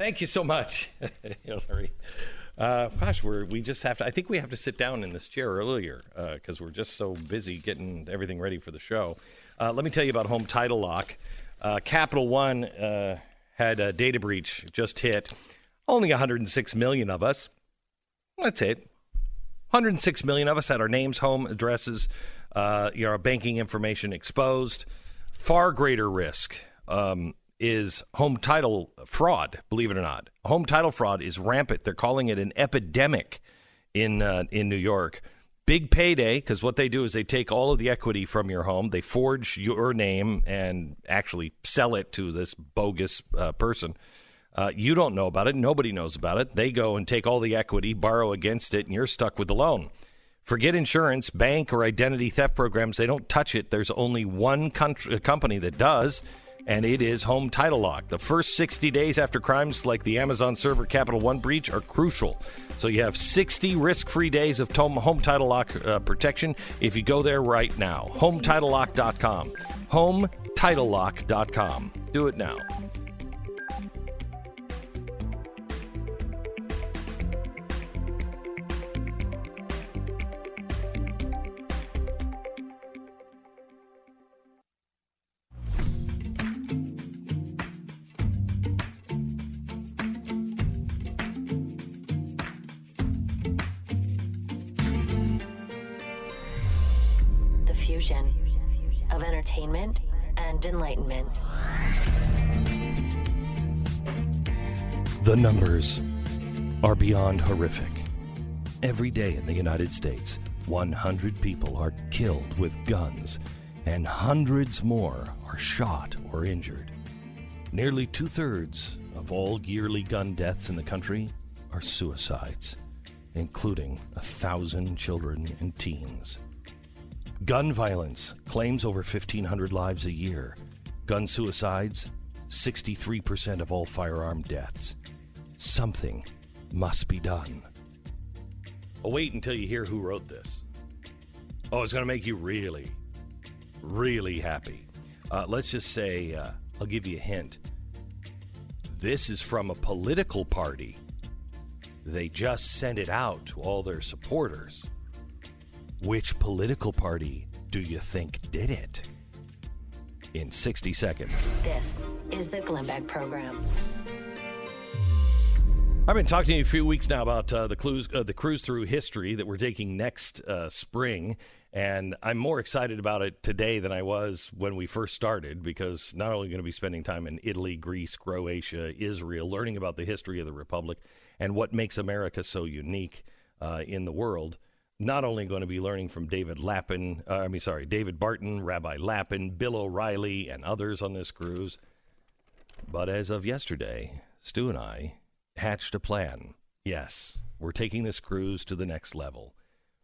Thank you so much, Hillary. Uh, gosh, we're we just have to. I think we have to sit down in this chair earlier because uh, we're just so busy getting everything ready for the show. Uh, let me tell you about Home Title Lock. Uh, Capital One uh, had a data breach just hit. Only 106 million of us. That's it. 106 million of us had our names, home addresses, uh, our banking information exposed. Far greater risk. Um, is home title fraud. Believe it or not, home title fraud is rampant. They're calling it an epidemic in uh, in New York. Big payday because what they do is they take all of the equity from your home, they forge your name and actually sell it to this bogus uh, person. Uh, you don't know about it. Nobody knows about it. They go and take all the equity, borrow against it, and you're stuck with the loan. Forget insurance, bank, or identity theft programs. They don't touch it. There's only one country, company that does and it is Home Title Lock. The first 60 days after crimes like the Amazon server Capital One breach are crucial. So you have 60 risk-free days of Home Title Lock uh, protection if you go there right now. HomeTitleLock.com. HomeTitleLock.com. Do it now. Entertainment and enlightenment. The numbers are beyond horrific. Every day in the United States, 100 people are killed with guns, and hundreds more are shot or injured. Nearly two thirds of all yearly gun deaths in the country are suicides, including a thousand children and teens. Gun violence claims over 1,500 lives a year. Gun suicides, 63% of all firearm deaths. Something must be done. Wait until you hear who wrote this. Oh, it's going to make you really, really happy. Uh, let's just say, uh, I'll give you a hint. This is from a political party. They just sent it out to all their supporters. Which political party do you think did it? In 60 seconds. This is the Glenn Beck Program. I've been talking to you a few weeks now about uh, the, clues, uh, the cruise through history that we're taking next uh, spring. And I'm more excited about it today than I was when we first started because not only going to be spending time in Italy, Greece, Croatia, Israel, learning about the history of the Republic and what makes America so unique uh, in the world not only going to be learning from David Lapin, uh, I mean, sorry, David Barton, Rabbi Lapin, Bill O'Reilly, and others on this cruise, but as of yesterday, Stu and I hatched a plan. Yes, we're taking this cruise to the next level.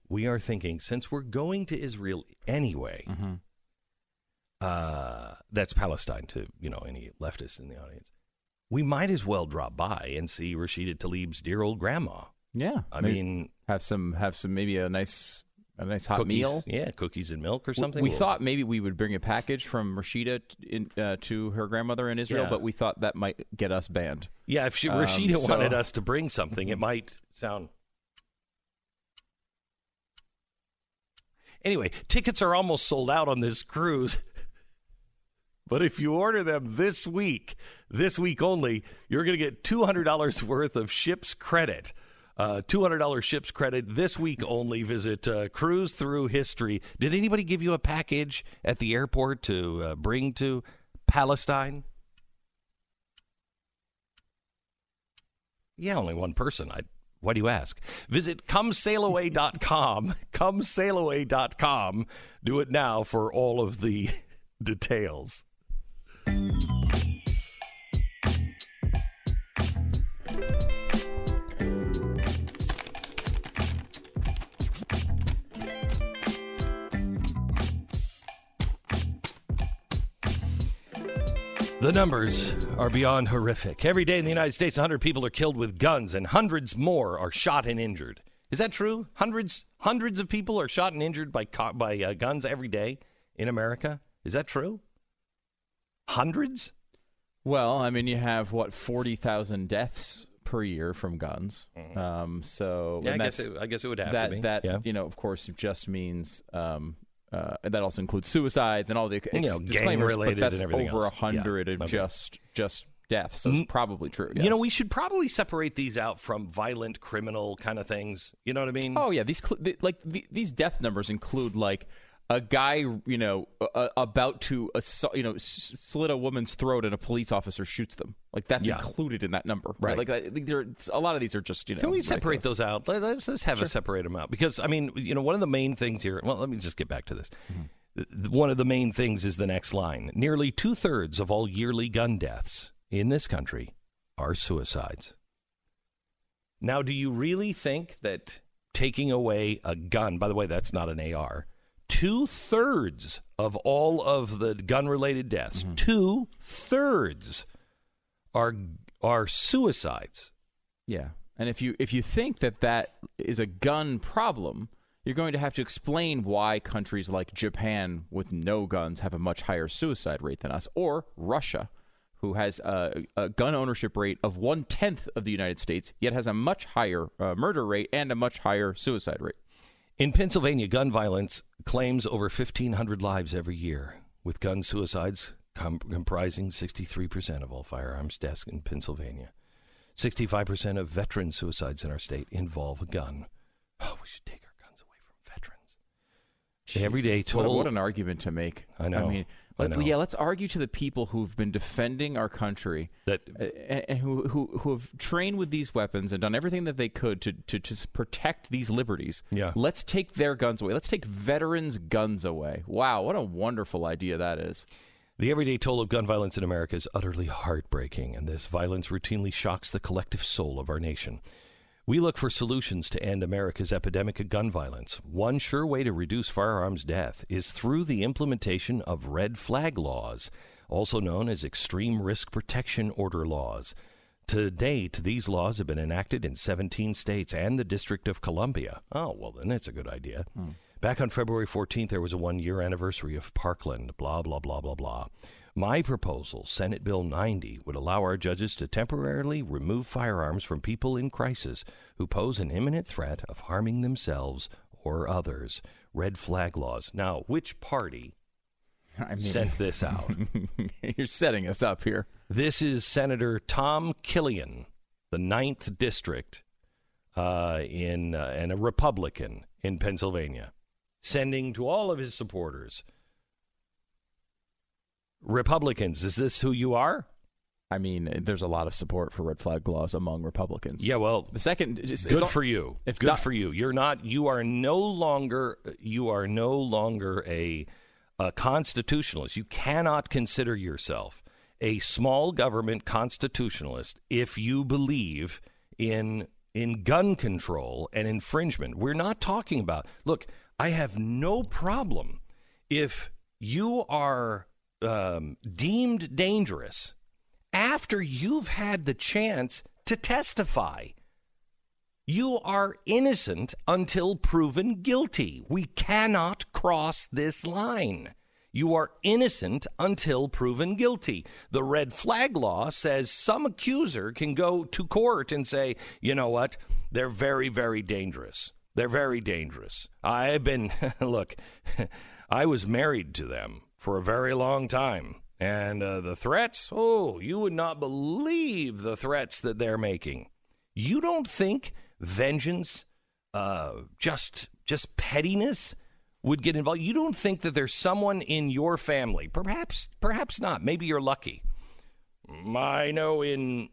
We are thinking, since we're going to Israel anyway, mm-hmm. uh, that's Palestine to you know any leftists in the audience. We might as well drop by and see Rashida Tlaib's dear old grandma. Yeah, I mean, have some have some maybe a nice a nice hot cookies, meal. Yeah, cookies and milk or something. We, we thought maybe we would bring a package from Rashida in, uh, to her grandmother in Israel, yeah. but we thought that might get us banned. Yeah, if she, Rashida um, so, wanted us to bring something, it might sound. Anyway, tickets are almost sold out on this cruise. But if you order them this week, this week only, you're going to get $200 worth of ship's credit. Uh, $200 ships credit this week only. Visit uh, Cruise Through History. Did anybody give you a package at the airport to uh, bring to Palestine? Yeah, only one person. I. Why do you ask? Visit comesailaway.com. comesailaway.com. Do it now for all of the details. The numbers are beyond horrific. Every day in the United States, 100 people are killed with guns, and hundreds more are shot and injured. Is that true? Hundreds, hundreds of people are shot and injured by by uh, guns every day in America. Is that true? Hundreds? Well, I mean, you have what forty thousand deaths per year from guns. Um, so Yeah, I guess it, I guess it would have that to be. that yeah. you know, of course, just means um, uh, that also includes suicides and all the ex- You know, disclaimers. gang-related but that's and everything over a hundred Yeah, of just just deaths. So it's probably true. You know, we should probably separate these out from violent criminal kind of things. You know what I mean? Oh yeah, these cl- th- like the, these death numbers include like a guy, you know, uh, about to assault, you know, s- slit a woman's throat and a police officer shoots them. Like that's Yeah. included in that number, Right. right? Like think there, a lot of these are just you know. Can we separate ridiculous. those out? Let- Let's, let's have a separate them out because I mean, you know, one of the main things here. Well, let me just get back to this. Th- One of the main things is the next line. Nearly two thirds of all yearly gun deaths in this country are suicides. Now, do you really think that taking away a gun? By the way, that's not an AR. Two thirds of all of the gun-related deaths, two thirds, are are suicides. Yeah, and if you if you think that that is a gun problem, you're going to have to explain why countries like Japan with no guns have a much higher suicide rate than us, or Russia, who has a, a gun ownership rate of one tenth of the United States, yet has a much higher uh, murder rate and a much higher suicide rate. In Pennsylvania, gun violence claims over 1,500 lives every year, with gun suicides com- comprising 63% of all firearms deaths in Pennsylvania. 65% of veteran suicides in our state involve a gun. Oh, we should take our guns away from veterans. Every day What, what an argument to make! I know, I mean, let's, yeah, let's argue to the people who've been defending our country that and, and who, who who have trained with these weapons and done everything that they could to to just protect these liberties. Yeah. Let's take their guns away. Let's take veterans' guns away. Wow, what a wonderful idea that is. The everyday toll of gun violence in America is utterly heartbreaking, and this violence routinely shocks the collective soul of our nation. We look for solutions to end America's epidemic of gun violence. One sure way to reduce firearms death is through the implementation of red flag laws, also known as extreme risk protection order laws. To date, these laws have been enacted in 17 states and the District of Columbia. Oh, well, then that's a good idea. Hmm. Back on February 14th, there was a one year anniversary of Parkland, blah, blah, blah, blah, blah. My proposal, Senate Bill 90, would allow our judges to temporarily remove firearms from people in crisis who pose an imminent threat of harming themselves or others. Red flag laws. Now, which party I mean, sent this out? you're setting us up here. This is Senator Tom Killion, the ninth district, uh, in uh, and a Republican in Pennsylvania, sending to all of his supporters. Republicans, is this who you are? I mean, there's a lot of support for red flag laws among Republicans. Yeah, well, The second, just, good for you. if good Doc- for you. You're not. You are no longer. You are no longer a, a constitutionalist. You cannot consider yourself a small government constitutionalist if you believe in in gun control and infringement. We're not talking about. Look, I have no problem if you are um, deemed dangerous after you've had the chance to testify. You are innocent until proven guilty. We cannot cross this line. You are innocent until proven guilty. The red flag law says some accuser can go to court and say, you know what? They're very, very dangerous. They're very dangerous. I've been, look, I was married to them for a very long time. And uh, the threats, oh, you would not believe the threats that they're making. You don't think vengeance, uh, just just pettiness would get involved? You don't think that there's someone in your family, perhaps perhaps not. Maybe you're lucky. I know in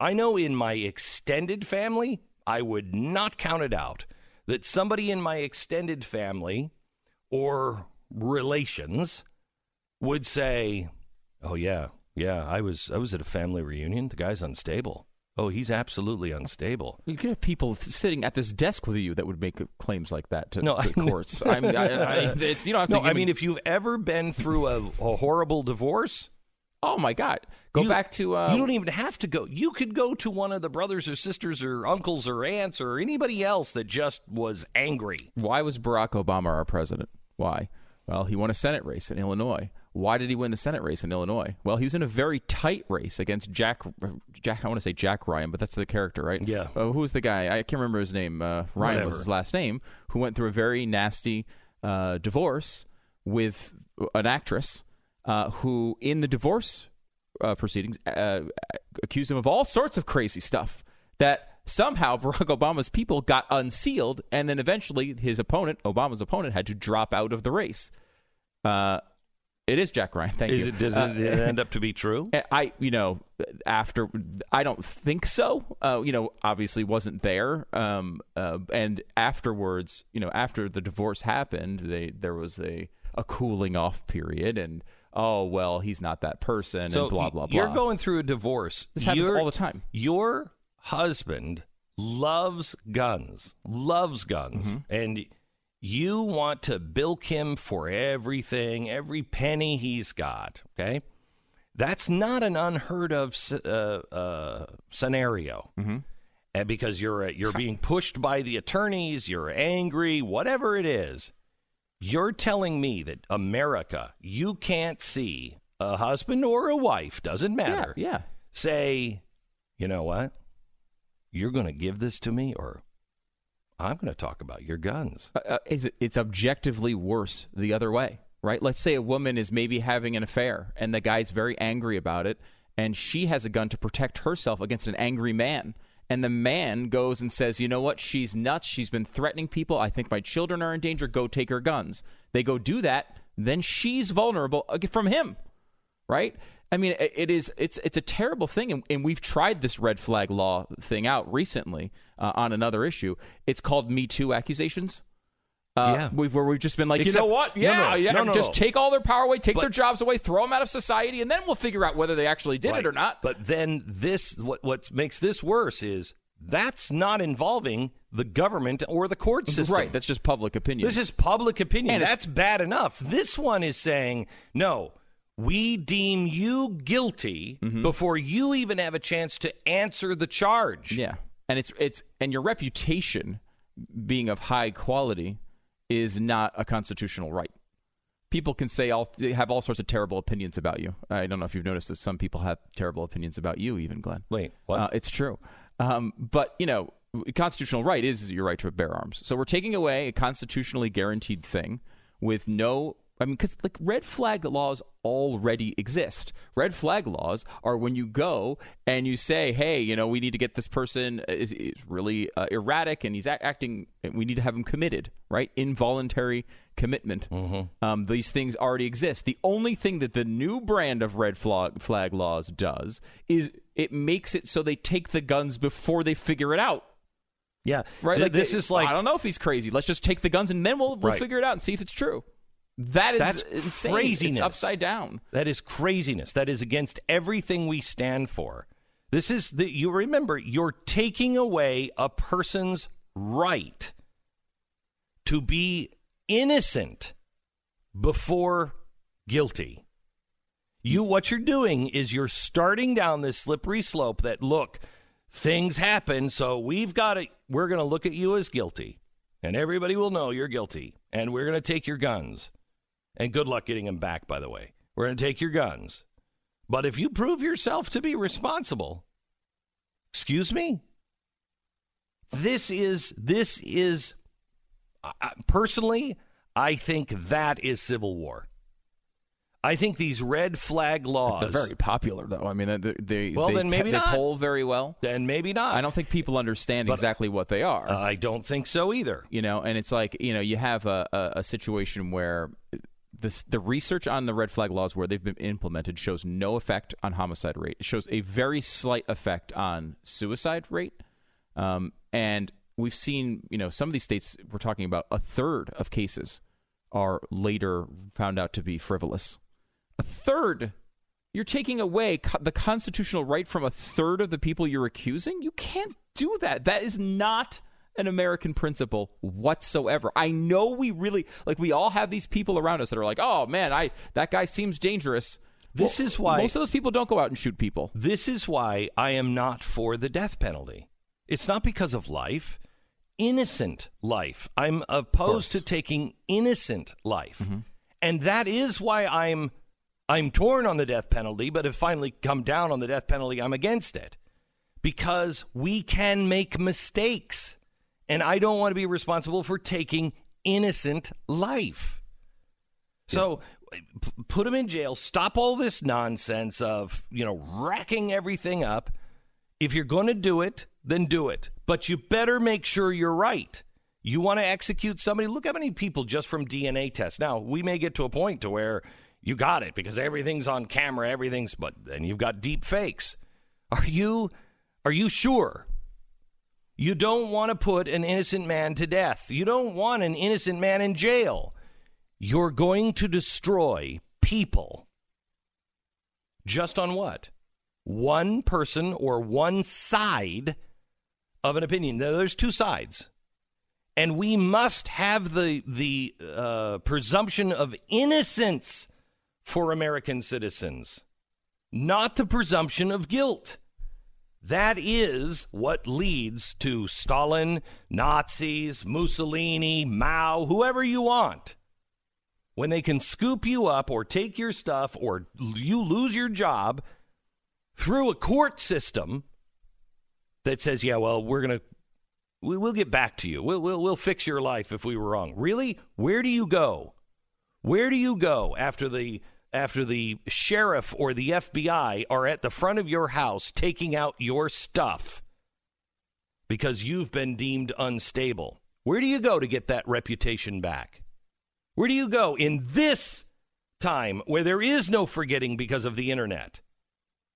I know in my extended family, I would not count it out that somebody in my extended family or relations would say, "Oh yeah, yeah, I was I was at a family reunion. The guy's unstable. Oh, he's absolutely unstable." You could have people sitting at this desk with you that would make claims like that to, No, to I- courts. I, mean, I, I, it's, you don't have to No, I mean if you've ever been through a, a horrible divorce, oh my God, go you- back to uh, you don't even have to go. You could go to one of the brothers or sisters or uncles or aunts or anybody else that just was angry. why was Barack Obama our president? Why? Well, he won a Senate race in Illinois. Why did he win the Senate race in Illinois? Well, he was in a very tight race against Jack. Jack, I want to say Jack Ryan, but that's the character, right? Yeah. Uh, who was the guy? I can't remember his name. Uh, Ryan Whatever. was his last name. Who went through a very nasty uh, divorce with an actress uh, who, in the divorce uh, proceedings, uh, accused him of all sorts of crazy stuff that somehow Barack Obama's people got unsealed, and then eventually his opponent, Obama's opponent, had to drop out of the race. Uh, it is Jack Ryan. Thank Is you. it, does Uh, it end up to be true? I, you know, after I don't think so. Uh, you know, obviously wasn't there. Um, uh, and afterwards, you know, after the divorce happened, they there was a a cooling off period, and oh well, he's not that person, So and blah blah blah. You're going through a divorce. This happens Your- all the time. Your husband loves guns, loves guns, Mm-hmm. and you want to bilk him for everything, every penny he's got. Okay, that's not an unheard of uh, uh, scenario. Mm-hmm. And because you're uh, you're being pushed by the attorneys, you're angry, whatever it is. You're telling me that America, you can't see a husband or a wife, doesn't yeah, matter. yeah. Say, you know what? You're going to give this to me, or I'm going to talk about your guns. uh, is it, it's objectively worse the other way, right? Let's say a woman is maybe having an affair and the guy's very angry about it, and she has a gun to protect herself against an angry man. And the man goes and says, You know what? She's nuts. She's been threatening people. I think my children are in danger. Go take her guns. They go do that. Then she's vulnerable uh, from him right? I mean, it is it's it's a terrible thing, and, and we've tried this red flag law thing out recently uh, on another issue. It's called Me Too accusations. Uh, Yeah. we've, where we've just been like, Except- you know what? Yeah, no, yeah, no, no, just no. take all their power away, take But- their jobs away, throw them out of society, and then we'll figure out whether they actually did Right. it or not. But then this, what what makes this worse is that's not involving the government or the court system. right, that's just public opinion. This is public opinion. And That's bad enough. This one is saying, no, we deem you guilty Mm-hmm. before you even have a chance to answer the charge. Yeah, and it's it's and your reputation being of high quality is not a constitutional right. People can say all they have all sorts of terrible opinions about you. I don't know if you've noticed that some people have terrible opinions about you, even Glenn. Wait, what? Uh, it's true, um, but you know, constitutional right is your right to bear arms. So we're taking away a constitutionally guaranteed thing with no. I mean, because like red flag laws already exist. Red flag laws are when you go and you say, "Hey, you know, we need to get this person is, is really uh, erratic and he's act- acting. And we need to have him committed, right? Involuntary commitment. Um, these things already exist. The only thing that the new brand of red flag flag laws does is it makes it so they take the guns before they figure it out. yeah. Right? Th- like this they- is like I don't know if he's crazy. Let's just take the guns and then we'll we'll Right. figure it out and see if it's true. That is That's insane. craziness. It's upside down. That is craziness. That is against everything we stand for. This is the you remember you're taking away a person's right to be innocent before guilty. You what you're doing is you're starting down this slippery slope that look, things happen, so we've got to we're going to look at you as guilty. And everybody will know you're guilty, and we're going to take your guns. And good luck getting them back, by the way. We're going to take your guns. But if you prove yourself to be responsible, excuse me? This is, this is, I- personally, I think that is civil war. I think these red flag laws, They're very popular, though. I mean, they they, Well, they, then maybe they not. poll very well. then maybe not. I don't think people understand But- exactly what they are. I don't think so either. you know and it's like you know you have a, a, a situation where this, the research on the red flag laws where they've been implemented shows no effect on homicide rate it shows a very slight effect on suicide rate um, and we've seen you know some of these states we're talking about a third of cases are later found out to be frivolous a third you're taking away co- the constitutional right from a third of the people you're accusing. You can't do that. That is not an American principle whatsoever. I know we really like we all have these people around us that are like, "Oh man, I that guy seems dangerous." This Well, is why- most of those people don't go out and shoot people. This is why I am not for the death penalty. It's not because of life, innocent life. I'm opposed to taking innocent life. Mm-hmm. And that is why I'm I'm torn on the death penalty, but have finally come down on the death penalty. I'm against it because we can make mistakes. And I don't want to be responsible for taking innocent life. So p- put them in jail. Stop all this nonsense of, you know, racking everything up. If you're going to do it, then do it. But you better make sure you're right. You want to execute somebody? Look how many people just from DNA tests. Now, we may get to a point to where you got it because everything's on camera, everything's but then you've got deep fakes. Are you are you sure? You don't want to put an innocent man to death. You don't want an innocent man in jail. You're going to destroy people. Just on what? One person or one side of an opinion. There's two sides. And we must have the, the uh, presumption of innocence for American citizens, not the presumption of guilt. That is what leads to Stalin, Nazis, Mussolini, Mao, whoever you want. When they can scoop you up or take your stuff or you lose your job through a court system that says, yeah, well, we're going to, we, we'll get back to you. We'll, we'll, we'll fix your life if we were wrong. Really? Where do you go? Where do you go after the after the sheriff or the FBI are at the front of your house taking out your stuff because you've been deemed unstable? Where do you go to get that reputation back? Where do you go in this time where there is no forgetting because of the internet?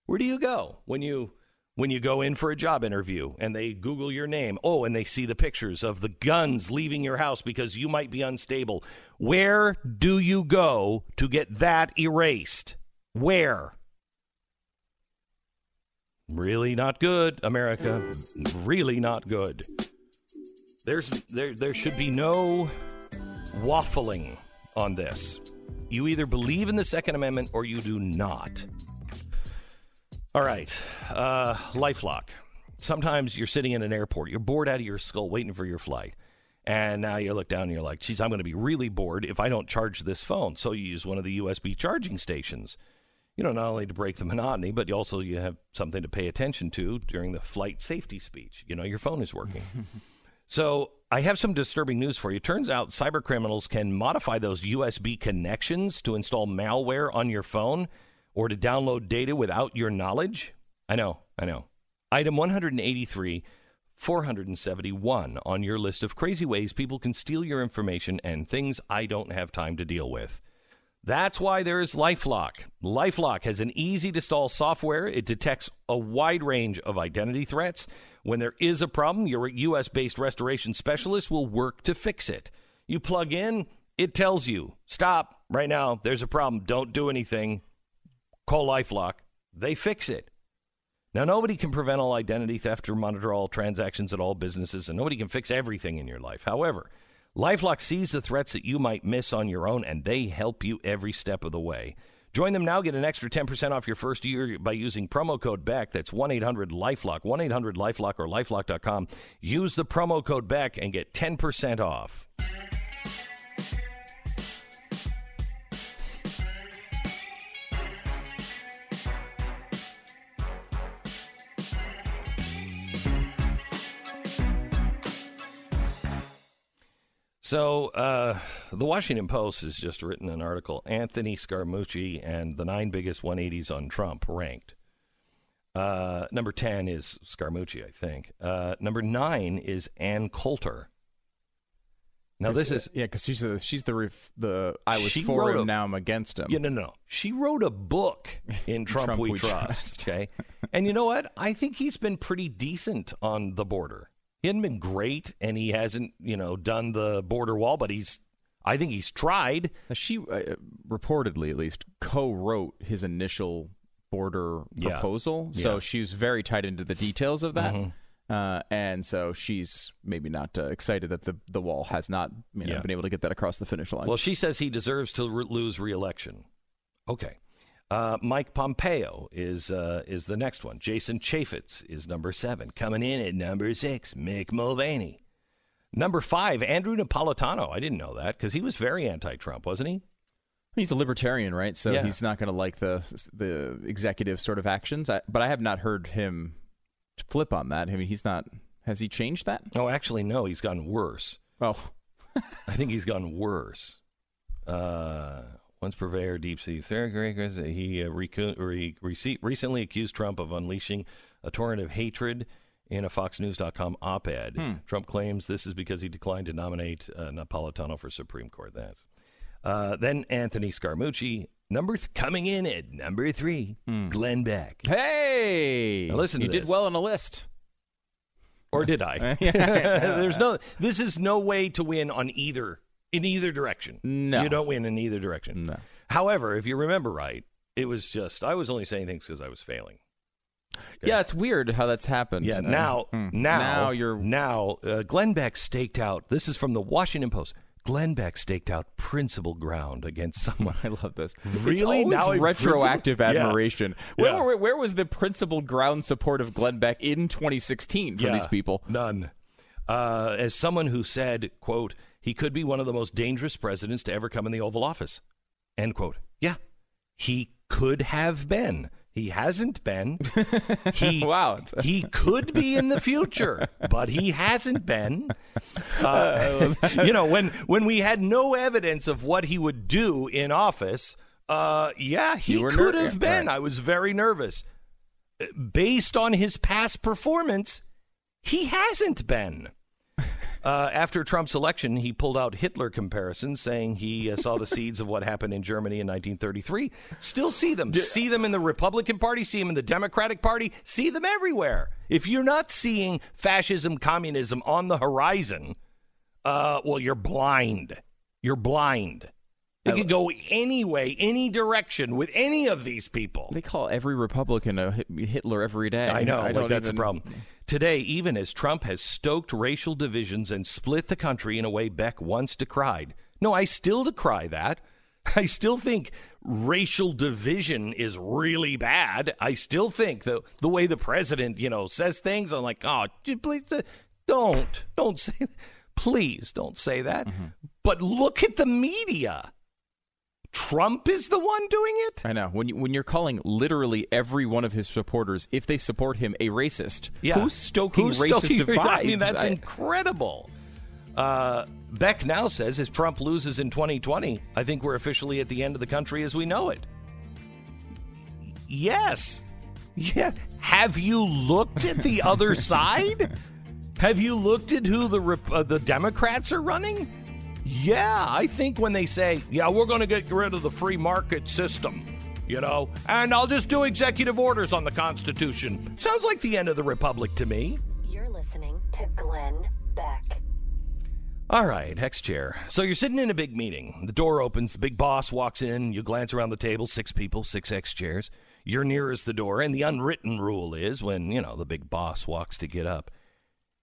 Where do you go when you when you go in for a job interview and they Google your name? Oh, and they see the pictures of the guns leaving your house because you might be unstable. Where do you go to get that erased? Where? Really not good, America. Really not good. There's there there should be no waffling on this. You either believe in the Second Amendment or you do not. All right, uh, LifeLock. Sometimes you're sitting in an airport, you're bored out of your skull waiting for your flight. And now you look down and you're like, geez, I'm going to be really bored if I don't charge this phone. So you use one of the USB charging stations. You know, not only to break the monotony, but you also you have something to pay attention to during the flight safety speech. You know, your phone is working. so I have some disturbing news for you. Turns out cyber criminals can modify those USB connections to install malware on your phone or to download data without your knowledge. I know, I know. Item 183 471 on your list of crazy ways people can steal your information and things I don't have time to deal with. That's why there is Lifelock. Lifelock has an easy to install software. It detects a wide range of identity threats. When there is a problem, your US based restoration specialist will work to fix it. You plug in, it tells you, stop right now, there's a problem, don't do anything. Call Lifelock. They fix it. Now, nobody can prevent all identity theft or monitor all transactions at all businesses, and nobody can fix everything in your life. However, Lifelock sees the threats that you might miss on your own, and they help you every step of the way. Join them now. Get an extra 10% off your first year by using promo code BECK. That's 1 800 Lifelock, 1 800 Lifelock, or lifelock.com. Use the promo code BECK and get 10% off. So, uh, the Washington Post has just written an article Anthony Scaramucci and the nine biggest 180s on Trump ranked. Uh, number 10 is Scaramucci, I think. Uh, number nine is Ann Coulter. Now, this is. yeah, because she's the, she's the ref, the I was for him, a- now I'm against him. Yeah, no, no, no. She wrote a book in Trump, Trump We, We Trust. Trust. Okay. and you know what? I think he's been pretty decent on the border. He hasn't been great, and he hasn't, you know, done the border wall, but he's, I think he's tried. Now, She uh, reportedly, at least, co-wrote his initial border Yeah. proposal, so Yeah. Mm-hmm. she's very tied into the details of that. Uh, and so she's maybe not uh, excited that the the wall has not you know, Yeah. been able to get that across the finish line. Well, she says he deserves to re- lose re-election. Okay. Uh, Mike Pompeo is uh, is the next one. Jason Chaffetz is number seven. Coming in at number six, Mick Mulvaney. Number five, Andrew Napolitano. I didn't know that because he was very anti-Trump, wasn't he? He's a libertarian, right? So Yeah. he's not going to like the the executive sort of actions. I, but I have not heard him flip on that. I mean, he's not. Has he changed that? Oh, actually, no. He's gotten worse. Oh, I think he's gotten worse. Uh, once purveyor, deep sea. He uh, recu- re- rece- recently accused Trump of unleashing a torrent of hatred in a FoxNews.com op-ed. Trump claims this is because he declined to nominate uh, Napolitano for Supreme Court. That's uh, then Anthony Scaramucci, number th- coming in at number three, Glenn Beck. hey! Now listen you did well on the list. Or did I? There's no. This is no way to win on either in either direction. No. you don't win in either direction. No. However, if you remember right, it was just I was only saying things because I was failing. Yeah, it's weird how that's happened. Yeah. Now, hmm. now, now you're now. Uh, Glenn Beck staked out. This is from the Washington Post. Glenn Beck staked out principal ground against someone. I love this. Really? It's Now retroactive principal- Yeah. admiration. Where, Yeah. where, where was the principal ground support of Glenn Beck in 2016 for Yeah, these people? None. Uh, as someone who said, "quote He could be one of the most dangerous presidents to ever come in the Oval Office." End quote. Yeah, he could have been. He hasn't been. He Wow, he could be in the future, but he hasn't been. Uh, you know, when when we had no evidence of what he would do in office, uh, yeah, he could ner- have been. right. I was very nervous. Based on his past performance, he hasn't been. Uh, after Trump's election, he pulled out Hitler comparisons, saying he uh, saw the seeds of what happened in Germany in 1933. Still see them. see them in the Republican Party, see them in the Democratic Party, see them everywhere. If you're not seeing fascism, communism on the horizon, uh, well, you're blind. You're blind. It could go any way, any direction with any of these people. They call every Republican a Hitler every day. I know, like don't that's even- a problem. Today, even as Trump has stoked racial divisions and split the country in a way Beck once decried. No, I still decry that. I still think racial division is really bad. I still think the the way the president, you know, says things, I'm like, oh, please uh, don't, don't say, please don't say that. But look at the media. Trump is the one doing it. I know. When you, when you're calling literally every one of his supporters, if they support him, a racist, Yeah. who's stoking Who's racist stoking- divides? I mean, that's I- incredible. Uh, Beck now says if Trump loses in 2020, I think we're officially at the end of the country as we know it. Yes. Yeah. Have you looked at the other side? Have you looked at who the uh, the Democrats are running? Yeah, I think when they say, "Yeah, we're going to get rid of the free market system," you know, and I'll just do executive orders on the Constitution. Sounds like the end of the republic to me. You're listening to Glenn Beck. All right, X chair. So you're sitting in a big meeting. The door opens, the big boss walks in, you glance around the table, six people, six X chairs. You're nearest the door, and the unwritten rule is when, you know, the big boss walks to get up,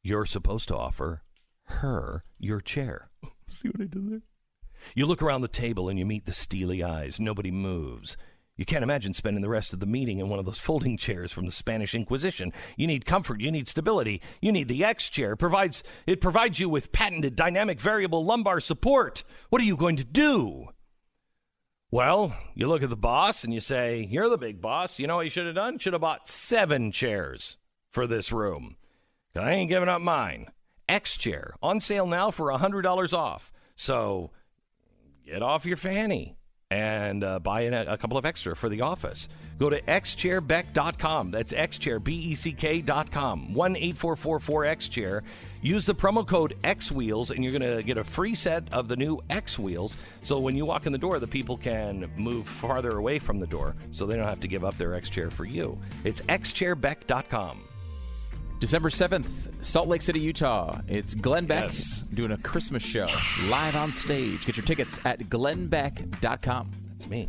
you're supposed to offer her your chair. See what I did there? You look around the table and you meet the steely eyes. Nobody moves. You can't imagine spending the rest of the meeting in one of those folding chairs from the Spanish Inquisition. You need comfort, you need stability, you need the X chair. Provides it provides you with patented dynamic variable lumbar support. What are you going to do? Well, you look at the boss and you say, You're the big boss. You know what you should have done? Should have bought seven chairs for this room. I ain't giving up mine. X chair on sale now for $100 off. So get off your fanny and uh, buy in a, couple of extra for the office. Go to xchairbeck.com. That's xchairbeck.com. 1 xchair Use the promo code XWheels and you're going to get a free set of the new X Wheels. So when you walk in the door, the people can move farther away from the door so they don't have to give up their X chair for you. It's xchairbeck.com. December 7th, Salt Lake City, Utah. It's Glenn Beck Yes. doing a Christmas show live on stage. Get your tickets at glennbeck.com. That's me.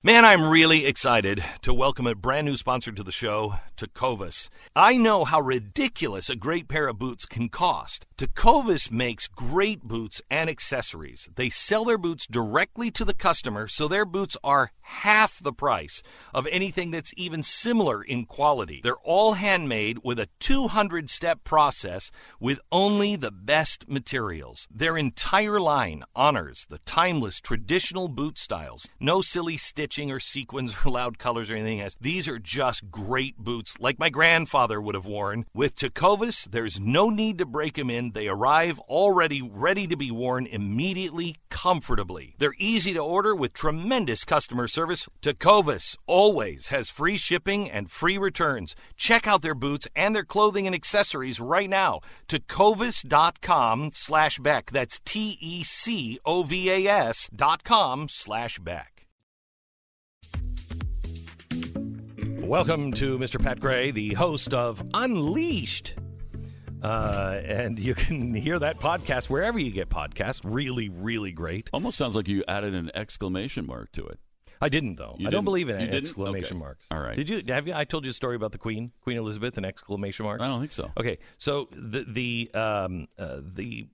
Man, I'm really excited to welcome a brand new sponsor to the show, Tecovas. I know how ridiculous a great pair of boots can cost. Tecovas makes great boots and accessories. They sell their boots directly to the customer, so their boots are half the price of anything that's even similar in quality. They're all handmade with a 200 step process with only the best materials. Their entire line honors the timeless traditional boot styles. No silly stitching or sequins or loud colors or anything else. These are just great boots like my grandfather would have worn. With Tecovas, there's no need to break them in. They arrive already ready to be worn immediately, comfortably. They're easy to order with tremendous customer service. Tecovas always has free shipping and free returns. Check out their boots and their clothing and accessories right now. Tecovas.com slash Beck. That's T-E-C-O-V-A-S dot com slash Beck. Welcome to Mr. Pat Gray, the host of Unleashed. Uh, and you can hear that podcast wherever you get podcasts. Really, really great. Almost sounds like you added an exclamation mark to it. I didn't though. You I don't didn't? believe in You didn't? exclamation Okay. marks. All right. Did you have you? I told you a story about the Queen, Queen Elizabeth, and exclamation marks. I don't think so. Okay, so the the um, uh, the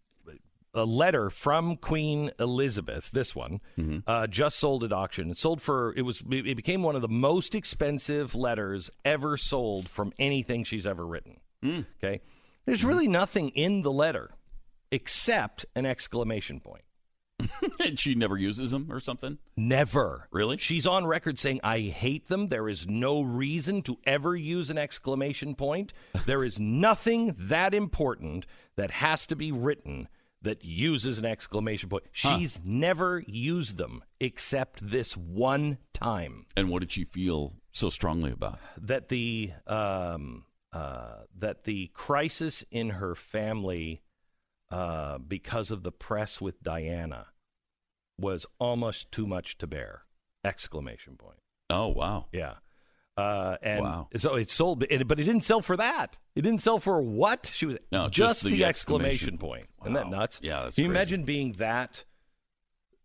a letter from Queen Elizabeth, this one, Mm-hmm. uh, just sold at auction. It sold for it was it became one of the most expensive letters ever sold from anything she's ever written. Mm. Okay, there's Mm-hmm. really nothing in the letter except an exclamation point. and she never uses them or something. Never. Really? She's on record saying, I hate them. There is no reason to ever use an exclamation point. There is nothing that important that has to be written that uses an exclamation point. She's never used them except this one time. And what did she feel so strongly about? That the um, uh, that the crisis in her family uh, because of the press with Diana was almost too much to bear. Exclamation point. Oh wow. Yeah. Uh, and Wow. so it sold, but it, but it didn't sell for that. It didn't sell for what? She was No, just, just the, the exclamation exclamation. point. Isn't that nuts? Yeah, that's Can you crazy. imagine being that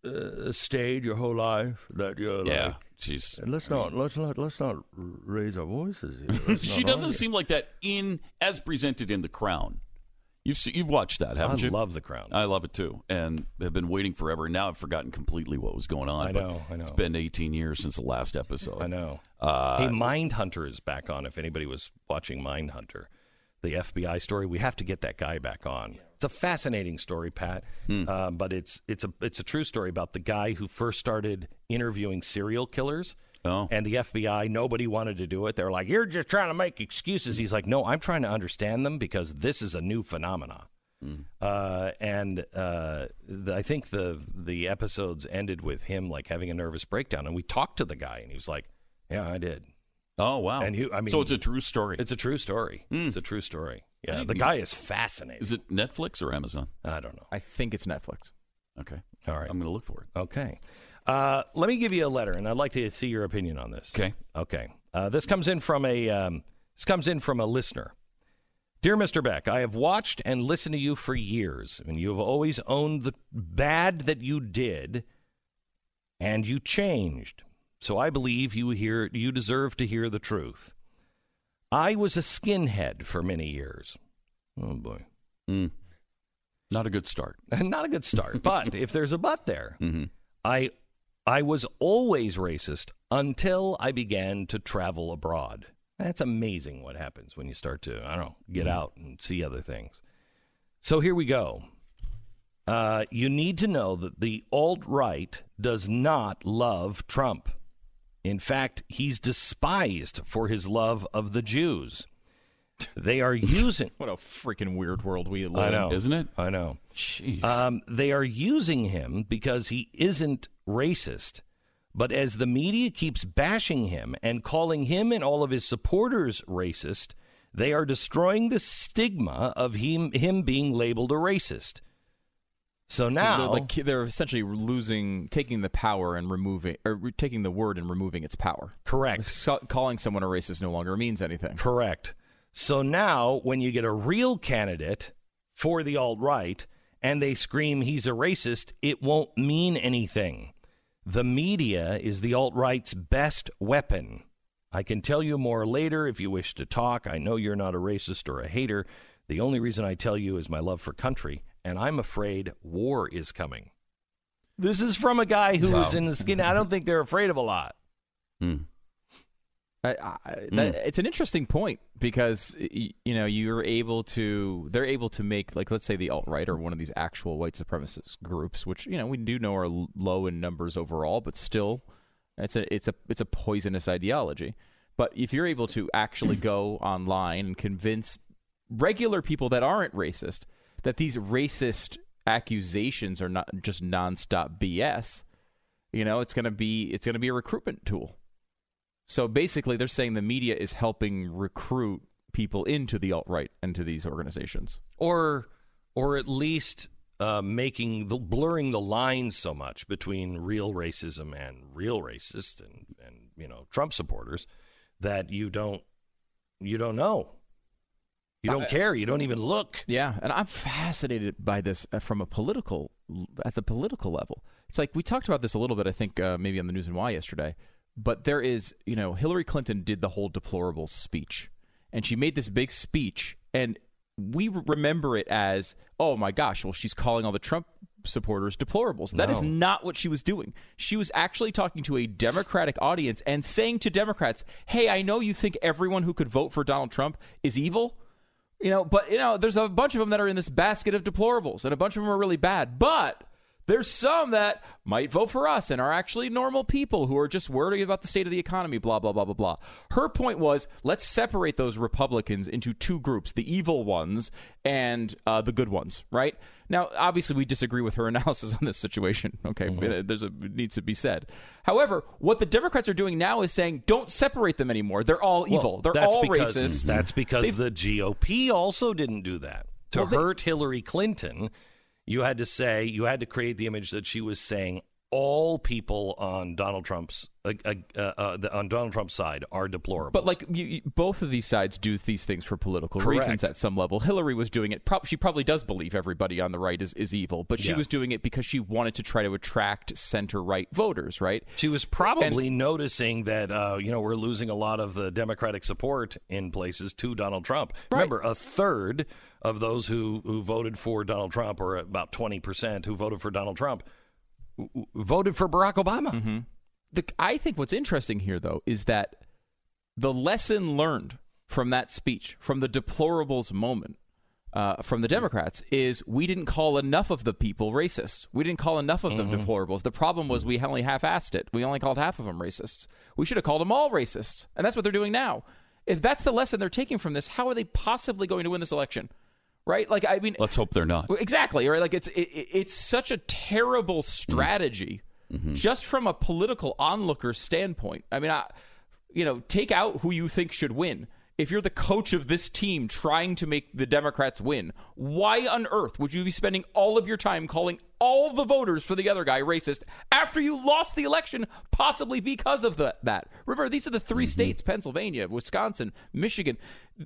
uh, stayed your whole life? That you're Yeah. like, She's. Let's not let's not let's not raise our voices. Here. She doesn't argue." seem like that in as presented in The Crown. You've se- you've watched that, haven't you? I love the crown. I love it too, and have been waiting forever. And now I've forgotten completely what was going on. I but know, I know. It's been 18 years since the last episode. I know. Uh, hey, Mindhunter is back on. If anybody was watching Mind Hunter, the FBI story, we have to get that guy back on. It's a fascinating story, Pat. Hmm. Uh, but it's it's a it's a true story about the guy who first started interviewing serial killers. Oh. And the FBI, nobody wanted to do it. They're like, "You're just trying to make excuses." He's like, "No, I'm trying to understand them because this is a new phenomena." Uh, and uh, the, I think the the episodes ended with him like having a nervous breakdown, and we talked to the guy, and he was like, "Yeah, I did." Oh wow! And you- I mean- so it's a true story. It's a true story. It's a true story. Yeah, the guy is fascinating. Is it Netflix or Amazon? I don't know. I think it's Netflix. Okay, All right. I'm going to look for it. Okay. Uh, let me give you a letter, and I'd like to see your opinion on this. Okay. Okay. Uh, this comes in from a um, this comes in from a listener. Dear Mr. Beck, I have watched and listened to you for years, and you have always owned the bad that you did, and you changed. So I believe you hear you deserve to hear the truth. I was a skinhead for many years. Oh boy. Mm. Not a good start. Not a good start. But if there's a but there, hmm I I was always racist until I began to travel abroad. That's amazing what happens when you start to, I don't know, get out and see other things. So here we go. Uh, you need to know that the alt right does not love Trump. In fact, he's despised for his love of the Jews. They are using. What a freaking weird world we live I in. Isn't it? I know. Jeez. Um, they are using him because he isn't racist. But as the media keeps bashing him and calling him and all of his supporters racist, they are destroying the stigma of him, him being labeled a racist. So now, They're, like, they're essentially losing, taking the power and removing, or taking the word and removing its power. correct, So- calling someone a racist no longer means anything. correct. So now, when you get a real candidate for the alt right and they scream he's a racist, it won't mean anything. The media is the alt right's best weapon. I can tell you more later if you wish to talk. I know you're not a racist or a hater. The only reason I tell you is my love for country, and I'm afraid war is coming. This is from a guy who was in the skin. I don't think they're afraid of a lot. Hmm. I, I, that, hmm. It's an interesting point because y- you know you're able to they're able to make like let's say the alt right or one of these actual white supremacist groups, which you know we do know are low in numbers overall, but still it's a it's a it's a poisonous ideology. But if you're able to actually go online and convince regular people that aren't racist that these racist accusations are not just nonstop BS, you know it's gonna be it's gonna be a recruitment tool. So basically, they're saying the media is helping recruit people into the alt right and to these organizations. or or at least uh, making the blurring the lines so much between real racism and real racists and and you know Trump supporters that you don't you don't know you don't care you don't even look Yeah, and I'm fascinated by this uh, from a political at the political level. It's like we talked about this a little bit, I think, uh, maybe on the news and why yesterday. But there is, you know, Hillary Clinton did the whole deplorable speech, and she made this big speech, and we remember it as, oh my gosh, well, she's calling all the Trump supporters deplorables. That is No. not what she was doing. She was actually talking to a Democratic audience and saying to Democrats, hey, I know you think everyone who could vote for Donald Trump is evil. You know, but you know, there's a bunch of them that are in this basket of deplorables, and a bunch of them are really bad. But there's some that might vote for us and are actually normal people who are just worried about the state of the economy, blah, blah, blah, blah, blah. Her point was let's separate those Republicans into two groups the evil ones and uh, the good ones, right? Now, obviously, we disagree with her analysis on this situation. Okay, there's a it needs to be said. However, what the Democrats are doing now is saying, don't separate them anymore. They're all evil. Well, They're that's all because, racist. That's because the GOP also didn't do that. To Well, they- hurt Hillary Clinton, you had to say you had to create the image that she was saying all people on Donald Trump's uh, uh, uh, uh, the- on Donald Trump's side are deplorable. But like you, you, both of these sides do these things for political Correct. reasons at some level. Hillary was doing it. Prob- she probably does believe everybody on the right is, is evil, but she Yeah. was doing it because she wanted to try to attract center right voters, right? She was probably noticing that uh, you know we're losing a lot of the Democratic support in places to Donald Trump. Remember, a third of those who who voted for Donald Trump, or about twenty percent who voted for Donald Trump, w- voted for Barack Obama. the, I think what's interesting here, though, is that the lesson learned from that speech, from the deplorables moment, uh, from the Democrats, is we didn't call enough of the people racists. We didn't call enough of them deplorables. The problem was we only half-assed it. We only called half of them racists. We should have called them all racists, and that's what they're doing now. If that's the lesson they're taking from this, how are they possibly going to win this election? Right? Like, I mean, Let's hope they're not. Exactly, right? Like it's it, it- it's such a terrible strategy, mm-hmm. just from a political onlooker standpoint. I mean, I, you know, take out who you think should win. If you're the coach of this team trying to make the Democrats win, why on earth would you be spending all of your time calling all the voters for the other guy racist after you lost the election, possibly because of the, that? Remember, these are the 3 mm-hmm. states Pennsylvania, Wisconsin, Michigan.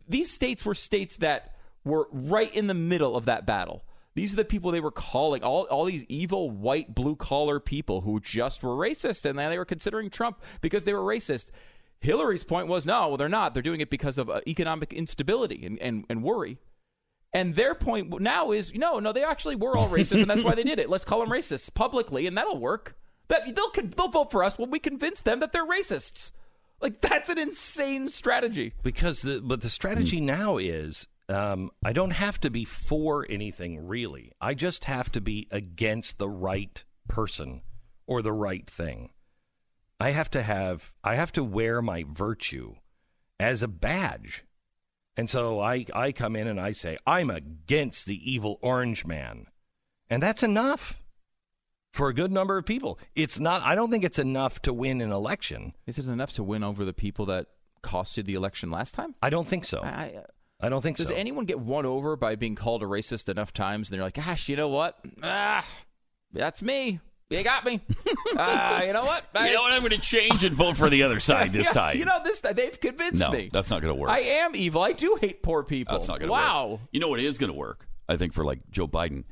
These states were states that were right in the middle of that battle. These are the people they were calling all all these evil white blue collar people who just were racist and then they were considering Trump because they were racist. Hillary's point was no, well they're not. They're doing it because of uh, economic instability and, and, and worry. And their point now is no, no, they actually were all racist and that's why they did it. Let's call them racists publicly and that'll work. That they'll they'll vote for us when we convince them that they're racists. Like that's an insane strategy. Because the but the strategy now is um, I don't have to be for anything really. I just have to be against the right person or the right thing. I have to have I have to wear my virtue as a badge. And so I, I come in and I say, I'm against the evil orange man. And that's enough for a good number of people. It's not I don't think it's enough to win an election. Is it enough to win over the people that cost you the election last time? I don't think so. I, I, don't think so. does so. anyone get won over by being called a racist enough times and they're like, gosh, you know what? Ah, that's me. You got me. Ah, you know what? I- You know what? I'm going to change and vote for the other side this Yeah, time. You know, this time they've convinced no, me. that's not going to work. I am evil. I do hate poor people. That's not going to wow. work. Wow. You know what is going to work? I think for like Joe Biden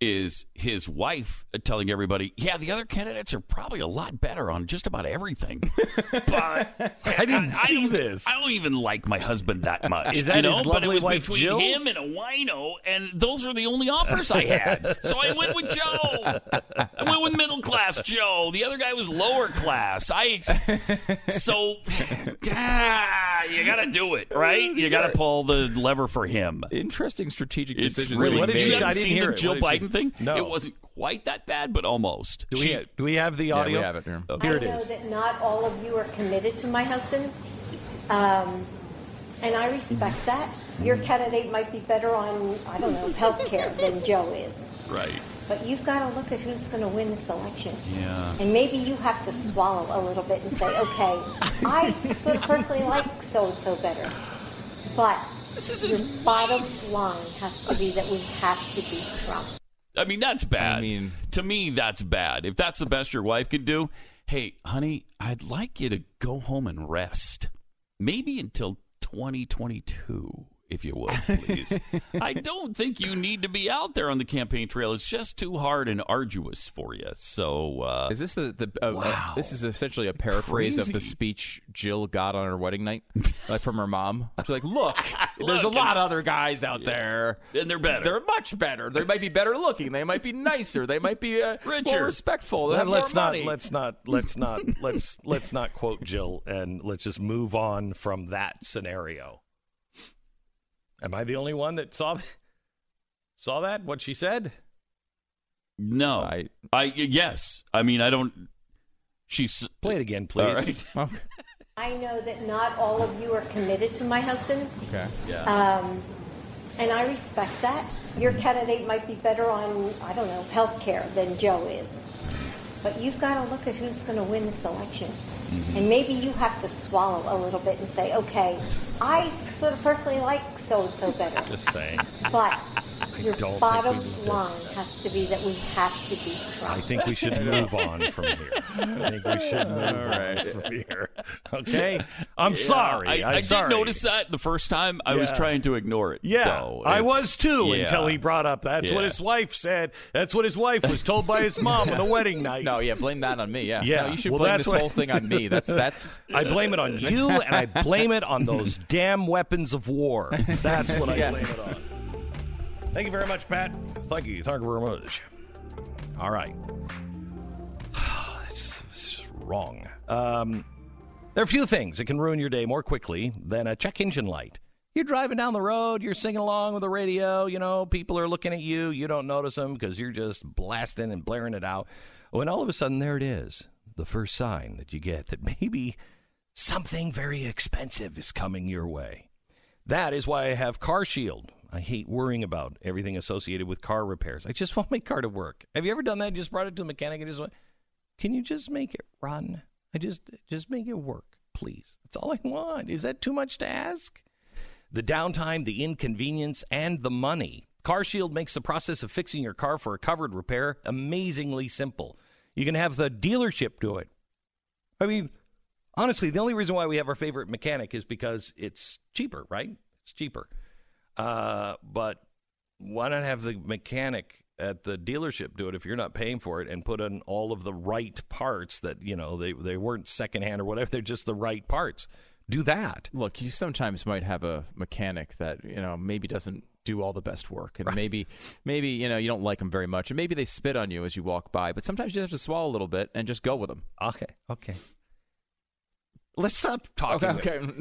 is his wife telling everybody, "Yeah, the other candidates are probably a lot better on just about everything." but I didn't see don't- this. I don't even like my husband that much. Is that you know? his but it lovely was wife, between Jill? him and a wino, and those were the only offers I had. so I went with Joe. I went with middle class Joe. The other guy was lower class. I so ah, you got to do it right. You got to are- pull the lever for him. Interesting strategic It's decisions. really What did you she- made. I didn't hear the it. Jill What did she- Biden thing? No. It wasn't quite that bad, but almost. Do we, She- do we have the Yeah, audio? we have it here. Okay. Here I know that not all of you are committed to my husband, um, and I respect that. Your candidate might be better on, I don't know, health care than Joe is. right. But you've got to look at who's going to win this election. Yeah. And maybe you have to swallow a little bit and say, okay, I sort of personally like so and so better. But This is your bottom line has to be that we have to beat Trump. I mean, that's bad. I mean- to me, that's bad. If that's the best your wife can do, hey, honey, I'd like you to go home and rest. Maybe until 2022, if you would, please. I don't think you need to be out there on the campaign trail. It's just too hard and arduous for you. So, uh, Is this the, the uh, uh, this is essentially a paraphrase of the speech Jill got on her wedding night, like from her mom? She's like, "Look, there's a lot of other guys out there, and they're better. They're much better. They might be better looking. They might be nicer. They might be uh, Richer. more respectful. They Let- have let's more not money. let's not let's not let's let's not quote Jill and let's just move on from that scenario. Am I the only one that saw th- saw that? What she said? no. I- I, yes. I mean, I don't. She's. Play it again, please. right. Okay. I know that not all of you are committed to my husband. okay. Yeah. Um, and I respect that. Your candidate might be better on, I don't know, health care than Joe is. But you've got to look at who's going to win this election. And maybe you have to swallow a little bit and say, okay, I sort of personally like so and so better. Just saying. But your don't think bottom we need to- line has to be that we have to be Trump. I think we should move on from here. I think we should move on from here. Okay? I'm sorry. I, I'm I sorry. did notice that the first time. I was Yeah. trying to ignore it. Yeah, though. I It's- was too yeah. until he brought up that's what Yeah. his wife said. That's what his wife was told by his mom on the wedding night. No, yeah, blame that on me. Yeah, Yeah. No, you should Well, blame that's this what- whole thing on me. That's that's. I blame it on you, and I blame it on those damn weapons of war. That's what I Yeah. blame it on. Thank you very much, Pat. Thank you. Thank you very much. All right. this, is, wrong. Um, there are a few things that can ruin your day more quickly than a check engine light. You're driving down the road, you're singing along with the radio, you know, people are looking at you, you don't notice them because you're just blasting and blaring it out. When all of a sudden, there it is, the first sign that you get that maybe something very expensive is coming your way. That is why I have Car Shield. I hate worrying about everything associated with car repairs. I just want my car to work. Have you ever done that? Just brought it to a mechanic and just went, "Can you just make it run? I just just make it work, please. That's all I want. Is that too much to ask?" The downtime, the inconvenience, and the money. Car Shield makes the process of fixing your car for a covered repair amazingly simple. You can have the dealership do it. I mean, honestly, the only reason why we have our favorite mechanic is because it's cheaper, right? It's cheaper. Uh, but why not have the mechanic at the dealership do it if you're not paying for it and put in all of the right parts that, you know, they, they weren't secondhand or whatever, they're just the right parts. Do that. Look, you sometimes might have a mechanic that you know maybe doesn't do all the best work, and maybe maybe you know you don't like them very much, and maybe they spit on you as you walk by. But sometimes you have to swallow a little bit and just go with them. Okay, okay. Let's stop talking. Okay, okay.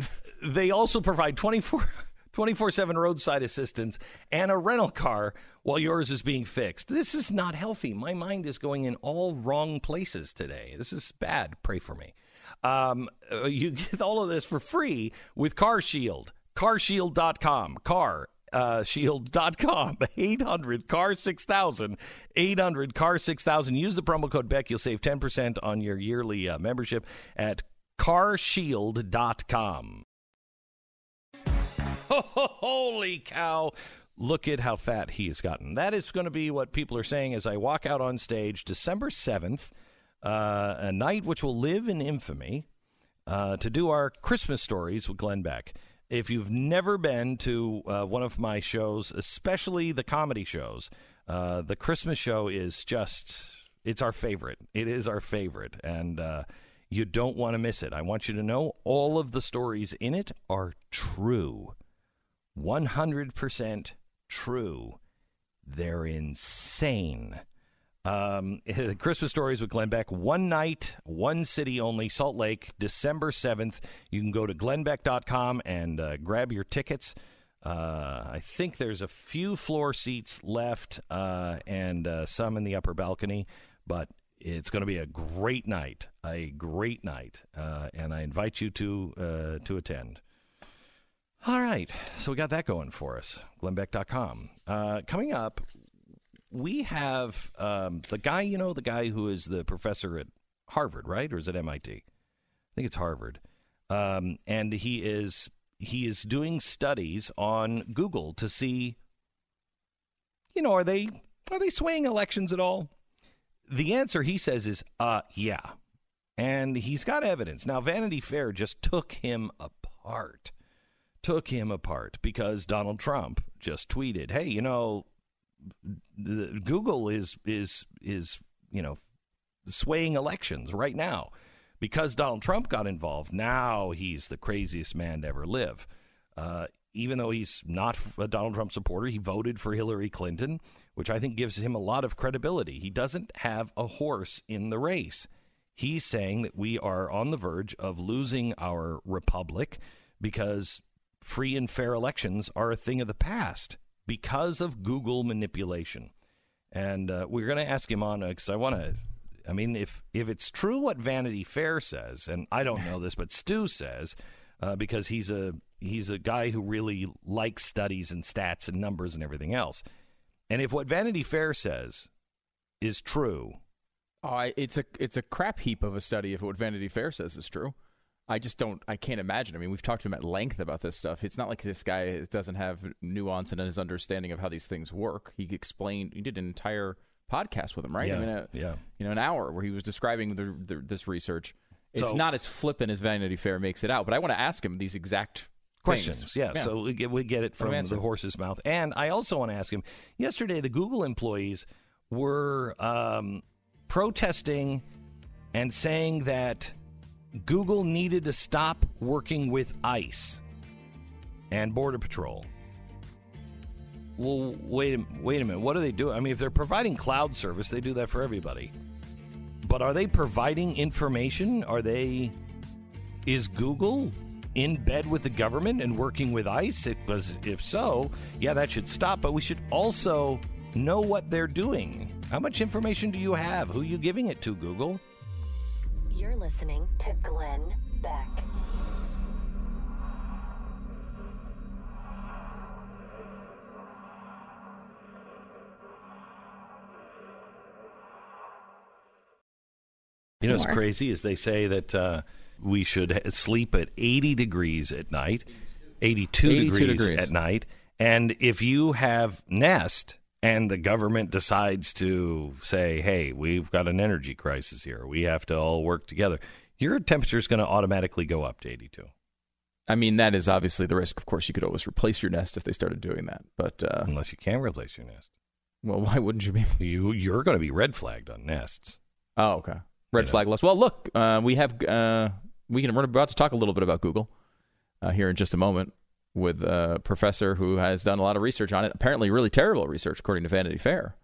They also provide 24 24 7 roadside assistance and a rental car while yours is being fixed. This is not healthy. My mind is going in all wrong places today. This is bad. Pray for me. Um, uh, you get all of this for free with Car Shield. Carshield.com. Car. Uh, shield.com 800 car 6000 800 car 6000 use the promo code beck you'll save 10% on your yearly uh, membership at carshield.com Holy cow. Look at how fat he has gotten. That is going to be what people are saying as I walk out on stage December 7th, uh, a night which will live in infamy, uh, to do our Christmas stories with Glenn Beck. If you've never been to uh, one of my shows, especially the comedy shows, Uh, the Christmas show is just, it's our favorite. It is our favorite. And uh, you don't want to miss it. I want you to know all of the stories in it are true. 100% true. They're insane. Um, Christmas Stories with Glenn Beck. One night, one city only, Salt Lake, December 7th. You can go to glennbeck.com and uh, grab your tickets. Uh, I think there's a few floor seats left uh, and uh, some in the upper balcony, but it's going to be a great night, a great night, uh, and I invite you to uh, to attend. All right, so we got that going for us. glennbeck.com. Uh, coming up, we have um, the guy, you know, the guy who is the professor at Harvard, right? Or is it MIT? I think it's Harvard. Um, and he is he is doing studies on Google to see, you know, are they are they swaying elections at all? The answer he says is, uh, yeah, and he's got evidence. Now, Vanity Fair just took him apart, took him apart because Donald Trump just tweeted, "Hey, you know, the, Google is is is you know swaying elections right now because Donald Trump got involved. Now he's the craziest man to ever live. Uh, even though he's not a Donald Trump supporter, he voted for Hillary Clinton, which I think gives him a lot of credibility. He doesn't have a horse in the race. He's saying that we are on the verge of losing our republic because free and fair elections are a thing of the past because of Google manipulation. And uh, we're going to ask him on because I want to. I mean, if if it's true what Vanity Fair says, and I don't know this, but Stu says, uh, because he's a he's a guy who really likes studies and stats and numbers and everything else. And if what Vanity Fair says is true, Oh, it's a it's a crap heap of a study if what Vanity Fair says is true. I just don't. I can't imagine. I mean, we've talked to him at length about this stuff. It's not like this guy doesn't have nuance in his understanding of how these things work. He explained. He did an entire podcast with him, right? Yeah, I mean, a, yeah. You know, an hour where he was describing the, the, this research. It's So- not as flippant as Vanity Fair makes it out. But I want to ask him these exact questions. things. Yeah, so we get, we get it from the horse's mouth. And I also want to ask him yesterday, the Google employees were um, protesting and saying that Google needed to stop working with ICE and Border Patrol. Well, wait, a- wait a minute. What are they doing? I mean, if they're providing cloud service, they do that for everybody. But are they providing information? Are they is Google in bed with the government and working with ICE? It was, if so, yeah, that should stop. But we should also know what they're doing. How much information do you have? Who are you giving it to, Google? You're listening to Glenn Beck. You know, what's crazy is they say that uh, we should sleep at 80 degrees at night, 82, 82 degrees, degrees. at night. And if you have Nest and the government decides to say, hey, we've got an energy crisis here, we have to all work together, your temperature is going to automatically go up to 82. I mean, that is obviously the risk. Of course, you could always replace your nest if they started doing that. But uh, Unless you can replace your Nest. well, why wouldn't you be? You, you're going to be red flagged on Nests. Oh, okay. Red flag list. Well, look, uh, we have uh, we can we're about to talk a little bit about Google uh, here in just a moment with a professor who has done a lot of research on it. Apparently, really terrible research according to Vanity Fair.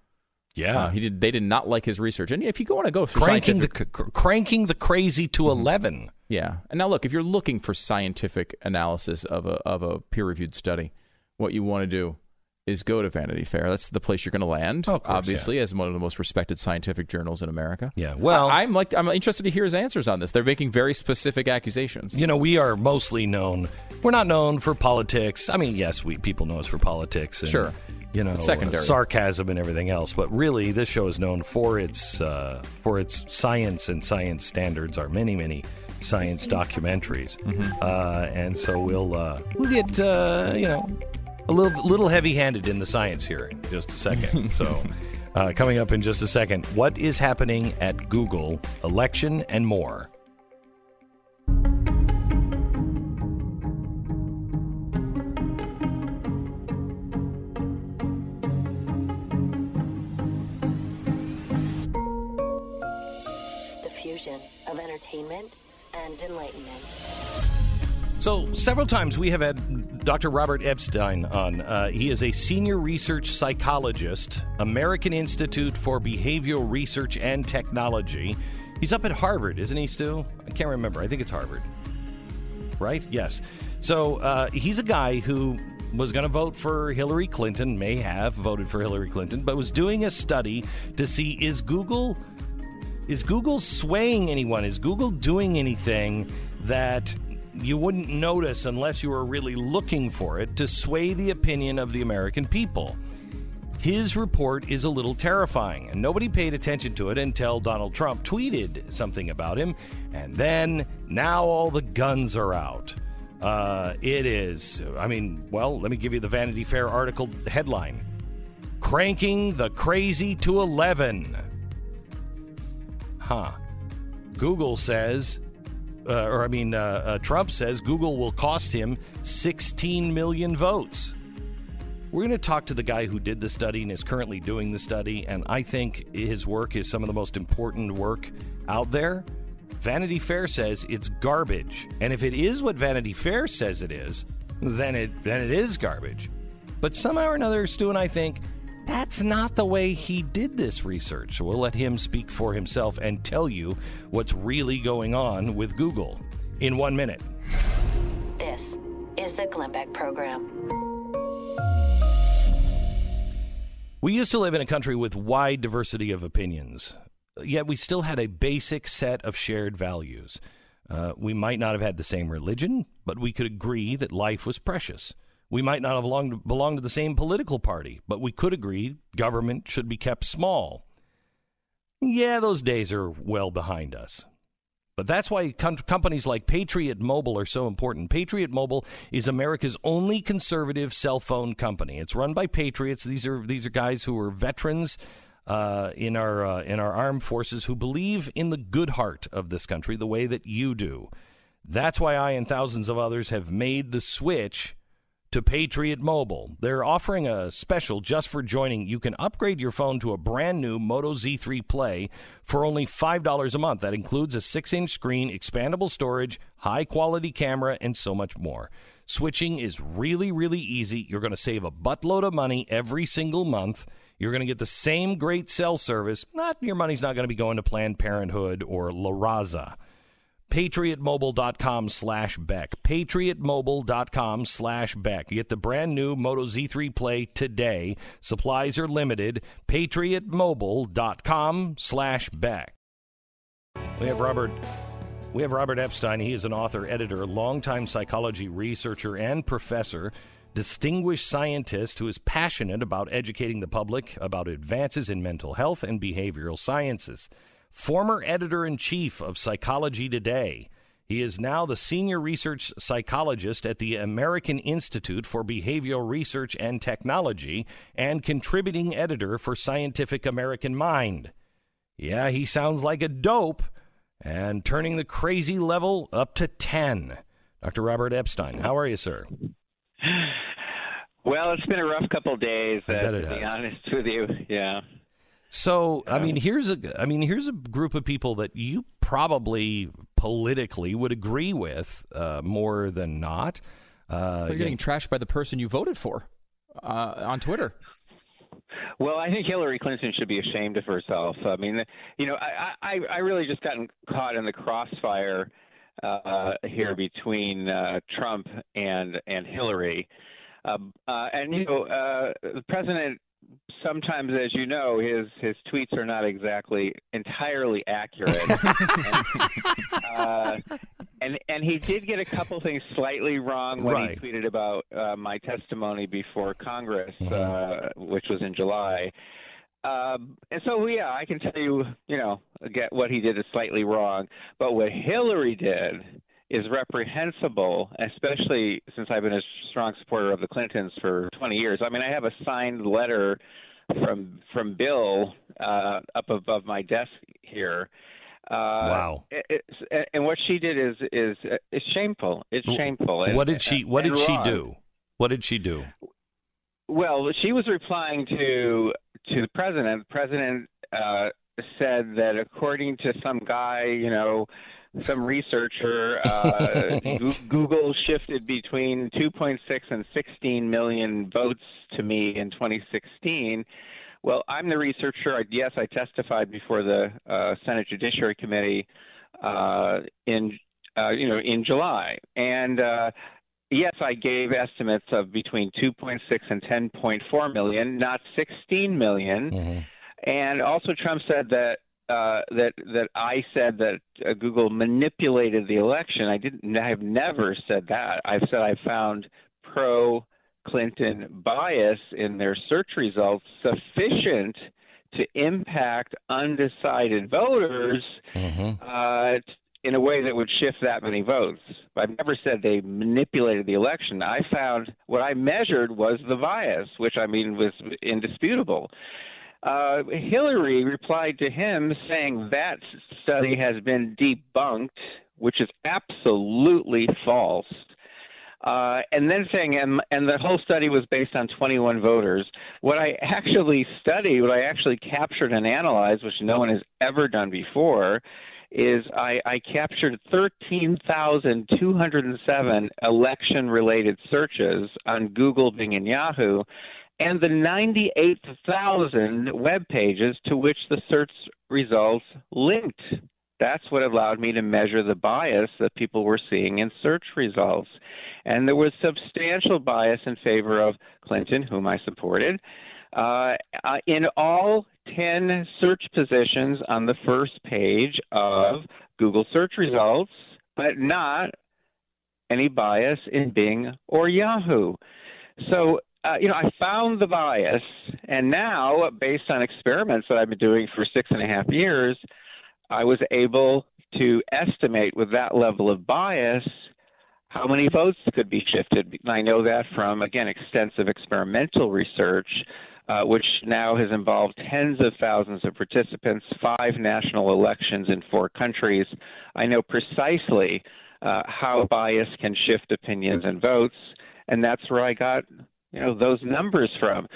Yeah. Uh, he did. They did not like his research. And if you want to go cranking the, scientific, c- cranking the crazy to 11. yeah. And now look, if you're looking for scientific analysis of a of a peer reviewed study, what you want to do is go to Vanity Fair. That's the place you're going to land. Oh, course, obviously, as one of the most respected scientific journals in America. Yeah, well- I, am like I'm interested to hear his answers on this. They're making very specific accusations. You know, we are mostly known. We're not known for politics. I mean, yes, we people know us for politics and Sure. you know secondary. uh, sarcasm and everything else. But really, this show is known for its uh, for its science and science standards. Our many many science documentaries, Mm-hmm. uh, and so we'll uh, we'll get uh, you know a little little heavy-handed in the science here in just a second. So, uh, coming up in just a second, what is happening at Google? Election and more. The fusion of entertainment and enlightenment. So, several times we have had Dr. Robert Epstein on. Uh, he is a senior research psychologist, American Institute for Behavioral Research and Technology. He's up at Harvard, isn't he, Stu? I can't remember. I think it's Harvard. Right? Yes. So, uh, he's a guy who was going to vote for Hillary Clinton, may have voted for Hillary Clinton, but was doing a study to see is Google is Google swaying anyone? Is Google doing anything that you wouldn't notice unless you were really looking for it to sway the opinion of the American people? His report is a little terrifying, and nobody paid attention to it until Donald Trump tweeted something about him, and then now all the guns are out. Uh, it is, I mean, well, let me give you the Vanity Fair article headline Cranking the Crazy to 11. Huh. Google says, uh, or I mean, uh, uh, Trump says Google will cost him 16 million votes. We're going to talk to the guy who did the study and is currently doing the study, and I think his work is some of the most important work out there. Vanity Fair says it's garbage, and if it is what Vanity Fair says it is, then it then it is garbage. But somehow or another, Stu and I think that's not the way he did this research. So we'll let him speak for himself and tell you what's really going on with Google in one minute. This is the Glenn Beck Program. We used to live in a country with wide diversity of opinions, yet we still had a basic set of shared values. Uh, we might not have had the same religion, but we could agree that life was precious. We might not have belonged, belonged to the same political party, but we could agree government should be kept small. Yeah, those days are well behind us. But that's why com- companies like Patriot Mobile are so important. Patriot Mobile is America's only conservative cell phone company. It's run by patriots. These are these are guys who are veterans uh, in our uh, in our armed forces who believe in the good heart of this country the way that you do. That's why I and thousands of others have made the switch to Patriot Mobile. They're offering a special just for joining. You can upgrade your phone to a brand new Moto Z3 Play for only $5 a month. That includes a 6 inch screen, expandable storage, high quality camera, and so much more. Switching is really, really easy. You're going to save a buttload of money every single month. You're going to get the same great cell service. Not your money's not going to be going to Planned Parenthood or La Raza patriotmobile.com slash Beck. Patriotmobile.com slash Beck. Get the brand new Moto Z3 Play today. Supplies are limited. Patriotmobile.com slash Beck. We have Robert. We have Robert Epstein. He is an author, editor, longtime psychology researcher, and professor, distinguished scientist who is passionate about educating the public about advances in mental health and behavioral sciences former editor in chief of Psychology Today. He is now the senior research psychologist at the American Institute for Behavioral Research and Technology and contributing editor for Scientific American Mind. Yeah, he sounds like a dope and turning the crazy level up to 10. Dr. Robert Epstein, how are you, sir? Well, it's been a rough couple of days, uh, to be honest with you. Yeah. So, I mean, here's a I mean, here's a group of people that you probably politically would agree with uh, more than not. Uh, You're getting trashed by the person you voted for uh, on Twitter. Well, I think Hillary Clinton should be ashamed of herself. I mean, you know, I I, I really just gotten caught in the crossfire uh, here between uh, Trump and and Hillary, um, uh, and you know, uh, the president. Sometimes, as you know, his his tweets are not exactly entirely accurate, and, uh, and and he did get a couple things slightly wrong when Right. he tweeted about uh, my testimony before Congress, uh, which was in July. Um, and so, yeah, I can tell you, you know, get what he did is slightly wrong, but what Hillary did is reprehensible, especially since I've been a strong supporter of the Clintons for 20 years. I mean, I have a signed letter from from Bill uh, up above my desk here. Uh, Wow. it- and what she did is is is shameful. It's shameful. And- What did she What did she do? What did she do? Well, she was replying to to the president. The president uh, said that according to some guy, you know, some researcher, uh, Google shifted between 2.6 and 16 million votes to me in 2016. Well, I'm the researcher. Yes, I testified before the uh, Senate Judiciary Committee uh, in uh, you know in July, and uh, yes, I gave estimates of between 2.6 and 10.4 million, not 16 million. Mm-hmm. And also, Trump said that uh, that that I said that uh, Google manipulated the election. I didn't. I have never said that. I've said I found pro Clinton bias in their search results sufficient to impact undecided voters Mm-hmm. uh, in a way that would shift that many votes. I've never said they manipulated the election. I found what I measured was the bias, which I mean was indisputable. Uh, Hillary replied to him saying that study has been debunked, which is absolutely false. Uh, and then saying, and, and the whole study was based on 21 voters. What I actually studied, what I actually captured and analyzed, which no one has ever done before, is I, I captured 13,207 election related searches on Google, Bing, and Yahoo, and the 98,000 web pages to which the search results linked. That's what allowed me to measure the bias that people were seeing in search results. And there was substantial bias in favor of Clinton, whom I supported. Uh, uh, in all 10 search positions on the first page of Google search results, but not any bias in Bing or Yahoo. So, uh, you know, I found the bias, and now, based on experiments that I've been doing for six and a half years, I was able to estimate with that level of bias how many votes could be shifted. And I know that from, again, extensive experimental research, uh, which now has involved tens of thousands of participants, five national elections in four countries. I know precisely uh, how bias can shift opinions and votes, and that's where I got, you know, those numbers from.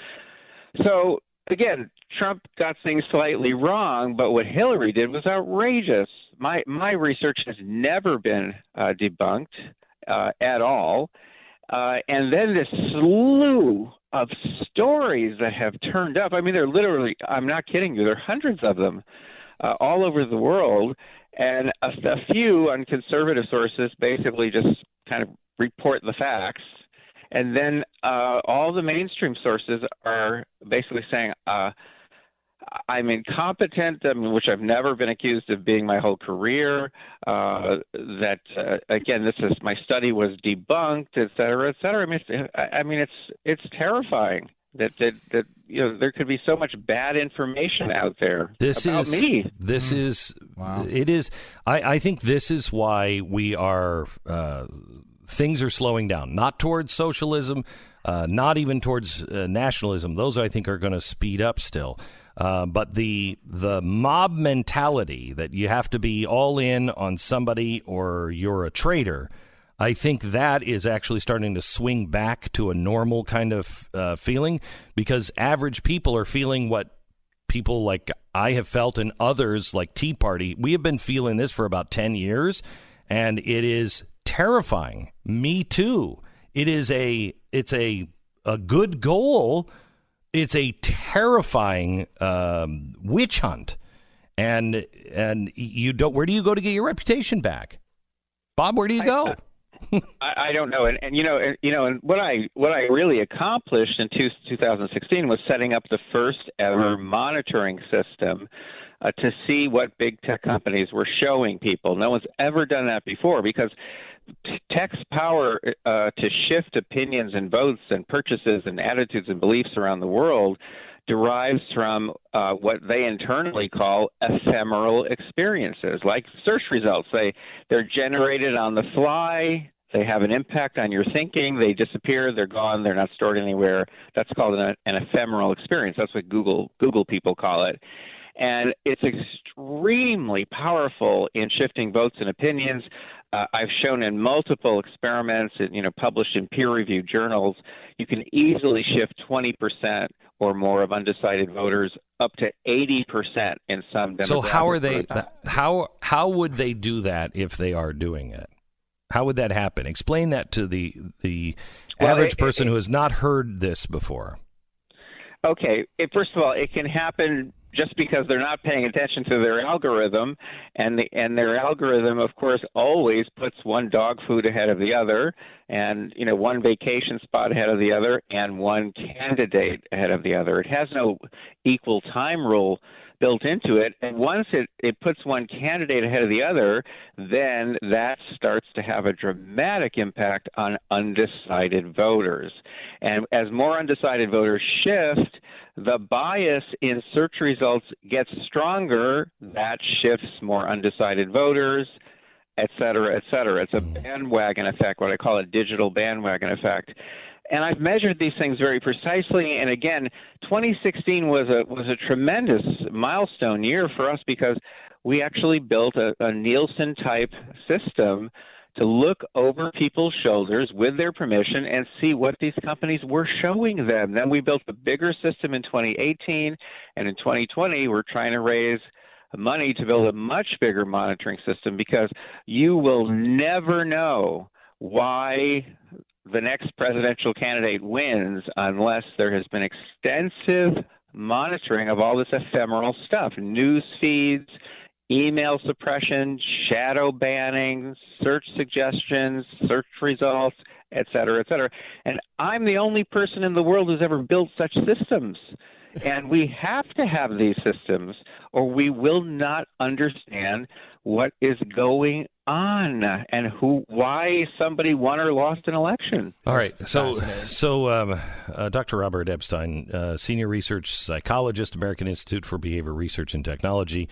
So again, Trump got things slightly wrong, but what Hillary did was outrageous. My my research has never been uh, debunked uh, at all. Uh, and then this slew of stories that have turned up. I mean, they're literally, I'm not kidding you, there are hundreds of them uh, all over the world. And a, a few on conservative sources basically just kind of report the facts. And then uh, all the mainstream sources are basically saying, uh, I'm incompetent, I mean, which I've never been accused of being my whole career. Uh, that uh, again, this is my study was debunked, et cetera, et cetera. I mean, it's, I mean, it's it's terrifying that that that you know there could be so much bad information out there This about is me. this is it is. I I think this is why we are uh, things are slowing down. Not towards socialism, uh, not even towards uh, nationalism. Those I think are going to speed up still. Uh, but the the mob mentality that you have to be all in on somebody or you're a traitor, I think that is actually starting to swing back to a normal kind of uh, feeling because average people are feeling what people like I have felt and others like Tea Party. We have been feeling this for about 10 years and it is terrifying. Me too. It is a it's a a good goal. It's a terrifying um, witch hunt. And and you don't where do you go to get your reputation back? Bob, where do you go? I, I don't know, and, and you know, and, you know, and what I what I really accomplished in two, 2016 was setting up the first ever monitoring system uh, to see what big tech companies were showing people. No one's ever done that before because tech's power uh, to shift opinions and votes and purchases and attitudes and beliefs around the world derives from uh, what they internally call ephemeral experiences, like search results. They they're generated on the fly. They have an impact on your thinking. They disappear. They're gone. They're not stored anywhere. That's called an, an ephemeral experience. That's what Google Google people call it. And it's extremely powerful in shifting votes and opinions. Uh, I've shown in multiple experiments, you know, published in peer-reviewed journals, you can easily shift 20% or more of undecided voters up to 80% in some demographics. So how are they? How how would they do that if they are doing it? How would that happen? Explain that to the the Well, average it- person it- who has not heard this before. Okay, it, first of all, it can happen just because they're not paying attention to their algorithm, and the and their algorithm, of course, always puts one dog food ahead of the other, and you know one vacation spot ahead of the other, and one candidate ahead of the other. It has no equal time rule built into it, and once it it puts one candidate ahead of the other, then that starts to have a dramatic impact on undecided voters, and as more undecided voters shift the bias in search results gets stronger, that shifts more undecided voters, et cetera, et cetera. It's a mm. bandwagon effect, what I call a digital bandwagon effect. And I've measured these things very precisely. And again, 2016 was a was a tremendous milestone year for us because we actually built a, a Nielsen type system to look over people's shoulders with their permission and see what these companies were showing them. Then we built a bigger system in 2018, and in 2020 we're trying to raise money to build a much bigger monitoring system because you will never know why the next presidential candidate wins unless there has been extensive monitoring of all this ephemeral stuff, news feeds, email suppression, shadow banning, search suggestions, search results, et cetera, et cetera. And I'm the only person in the world who's ever built such systems. And we have to have these systems, or we will not understand what is going on and who, why somebody won or lost an election. All right. So, so um, uh, Dr. Robert Epstein, uh, senior research psychologist, American Institute for Behavior Research and Technology.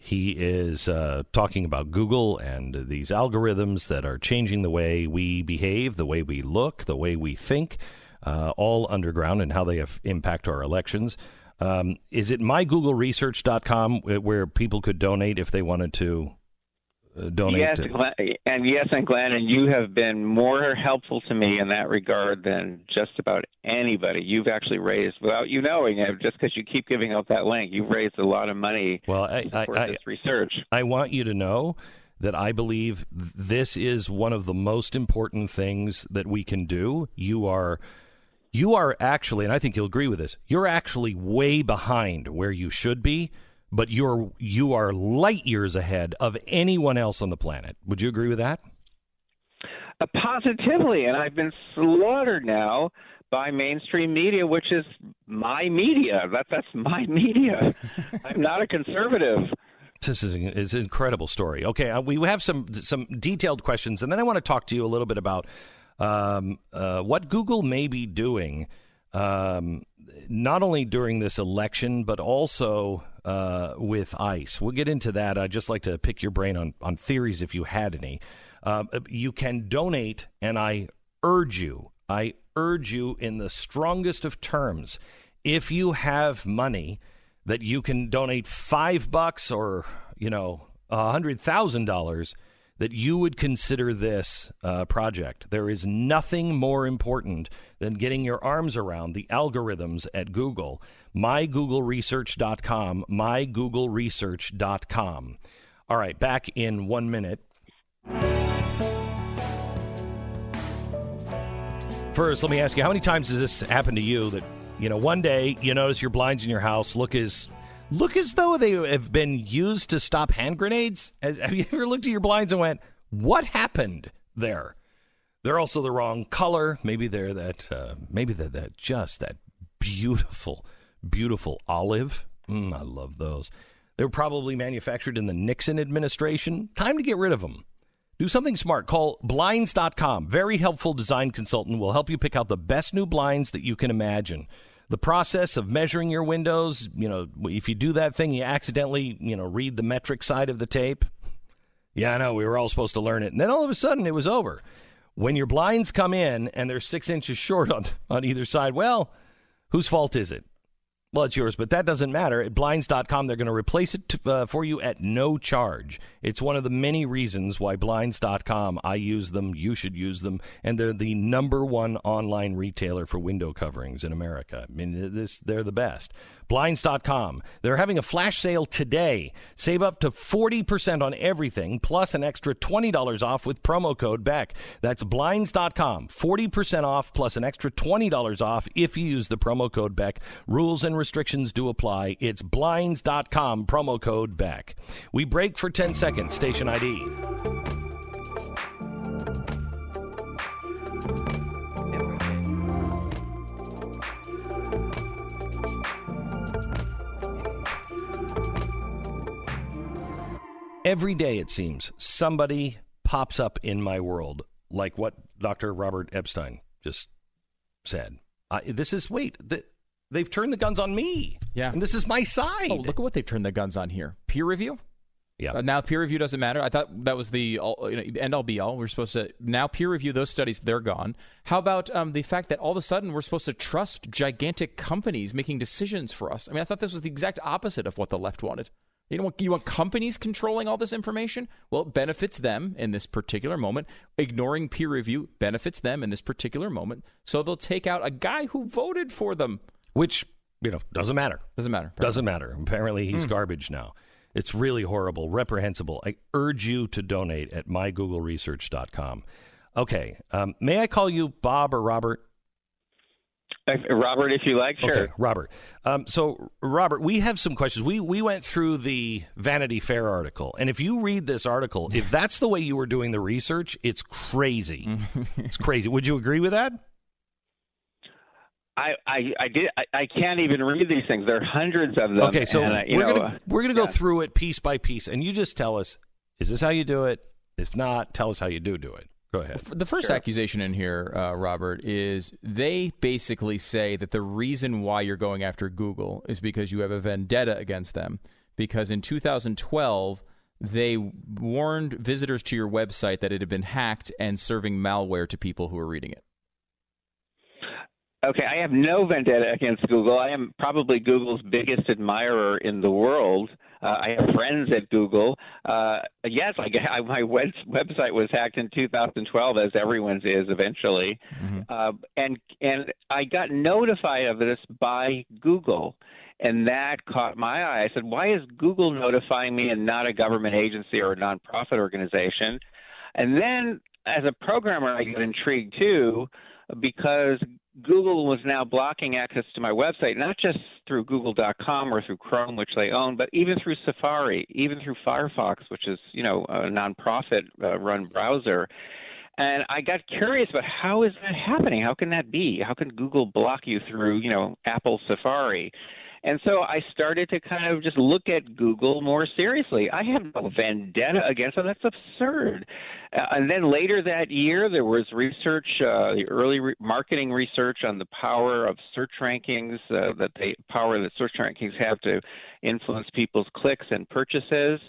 He is uh, talking about Google and these algorithms that are changing the way we behave, the way we look, the way we think, uh, all underground, and how they have impact our elections. Um, is it mygoogleresearch.com wh- where people could donate if they wanted to uh, donate? Yes, to- Glenn, and yes, and Glenn, and you have been more helpful to me in that regard than just about anybody. You've actually raised, without you knowing it, just because you keep giving out that link, you've raised a lot of money Well, I- to support I- I- this research. I want you to know that I believe this is one of the most important things that we can do. You are you are actually and I think you'll agree with this. You're actually way behind where you should be, but you're you are light years ahead of anyone else on the planet. Would you agree with that? Uh, positively, and I've been slaughtered now by mainstream media, which is my media. That that's my media. I'm not a conservative. This is, is an incredible story. Okay, uh, we have some some detailed questions, and then I want to talk to you a little bit about um, uh, what Google may be doing, um, not only during this election, but also uh, with ICE. We'll get into that. I'd just like to pick your brain on, on theories if you had any. Um, you can donate, and I urge you, I urge you in the strongest of terms, if you have money that you can donate five bucks or, you know, a hundred thousand dollars that you would consider this uh, project. There is nothing more important than getting your arms around the algorithms at Google. MyGoogleResearch.com, MyGoogleResearch.com. All right, back in one minute. First, let me ask you, how many times has this happened to you that, you know, one day you notice your blinds in your house look as look as though they have been used to stop hand grenades? Have you ever looked at your blinds and went, "What happened there?" They're also the wrong color. Maybe they're that. Uh, maybe they're that just that beautiful, beautiful olive. Mm, I love those. They were probably manufactured in the Nixon administration. Time to get rid of them. Do something smart. Call blinds.com. Very helpful design consultant will help you pick out the best new blinds that you can imagine. The process of measuring your windows, you know, if you do that thing, you accidentally, you know, read the metric side of the tape. Yeah, I know. We were all supposed to learn it. And then all of a sudden it was over. When your blinds come in and they're six inches short on, on either side, well, whose fault is it? Well, it's yours, but that doesn't matter. At Blinds.com, they're going to replace it to, uh, for you at no charge. It's one of the many reasons why Blinds.com, I use them, you should use them, and they're the number one online retailer for window coverings in America. I mean, this, they're the best. Blinds.com, they're having a flash sale today. Save up to 40% on everything, plus an extra $20 off with promo code BECK. That's Blinds.com, 40% off, plus an extra $20 off if you use the promo code BECK. Rules and restrictions do apply. It's Blinds.com, promo code BECK. We break for 10 seconds, station ID. Every day, it seems, somebody pops up in my world, like what Dr. Robert Epstein just said. I, this is, wait, the, they've turned the guns on me. Yeah. And this is my side. Oh, look at what they've turned the guns on here. Peer review. Yeah. Uh, now peer review doesn't matter. I thought that was the all, you know, end all be all. We're supposed to now peer review those studies. They're gone. How about um, the fact that all of a sudden we're supposed to trust gigantic companies making decisions for us? I mean, I thought this was the exact opposite of what the left wanted. You know, you want companies controlling all this information? Well, it benefits them in this particular moment. Ignoring peer review benefits them in this particular moment. So they'll take out a guy who voted for them. Which, you know, doesn't matter. Doesn't matter. Doesn't matter. Apparently, he's garbage now. It's really horrible, reprehensible. I urge you to donate at mygoogleresearch.com. Okay. Um, may I call you Bob or Robert? Robert, if you like, sure. Okay, Robert. Um, so, Robert, we have some questions. We we went through the Vanity Fair article, and if you read this article, if that's the way you were doing the research, it's crazy. it's crazy. Would you agree with that? I, I, I did. I, I can't even read these things. There are hundreds of them. Okay, so and, uh, we're know, gonna we're gonna go yeah. through it piece by piece, and you just tell us: is this how you do it? If not, tell us how you do do it. Go ahead. The first accusation in here, uh, Robert, is they basically say that the reason why you're going after Google is because you have a vendetta against them. Because in 2012, they warned visitors to your website that it had been hacked and serving malware to people who were reading it. Okay, I have no vendetta against Google. I am probably Google's biggest admirer in the world. Uh, I have friends at Google. Uh, yes, I, I, my web, website was hacked in 2012, as everyone's is eventually, uh, and and I got notified of this by Google, and that caught my eye. I said, "Why is Google notifying me and not a government agency or a nonprofit organization?" And then, as a programmer, I got intrigued too because Google was now blocking access to my website, not just through Google.com or through Chrome, which they own, but even through Safari, even through Firefox, which is you know a nonprofit-run uh, browser. And I got curious about how is that happening? How can that be? How can Google block you through you know Apple Safari? And so I started to kind of just look at Google more seriously. I have no vendetta against them. That's absurd. Uh, and then later that year, there was research, uh, the early re- marketing research on the power of search rankings, uh, that the power that search rankings have to influence people's clicks and purchases.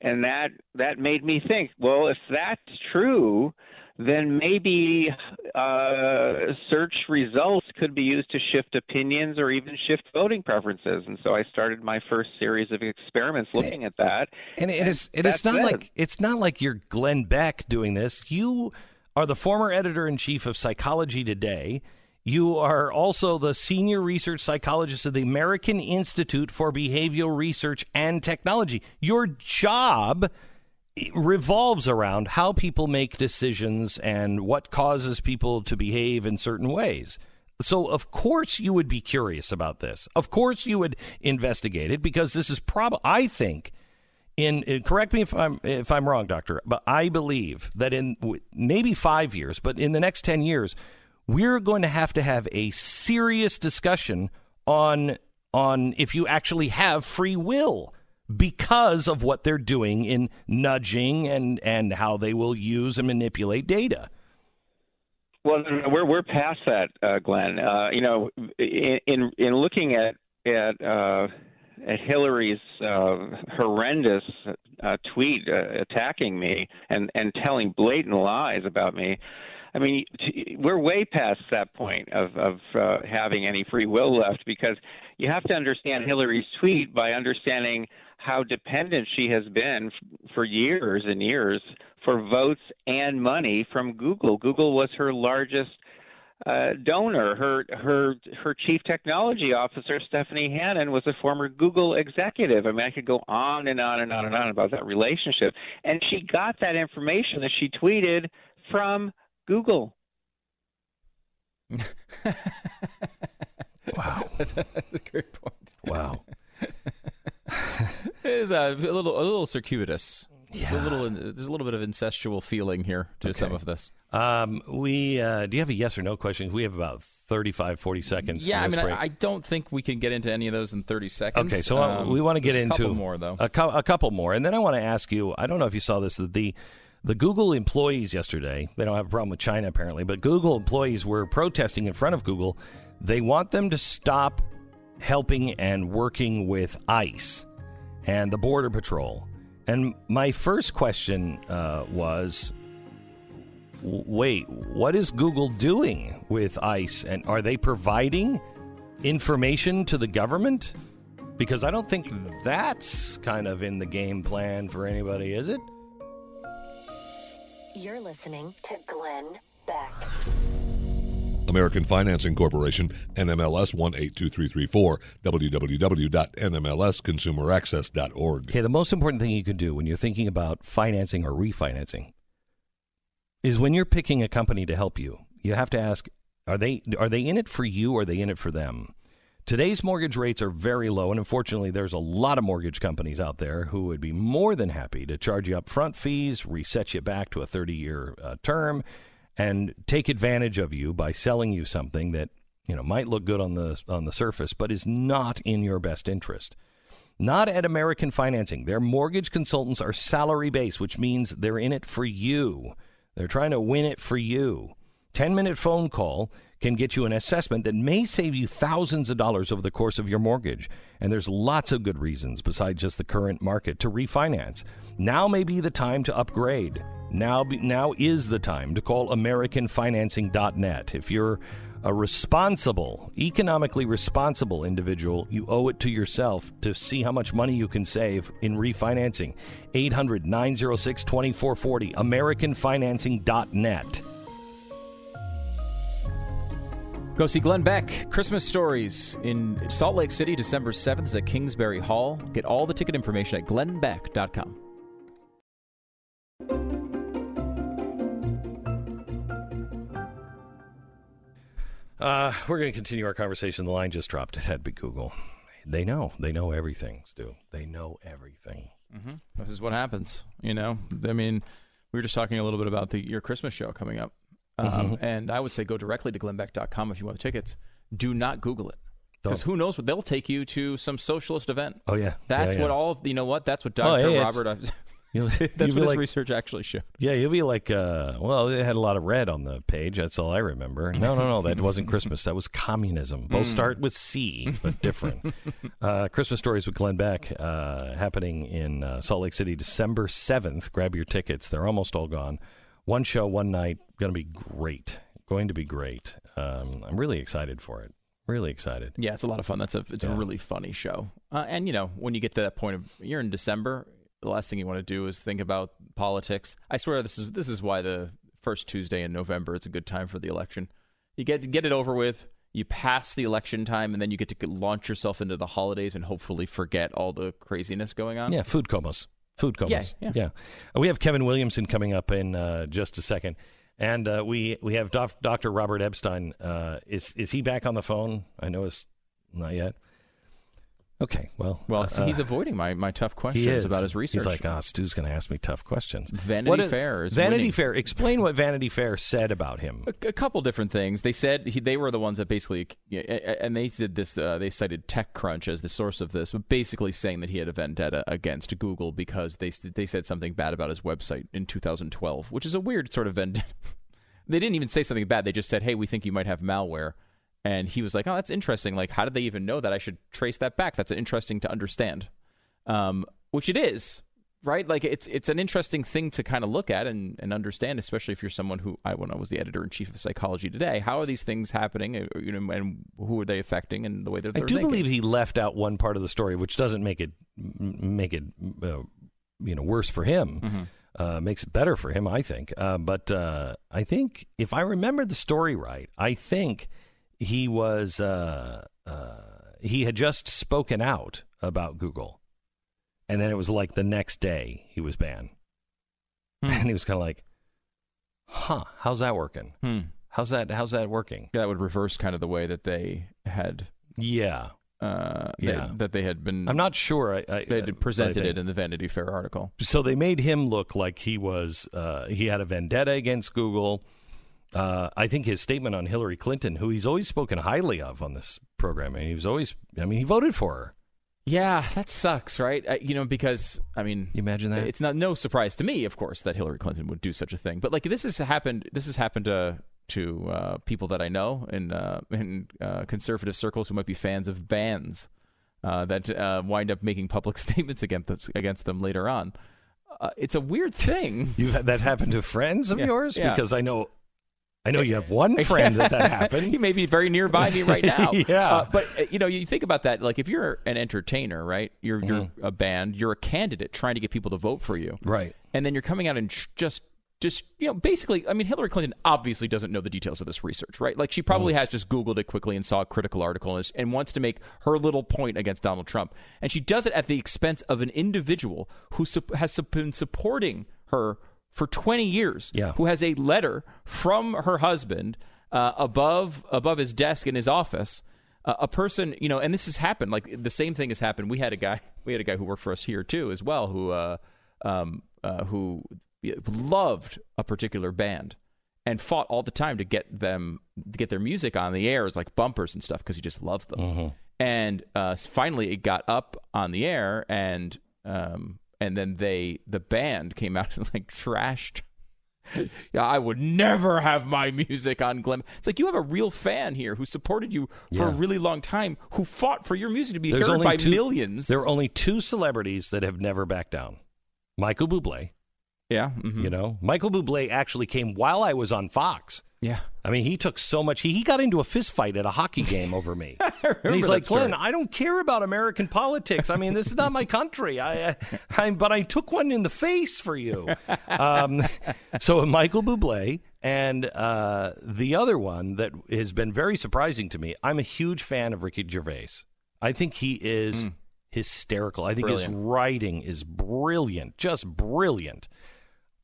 And that that made me think, well, if that's true, then maybe uh, search results could be used to shift opinions or even shift voting preferences. And so I started my first series of experiments looking at that. And it is it is not it. like it's not like you're Glenn Beck doing this. You are the former editor in chief of Psychology Today. You are also the senior research psychologist of the American Institute for Behavioral Research and Technology. Your job revolves around how people make decisions and what causes people to behave in certain ways. So, of course, you would be curious about this. Of course, you would investigate it because this is probably, I think, in uh, correct me if I'm if I'm wrong, doctor, but I believe that in w- maybe five years, but in the next ten years, we're going to have to have a serious discussion on on if you actually have free will because of what they're doing in nudging and and how they will use and manipulate data. Well, we're we're past that, uh, Glenn. Uh, you know, in in, in looking at at uh, at Hillary's uh, horrendous uh, tweet uh, attacking me and and telling blatant lies about me, I mean, we're way past that point of of uh, having any free will left because you have to understand Hillary's tweet by understanding how dependent she has been for years and years for votes and money from Google. Google was her largest uh, donor. Her her her chief technology officer, Stephanie Hannon, was a former Google executive. I mean, I could go on and on and on and on about that relationship. And she got that information that she tweeted from Google. Wow. That's a great point. Wow. It is a, a little a little circuitous. There's a Yeah. little there's a little bit of incestual feeling here to some of this. Um, we uh, do you have a yes or no question? We have about 35, 40 seconds. Yeah, I mean, break. I, I don't think we can get into any of those in 30 seconds. Okay, so uh, Um, we want to get there's a into couple more though. A, cou- a couple more, and then I want to ask you. I don't know if you saw this. that The the Google employees yesterday. They don't have a problem with China apparently, but Google employees were protesting in front of Google. They want them to stop helping and working with ICE and the Border Patrol. And my first question uh, was, wait, what is Google doing with ICE, and are they providing information to the government? Because I don't think that's kind of in the game plan for anybody, is it? You're listening to Glenn Beck. American Financing Corporation, NMLS 182334, www.nmlsconsumeraccess.org. Okay, the most important thing you can do when you're thinking about financing or refinancing is when you're picking a company to help you, you have to ask are they are they in it for you or are they in it for them? Today's mortgage rates are very low, and unfortunately, there's a lot of mortgage companies out there who would be more than happy to charge you upfront fees, reset you back to a 30 year uh, term, and take advantage of you by selling you something that you know might look good on the on the surface, but is not in your best interest. Not at American Financing. Their mortgage consultants are salary based, which means they're in it for you. They're trying to win it for you. 10 minute phone call can get you an assessment that may save you thousands of dollars over the course of your mortgage. And there's lots of good reasons besides just the current market to refinance. Now may be the time to upgrade. Now, be, now is the time to call AmericanFinancing.net. If you're a responsible, economically responsible individual, you owe it to yourself to see how much money you can save in refinancing. 800 906 2440, AmericanFinancing.net. Go see Glenn Beck, Christmas Stories in Salt Lake City, December 7th at Kingsbury Hall. Get all the ticket information at glennbeck.com. Uh, we're going to continue our conversation. The line just dropped. It had to be Google. They know. They know everything, Stu. They know everything. This is what happens, you know. I mean, we were just talking a little bit about the your Christmas show coming up, um, and I would say go directly to glennbeck.com if you want the tickets. Do not Google it because who knows what they'll take you to some socialist event. Oh, yeah. That's Yeah, what all of, you know. What that's what Oh, Dr. yeah, it's- Robert. You'll, that's what his like, research actually showed. yeah, you'll be like, uh, well, it had a lot of red on the page. That's all I remember. No, no, no, that wasn't Christmas. That was communism. Both start with C, but different. uh, Christmas Stories with Glenn Beck uh, happening in uh, Salt Lake City, December 7th. Grab your tickets. They're almost all gone. One show, one night. Going to be great. Going to be great. Um, I'm really excited for it. Really excited. Yeah, it's a lot of fun. That's a it's a really funny show. Uh, and you know, when you get to that point of you're in December, the last thing you want to do is think about politics. I swear this is this is why the first Tuesday in November is a good time for the election. You get get it over with. You pass the election time, and then you get to launch yourself into the holidays and hopefully forget all the craziness going on. Yeah, food comas. Food comas. Yeah, yeah. Uh, we have Kevin Williamson coming up in uh, just a second. And uh, we we have Dr. Robert Epstein. Uh, is is he back on the phone? I know it's not yet. Okay, well, Well, uh, see, he's avoiding my, my tough questions about his research. He's like, ah, Stu's going to ask me tough questions. Vanity is- Fair is Vanity winning. Fair. Explain what Vanity Fair said about him. a, a couple different things. They said he, they were the ones that basically, and they did this. Uh, they cited TechCrunch as the source of this, but basically saying that he had a vendetta against Google because they they said something bad about his website in 2012, which is a weird sort of vendetta. they didn't even say something bad. They just said, "Hey, we think you might have malware." And he was like, "Oh, that's interesting. Like, how did they even know that? I should trace that back. That's interesting to understand." Um, which it is right? Like it's it's an interesting thing to kind of look at and, and understand, especially if you're someone who I when I was the editor in chief of Psychology Today. How are these things happening? uh, You know, and who are they affecting, and the way that I do thinking. believe he left out one part of the story, which doesn't make it make it uh, you know worse for him. Mm-hmm. Uh, makes it better for him, I think. Uh, but uh, I think if I remember the story right, I think he was uh, uh, he had just spoken out about Google, and then it was like the next day he was banned, Hmm. and he was kind of like, "Huh? How's that working? Hmm. How's that? How's that working?" that would reverse kind of the way that they had. Yeah, Uh, they- Yeah. that they had been. I'm not sure. I, I, They uh, had presented but I it in the Vanity Fair article. so they made him look like he was uh, he had a vendetta against Google. Uh, I think his statement on Hillary Clinton, who he's always spoken highly of on this program, and he was always, I mean, he voted for her. Yeah, that sucks, right? Uh, you know, because I mean, You imagine that? It's not no surprise to me, of course, that Hillary Clinton would do such a thing. But like this has happened. This has happened to to uh, people that I know in uh, in uh, conservative circles who might be fans of bands uh, that uh, wind up making public statements against against them later on. Uh, it's a weird thing. You that happened to friends of Yeah, yours yeah. because I know, I know you have one friend that that happened. he may be very nearby me right now. Yeah. Uh, but uh, you know, you think about that. Like, if you're an entertainer, right? You're you're Mm-hmm. a band. You're a candidate trying to get people to vote for you. Right. and then you're coming out and sh- just just you know basically i mean hillary clinton obviously doesn't know the details of this research right like she probably has just googled it quickly and saw a critical article and, and wants to make her little point against donald trump and she does it at the expense of an individual who sup- has sup- been supporting her for 20 years Yeah. who has a letter from her husband uh, above above his desk in his office uh, a person you know and this has happened like the same thing has happened we had a guy we had a guy who worked for us here too as well who uh, um, uh, who loved a particular band and fought all the time to get them to get their music on the air as like bumpers and stuff because he just loved them. And uh, finally, it got up on the air, and um, and then they the band came out and like trashed. yeah, I would never have my music on Glenn. It's like you have a real fan here who supported you for a really long time, who fought for your music to be There's heard by two, millions. There are only two celebrities that have never backed down. Michael Bublé, yeah, mhm. you know, Michael Bublé actually came while I was on Fox. Yeah. I mean, he took so much. He, he got into a fist fight at a hockey game over me. and he's like. Glenn, I don't care about American politics. I mean, this is not my country. I, I, I but I took one in the face for you. Um, so Michael Bublé and uh, the other one that has been very surprising to me. I'm a huge fan of Ricky Gervais. I think he is hysterical. I think his writing is brilliant, just brilliant.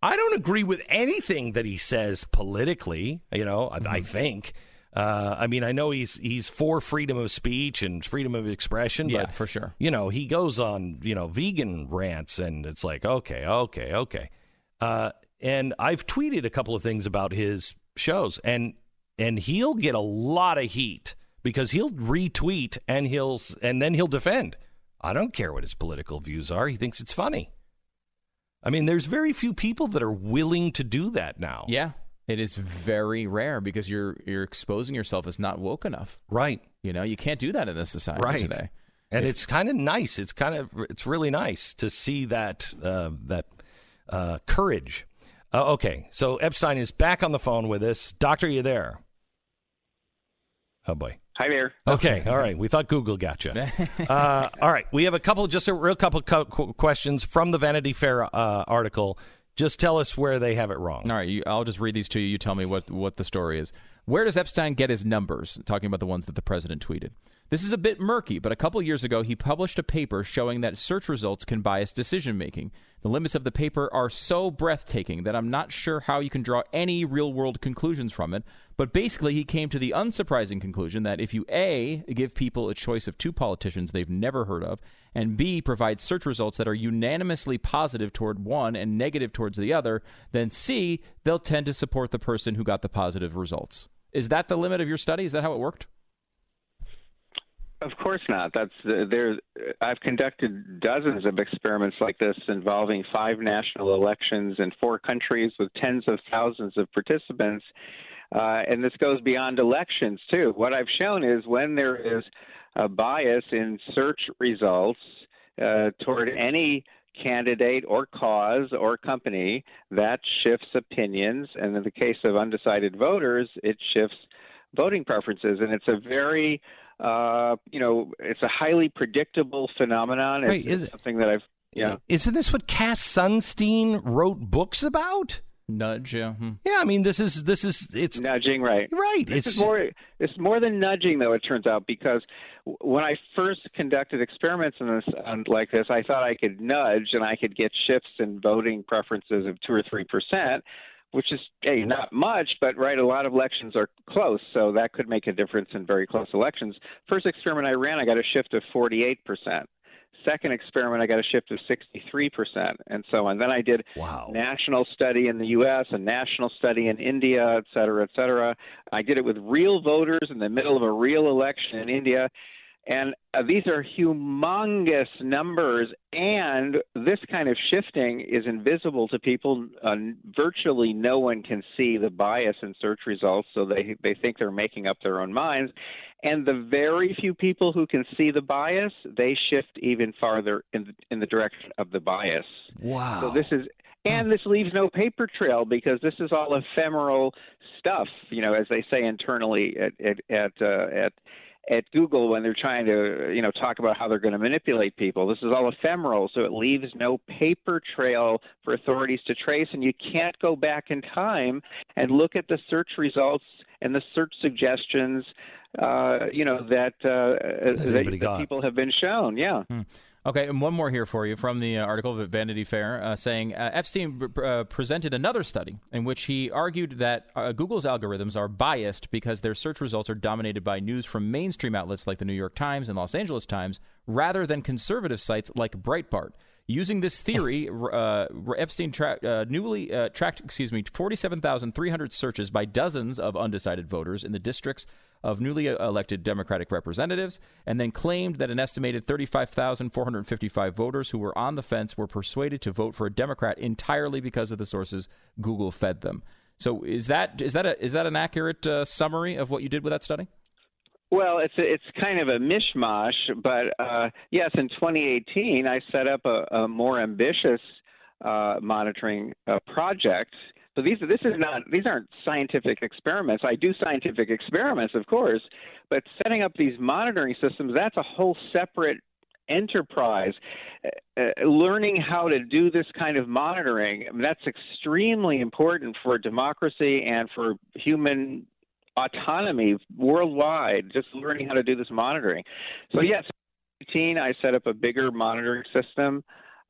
I don't agree with anything that he says politically. You know, I, I think. Uh, I mean, I know he's he's for freedom of speech and freedom of expression. Yeah, but, for sure. You know, he goes on you know vegan rants, and it's like, okay, okay, okay. Uh, and I've tweeted a couple of things about his shows, and and he'll get a lot of heat because he'll retweet and he'll and then he'll defend. I don't care what his political views are. He thinks it's funny. I mean, there's very few people that are willing to do that now. Yeah, it is very rare because you're you're exposing yourself as not woke enough. Right. You know, you can't do that in this society Right. today. And it's kind of nice. It's kind of it's really nice to see that uh, that uh, courage. Uh, okay, so Epstein is back on the phone with us. Doctor, you there? Oh boy. Hi there. Okay, all right. We thought Google got you. Uh, all right, we have a couple, just a real couple co- questions from the Vanity Fair uh, article. Just tell us where they have it wrong. All right, you, I'll just read these to you. You tell me what what the story is. Where does Epstein get his numbers? Talking about the ones that the president tweeted. This is a bit murky, but a couple years ago he published a paper showing that search results can bias decision making. The limits of the paper are so breathtaking that I'm not sure how you can draw any real world conclusions from it. But basically, he came to the unsurprising conclusion that if you A, give people a choice of two politicians they've never heard of, and B, provide search results that are unanimously positive toward one and negative towards the other, then C, they'll tend to support the person who got the positive results. Is that the limit of your study? Is that how it worked? Of course not. That's uh, there. I've conducted dozens of experiments like this involving five national elections in four countries with tens of thousands of participants, uh, and this goes beyond elections too. What I've shown is when there is a bias in search results uh, toward any candidate or cause or company, that shifts opinions. And in the case of undecided voters, it shifts voting preferences. And it's a very, uh, you know, it's a highly predictable phenomenon. It's, Right, is it's it- something that I've, yeah. Isn't this what Cass Sunstein wrote books about? Nudge, yeah. hmm. Yeah, I mean, this is this is it's Nudging, right? right. This It's more. It's more than nudging, though. It turns out because when I first conducted experiments in this on, like this, I thought I could nudge and I could get shifts in voting preferences of two or three percent, which is hey, not much, but right, a lot of elections are close, so that could make a difference in very close elections. First experiment I ran, I got a shift of forty-eight percent. Second experiment, I got a shift of 63%, and so on. Then I did Wow. national study in the U.S., a national study in India, et cetera, et cetera. I did it with real voters in the middle of a real election in India. And uh, these are humongous numbers, and this kind of shifting is invisible to people. Uh, virtually no one can see the bias in search results, so they they think they're making up their own minds. And the very few people who can see the bias, they shift even farther in the, in the direction of the bias. wow. So this is, and this leaves no paper trail because this is all ephemeral stuff. You know, as they say internally at at at uh, at, at Google when they're trying to you know talk about how they're going to manipulate people. This is all ephemeral, so it leaves no paper trail for authorities to trace, and you can't go back in time and look at the search results and the search suggestions. Uh, you know that uh, that, that people have been shown. Yeah. Okay, and one more here for you from the uh, article of Vanity Fair uh, saying uh, Epstein uh, presented another study in which he argued that uh, Google's algorithms are biased because their search results are dominated by news from mainstream outlets like the New York Times and Los Angeles Times rather than conservative sites like Breitbart. Using this theory, uh, Epstein tra- uh, newly uh, tracked, excuse me, 47,300 searches by dozens of undecided voters in the districts of newly elected Democratic representatives, and then claimed that an estimated 35,455 voters who were on the fence were persuaded to vote for a Democrat entirely because of the sources Google fed them. So, is that is that a, is that an accurate uh, summary of what you did with that study? Well, it's it's kind of a mishmash, but uh, yes, in 2018, I set up a, a more ambitious uh, monitoring uh, project. So these this is not these aren't scientific experiments. I do scientific experiments, of course, but setting up these monitoring systems that's a whole separate enterprise. Uh, uh, learning how to do this kind of monitoring I mean, that's extremely important for democracy and for human autonomy worldwide, just learning how to do this monitoring. So, yes, 18, I set up a bigger monitoring system.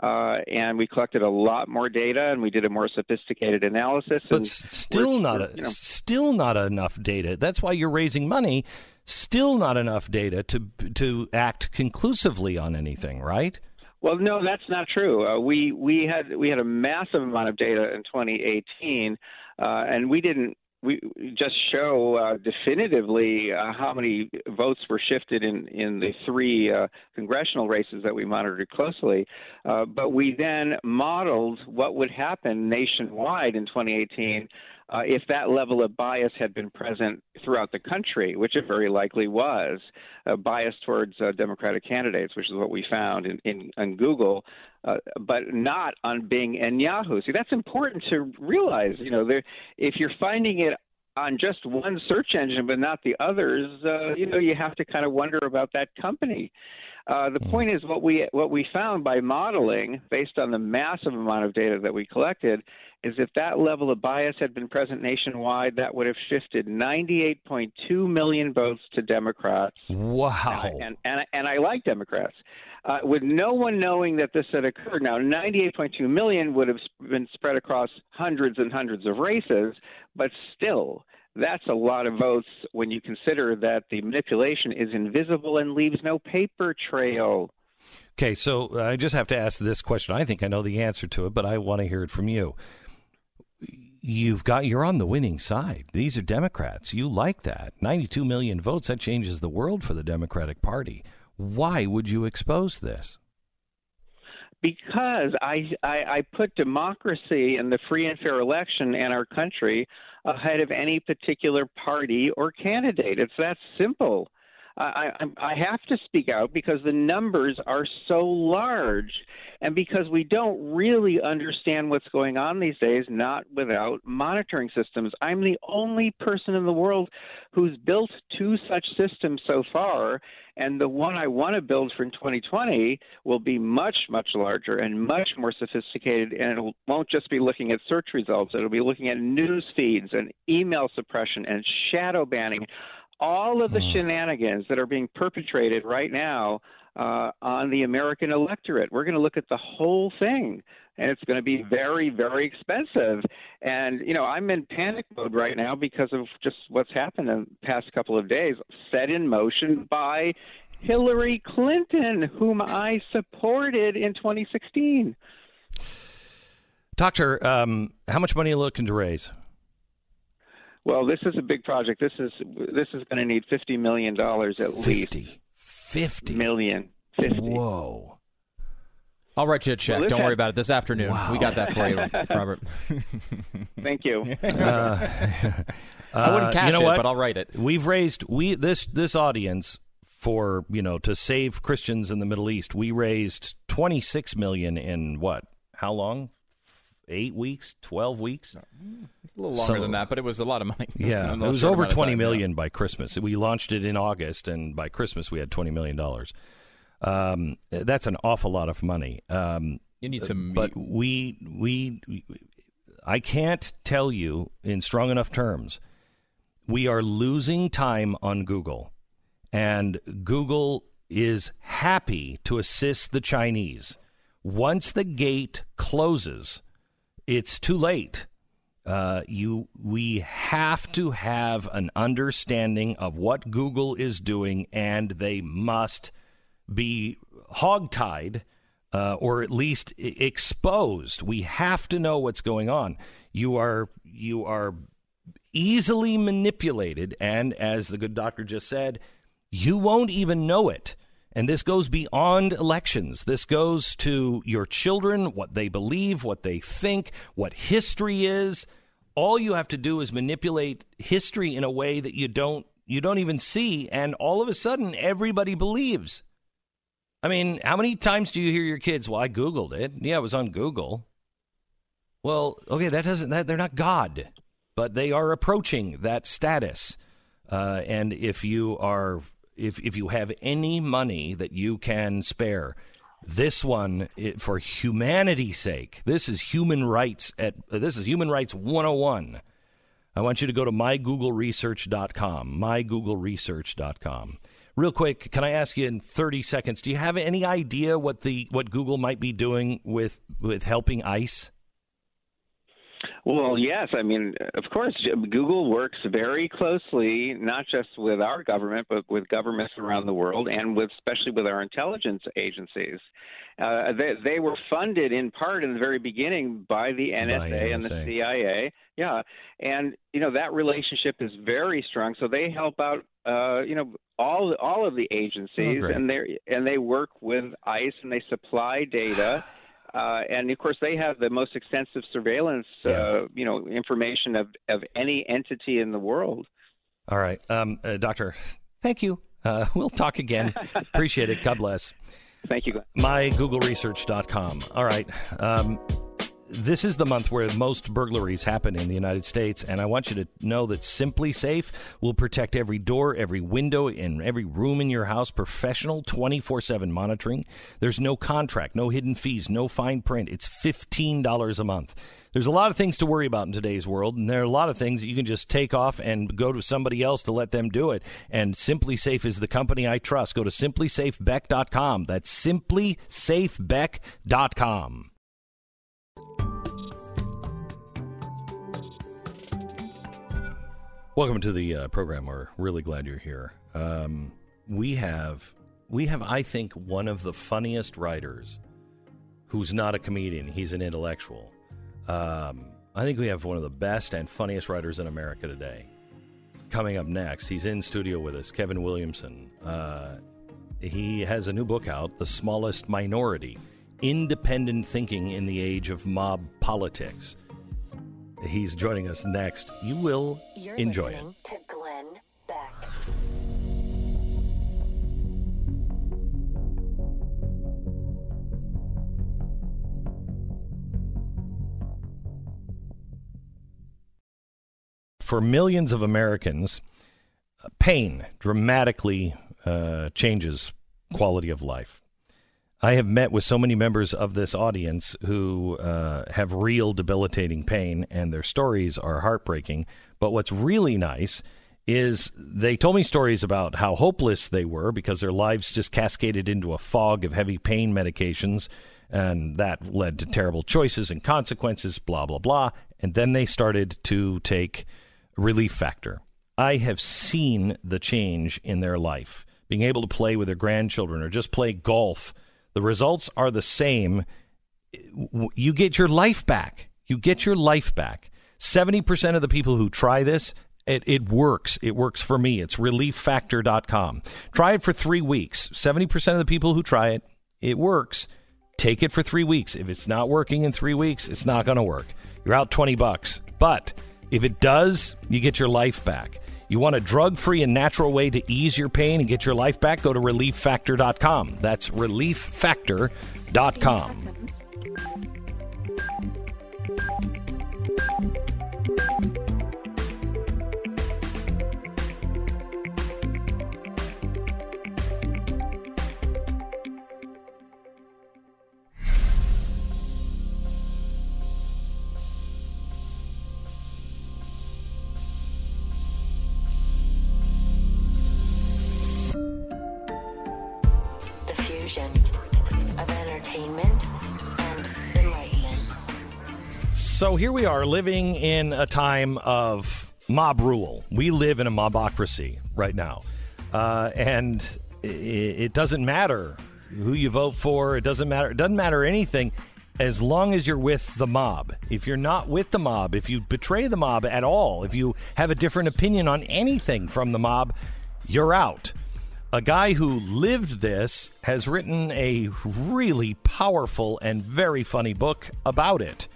Uh, and we collected a lot more data, and we did a more sophisticated analysis. But still not a, you know, still not enough data. That's why you're raising money. Still not enough data to to act conclusively on anything, right? Well, no, that's not true. Uh, we we had we had a massive amount of data in 2018, uh, and we didn't we just show uh, definitively uh, how many votes were shifted in in the three uh, congressional races that we monitored closely. Uh, but we then modeled what would happen nationwide in 2018 uh, if that level of bias had been present throughout the country, which it very likely was, uh, bias towards uh, Democratic candidates, which is what we found in, in, in Google, uh, but not on Bing and Yahoo. See, that's important to realize. You know, there, if you're finding it on just one search engine but not the others, uh, you know, you have to kind of wonder about that company. Uh, the point is what we what we found by modeling, based on the massive amount of data that we collected, is if that level of bias had been present nationwide, that would have shifted 98.2 million votes to Democrats. Wow. And and and I like Democrats. Uh, with no one knowing that this had occurred. Now, 98.2 million would have been spread across hundreds and hundreds of races, but still, that's a lot of votes when you consider that the manipulation is invisible and leaves no paper trail. Okay, so I just have to ask this question. I think I know the answer to it, but I want to hear it from you. You've got you're on the winning side. These are Democrats. You like that. 92 million votes that changes the world for the Democratic Party. Why would you expose this? because I, I I put democracy and the free and fair election and our country ahead of any particular party or candidate. It's that simple. I, I, I have to speak out because the numbers are so large and because we don't really understand what's going on these days, not without monitoring systems. I'm the only person in the world who's built two such systems so far, and the one I want to build for 2020 will be much, much larger and much more sophisticated, and it won't just be looking at search results, it'll be looking at news feeds and email suppression and shadow banning. All of the shenanigans that are being perpetrated right now uh, on the American electorate. We're going to look at the whole thing, and it's going to be very, very expensive. And you know, I'm in panic mode right now because of just what's happened in the past couple of days, set in motion by Hillary Clinton, whom I supported in 2016. Doctor, um, how much money are you looking to raise? Well, this is a big project. This is this is going to need 50 million dollars at least. 50. 50. Million. 50. Whoa. I'll write you a check. Well, Don't worry had- about it this afternoon. We got that for you, Robert. Thank you. I wouldn't Uh, cash you know it, what? but I'll write it. We've raised we this this audience for you know to save Christians in the Middle East. We raised twenty six million in what? How long? Eight weeks? Twelve weeks? It's a little longer So- than that, but it was a lot of money. Yeah, it was over twenty time, million by Christmas. We launched it in August, and by Christmas we had twenty million dollars. Um, that's an awful lot of money. Um. You need some but we, we we I can't tell you in strong enough terms. We are losing time on Google, and Google is happy to assist the Chinese. Once the gate closes, it's too late. Uh, you, we have to have an understanding of what Google is doing, and they must be hogtied uh, or at least i- exposed. We have to know what's going on. You are you are easily manipulated, and as the good doctor just said, you won't even know it. And this goes beyond elections. This goes to your children, what they believe, what they think, what history is. All you have to do is manipulate history in a way that you don't you don't even see, and all of a sudden everybody believes. I mean, how many times do you hear your kids? Well, I googled it. Yeah, it was on Google. Well, okay, that doesn't that they're not God, but they are approaching that status. Uh, and if you are if if you have any money that you can spare, this one it, for humanity's sake, this is human rights at uh, this is human rights 101. I want you to go to mygoogleresearch.com, mygoogleresearch.com. Real quick, can I ask you in 30 seconds, do you have any idea what the what Google might be doing with with helping ICE? Well, yes. I mean, of course, Google works very closely, not just with our government, but with governments around the world, and with especially with our intelligence agencies. Uh, they, they were funded in part in the very beginning by the NSA and the CIA. Yeah, and you know that relationship is very strong. So they help out, uh, you know, all all of the agencies, Oh, and they and they work with ICE and they supply data. Uh, and of course, they have the most extensive surveillance, uh, you know, information of, of any entity in the world. All right, um, uh, Doctor, thank you. Uh, we'll talk again. Appreciate it. God bless. Thank you. Glenn. mygoogleresearch.com. All right. Um, this is the month where most burglaries happen in the United States, and I want you to know that SimpliSafe will protect every door, every window, and every room in your house. Professional 24 7 monitoring. There's no contract, no hidden fees, no fine print. It's $15 a month. There's a lot of things to worry about in today's world, and there are a lot of things you can just take off and go to somebody else to let them do it. And SimpliSafe is the company I trust. Go to simplisafebeck.com. That's simplisafebeck.com. Welcome to the uh, program. We're really glad you're here. Um, we have, we have, I think, one of the funniest writers who's not a comedian. He's an intellectual. Um, I think we have one of the best and funniest writers in America today. Coming up next, he's in studio with us, Kevin Williamson. Uh, he has a new book out, The Smallest Minority Independent Thinking in the Age of Mob Politics. He's joining us next. You will You're enjoy it. To Glenn Beck. For millions of Americans, pain dramatically uh, changes quality of life I have met with so many members of this audience who uh, have real debilitating pain, and their stories are heartbreaking. But what's really nice is they told me stories about how hopeless they were because their lives just cascaded into a fog of heavy pain medications, and that led to terrible choices and consequences, blah, blah, blah. And then they started to take Relief Factor. I have seen the change in their life. Being able to play with their grandchildren or just play golf, the results are the same. You get your life back. You get your life back. 70% of the people who try this, it, it works. It works for me. It's relieffactor.com. Try it for three weeks. 70% of the people who try it, it works. Take it for three weeks. If it's not working in three weeks, it's not going to work. You're out 20 bucks. But if it does, you get your life back. You want a drug free and natural way to ease your pain and get your life back? Go to relieffactor.com. That's relieffactor.com. So here we are living in a time of mob rule. We live in a mobocracy right now. Uh, and i- it doesn't matter who you vote for. It doesn't matter. It doesn't matter anything as long as you're with the mob. If you're not with the mob, if you betray the mob at all, if you have a different opinion on anything from the mob, you're out. A guy who lived this has written a really powerful and very funny book about it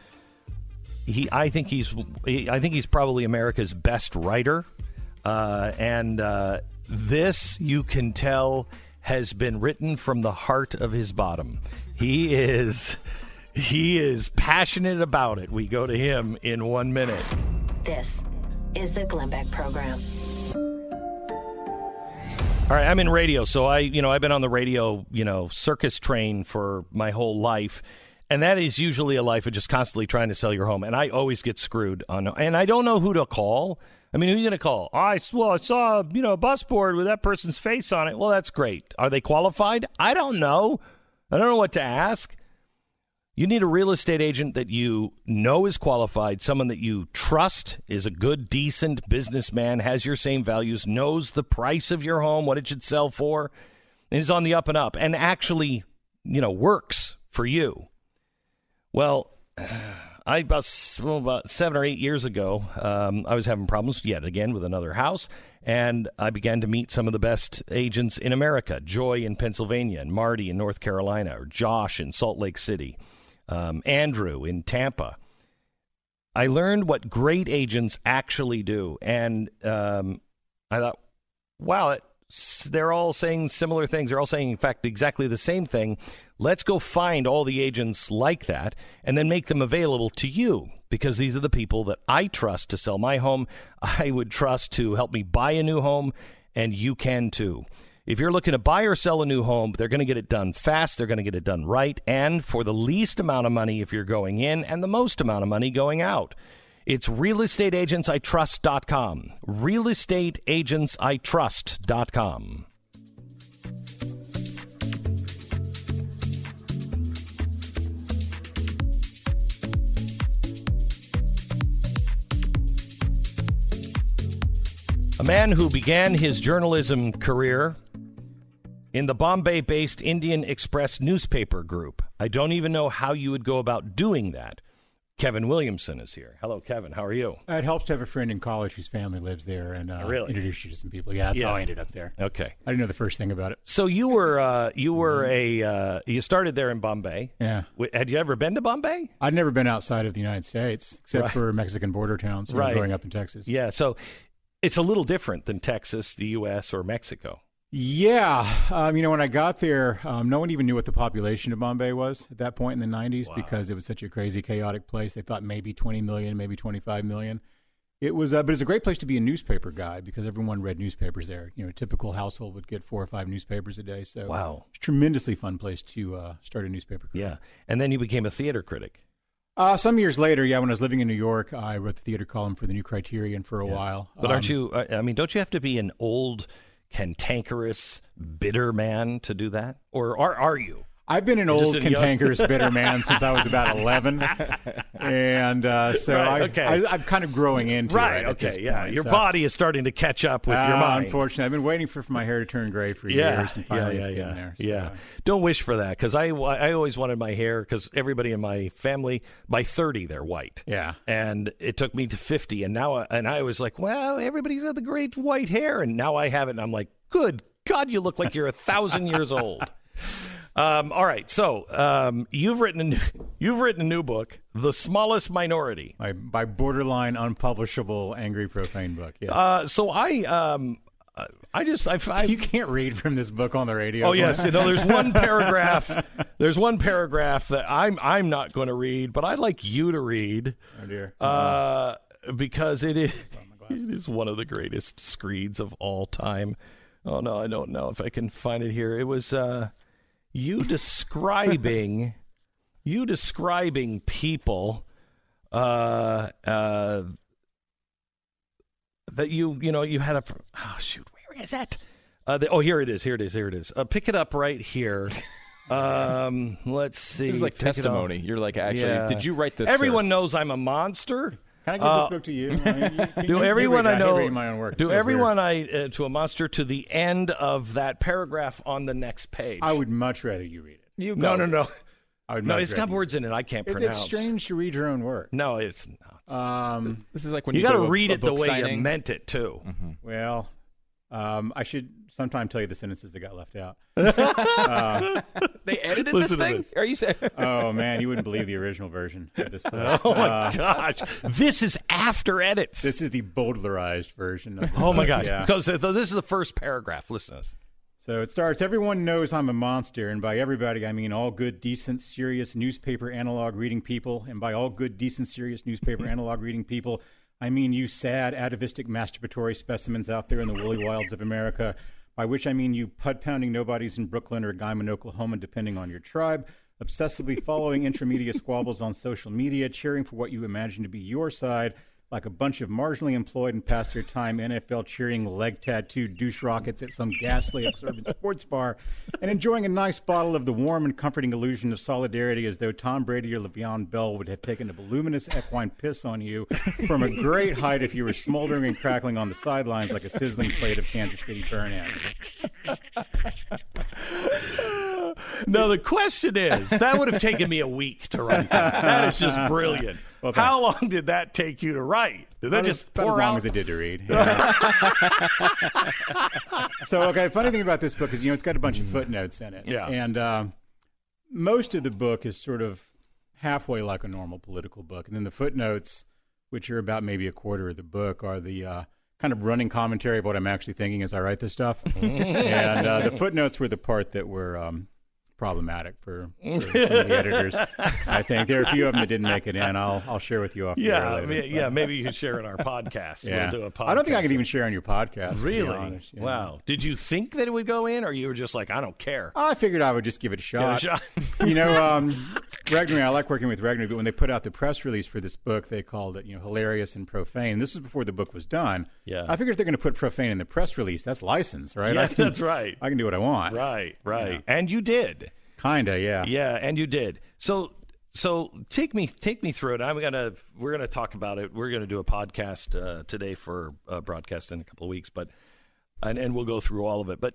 he I think he's he, I think he's probably America's best writer, uh, and uh, this you can tell has been written from the heart of his bottom. He is he is passionate about it. We go to him in one minute. This is the Glenn Beck Program. All right, I'm in radio, so I, you know, I've been on the radio, you know, circus train for my whole life, and that is usually a life of just constantly trying to sell your home, and I always get screwed on, and I don't know who to call. I mean, who are you going to call? Oh, I well, I saw you know a bus board with that person's face on it. Well, that's great. Are they qualified? I don't know. I don't know what to ask. You need a real estate agent that you know is qualified, someone that you trust is a good, decent businessman, has your same values, knows the price of your home, what it should sell for, and is on the up and up, and actually, you know, works for you. Well, I about well, about seven or eight years ago, um, I was having problems yet again with another house, and I began to meet some of the best agents in America: Joy in Pennsylvania, and Marty in North Carolina, or Josh in Salt Lake City, um, Andrew in Tampa. I learned what great agents actually do, and um, I thought, wow, it, they're all saying similar things. They're all saying, in fact, exactly the same thing. Let's go find all the agents like that and then make them available to you because these are the people that I trust to sell my home. I would trust to help me buy a new home, and you can too. If you're looking to buy or sell a new home, they're going to get it done fast, they're going to get it done right, and for the least amount of money if you're going in and the most amount of money going out. It's realestateagentsitrust.com. Realestateagentsitrust.com. A man who began his journalism career in the Bombay based Indian Express newspaper group. I don't even know how you would go about doing that. Kevin Williamson is here. Hello, Kevin. How are you? Uh, It helps to have a friend in college whose family lives there and uh, Really? introduce you to some people. Yeah, that's Yeah. how I ended up there. Okay. I didn't know the first thing about it. So you were uh, you were a uh, you started there in Bombay. Yeah. W- Had you ever been to Bombay? I'd never been outside of the United States except Right. for Mexican border towns Right. growing up in Texas. Yeah. So it's a little different than Texas, the U.S., or Mexico. Yeah. Um, you know, when I got there, um, no one even knew what the population of Bombay was at that point in the 90s because it was such a crazy, chaotic place. They thought maybe 20 million, maybe 25 million. It was, uh, but it's a great place to be a newspaper guy because everyone read newspapers there. You know, a typical household would get four or five newspapers a day. So Wow. it's a tremendously fun place to uh, start a newspaper career. Yeah. And then you became a theater critic. Uh, some years later, yeah, when I was living in New York, I wrote the theater column for the New Criterion for a while. But aren't Um, you? I mean, don't you have to be an old, cantankerous, bitter man to do that, or are are you? I've been an You're old, cantankerous, bitter man since I was about 11. And uh, so Right, I, okay. I, I'm kind of growing into Right. it. Right. okay. Yeah. point. Your So- body is starting to catch up with your Uh, mind. Unfortunately, I've been waiting for, for my hair to turn gray for yeah, years, and finally yeah, it's yeah, getting yeah. there. So, yeah. Don't wish for that because I, I always wanted my hair because everybody in my family by thirty they're white. Yeah. and it took me to fifty, and now I- and I was like, well, everybody's got the great white hair, and now I have it, and I'm like, good God, you look like you're a thousand years old. Um, all right, so um, you've written a new, you've written a new book, The Smallest Minority. My, my borderline unpublishable angry profane book. Yes. Uh, so I um, I just I, I you can't read from this book on the radio. Oh yes, you know there's one paragraph. There's one paragraph that I'm I'm not going to read, but I'd like you to read Oh dear. uh, because it is it is one of the greatest screeds of all time. Oh no, I don't know if I can find it here. It was uh, you describing you describing people uh, uh, that you you know you had a oh shoot where is it? Uh, the, oh here it is here it is here it is. Uh, pick it up right here. Um, let's see. This is like Pick testimony. You're like, actually, Yeah. did you write this? sir? Everyone knows I'm a monster. Can I give Uh, this book to you? You- you- do everyone I know my own work. do It feels everyone I uh, to a monster to the end of that paragraph on the next page. I would much rather you read it. You no, go. no, no, I would no. It's got words in it I can't It's, pronounce. it's strange to read your own work. No, it's not. Um, This is like when you you, got to go a- read a it the book way you meant it too. well, um, I should sometime tell you the sentences that got left out. They edited Listen to this thing. this. Are you saying? Oh man, you wouldn't believe the original version of this book. Oh my Uh, gosh, this is after edits. This is the Bowdlerized version. Of the oh my book, gosh, Yeah. because uh, this is the first paragraph. Listen to this. So it starts Everyone knows I'm a monster, and by everybody, I mean all good, decent, serious newspaper analog reading people. And by all good, decent, serious newspaper analog reading people, I mean you sad, atavistic, masturbatory specimens out there in the woolly wilds of America. By which I mean you pud pounding nobodies in Brooklyn or Guymon, Oklahoma, depending on your tribe, obsessively following intramedia squabbles on social media, cheering for what you imagine to be your side, like a bunch of marginally employed and past their time NFL cheering leg tattooed douche rockets at some ghastly exurban sports bar, and enjoying a nice bottle of the warm and comforting illusion of solidarity as though Tom Brady or Le'Veon Bell would have taken a voluminous equine piss on you from a great height if you were smoldering and crackling on the sidelines like a sizzling plate of Kansas City burn-in. No, the question is that would have taken me a week to write. That, that is just brilliant. Well, How long did that take you to write? Did that just as, about pour as long out? as it did to read. yeah. so, okay, funny thing about this book is, you know, it's got a bunch of footnotes in it. Yeah. And um, most of the book is sort of halfway like a normal political book. And then the footnotes, which are about maybe a quarter of the book, are the uh, kind of running commentary of what I'm actually thinking as I write this stuff. and uh, the footnotes were the part that were. Um, problematic for, for some of the editors i think there are a few of them that didn't make it in i'll, I'll share with you off Yeah, I later, mean, yeah. Maybe you could share in our podcast. yeah. We'll do a podcast. I don't think I can even share on your podcast. Really? yeah. Wow. Did you think that it would go in, or you were just like, I don't care? I figured I would just give it a Give it a shot. shot. you know, um, Regnery, I like working with Regnery, but when they put out the press release for this book, they called it, you know, hilarious and profane. This was before the book was done. Yeah. I figured if they're going to put profane in the press release, that's license, right? Yeah, can, that's right. I can do what I want. right, right. And you did. Kinda, yeah. Yeah, and you did. So so take me take me through it. I'm gonna we're gonna talk about it. We're gonna do a podcast uh, today for uh, broadcast in a couple of weeks, but and, and we'll go through all of it. But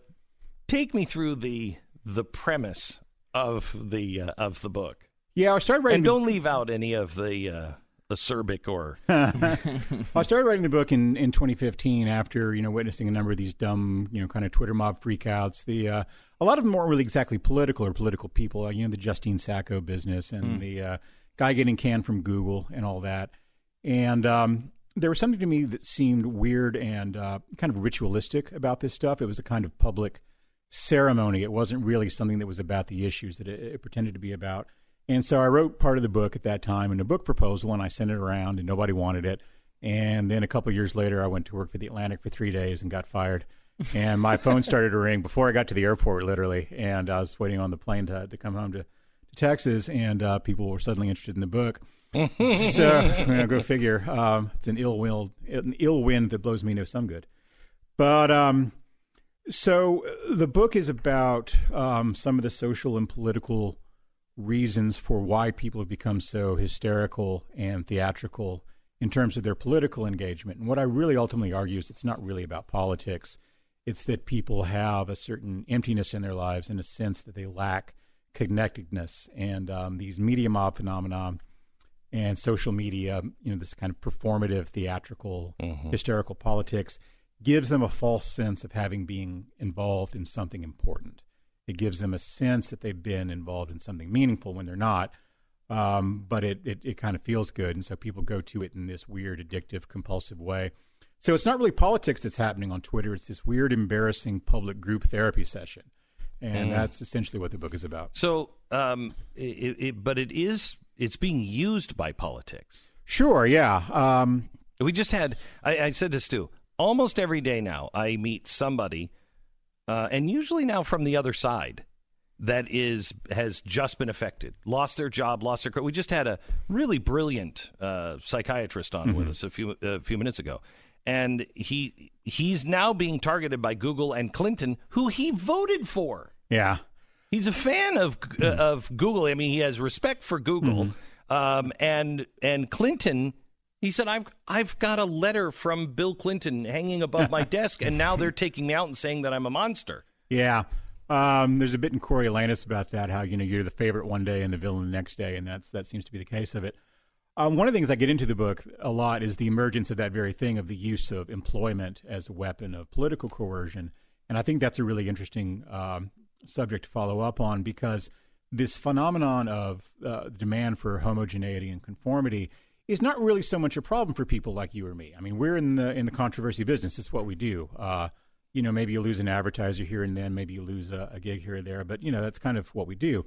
take me through the the premise of the uh, of the book, Yeah, I started writing. and don't leave out any of the uh, acerbic or I started writing the book in, in 2015 after you know witnessing a number of these dumb you know kind of Twitter mob freakouts. The uh, a lot of them weren't really exactly political or political people. You know the Justine Sacco business and the uh, guy getting canned from Google and all that. And um, there was something to me that seemed weird and uh, kind of ritualistic about this stuff. It was a kind of public ceremony. It wasn't really something that was about the issues that it, it pretended to be about. And so I wrote part of the book at that time in a book proposal, and I sent it around, and nobody wanted it. And then a couple of years later, I went to work for the Atlantic for three days and got fired. And my phone started to ring before I got to the airport, literally. And I was waiting on the plane to, to come home to, to Texas, and uh, people were suddenly interested in the book. so, you know, go figure. Um, it's an ill wind, an ill wind that blows me no some good. But um, so the book is about um, some of the social and political reasons for why people have become so hysterical and theatrical in terms of their political engagement. And what I really ultimately argue is it's not really about politics. It's that people have a certain emptiness in their lives in a sense that they lack connectedness. And um, these media mob phenomena and social media, you know, this kind of performative, theatrical, hysterical politics gives them a false sense of having being involved in something important. It gives them a sense that they've been involved in something meaningful when they're not. Um, but it, it, it kind of feels good. And so people go to it in this weird, addictive, compulsive way. So it's not really politics that's happening on Twitter. It's this weird, embarrassing public group therapy session. And that's essentially what the book is about. So, um, it, it, but it is it's being used by politics. Sure, yeah. Um, We just had. I, I said to Stu, almost every day now I meet somebody, uh, and usually now from the other side, that is has just been affected, lost their job, lost their. We just had a really brilliant uh, psychiatrist on with us a few a few minutes ago, and he he's now being targeted by Google and Clinton, who he voted for. yeah. He's a fan of uh, of Google. I mean, he has respect for Google. Um, and and Clinton, he said, "I've I've got a letter from Bill Clinton hanging above my desk, and now they're taking me out and saying that I'm a monster." Yeah. Um, there's a bit in Coriolanus about that, how you know you're the favorite one day and the villain the next day, and that's that seems to be the case of it. Um, one of the things I get into the book a lot is the emergence of that very thing of the use of employment as a weapon of political coercion, and I think that's a really interesting um, subject to follow up on because this phenomenon of uh, demand for homogeneity and conformity is not really so much a problem for people like you or me. I mean, we're in the in the controversy business. It's what we do. Uh, you know, maybe you lose an advertiser here and then, maybe you lose a, a gig here or there, but you know that's kind of what we do.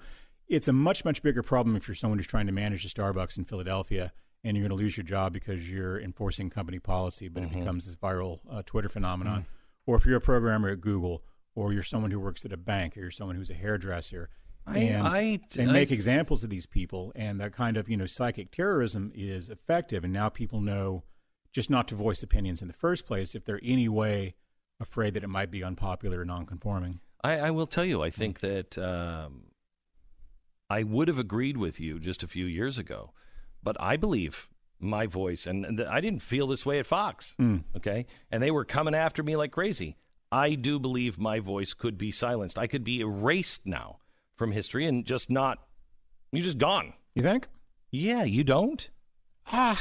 It's a much much bigger problem if you're someone who's trying to manage a Starbucks in Philadelphia and you're going to lose your job because you're enforcing company policy, but it becomes this viral uh, Twitter phenomenon. Or if you're a programmer at Google, or you're someone who works at a bank, or you're someone who's a hairdresser, I- and I- they I- make examples of these people, and that kind of you know psychic terrorism is effective, and now people know just not to voice opinions in the first place if they're any way afraid that it might be unpopular or nonconforming. I, I will tell you, I think that um, I would have agreed with you just a few years ago, but I believe my voice, and, and I didn't feel this way at Fox, okay? And they were coming after me like crazy. I do believe my voice could be silenced. I could be erased now from history and just not, you're just gone. You think? Yeah, you don't? Ah,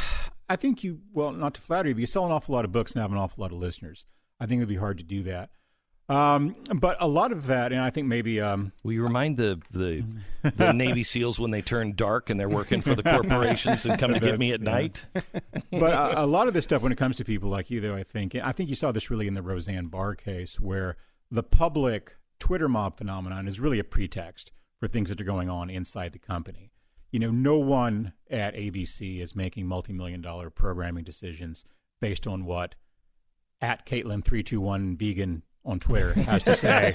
I think you. Well, not to flatter you, but you sell an awful lot of books and have an awful lot of listeners. I think it'd be hard to do that. Um, but a lot of that, and I think maybe um, Will you remind the, the, the Navy SEALs when they turn dark and they're working for the corporations and come to get me at night? but a, a lot of this stuff, when it comes to people like you, though, I think, I think you saw this really in the Roseanne Barr case, where the public Twitter mob phenomenon is really a pretext for things that are going on inside the company. You know, no one at ABC is making multi-million dollar programming decisions based on what at Caitlin three two one vegan on Twitter has to say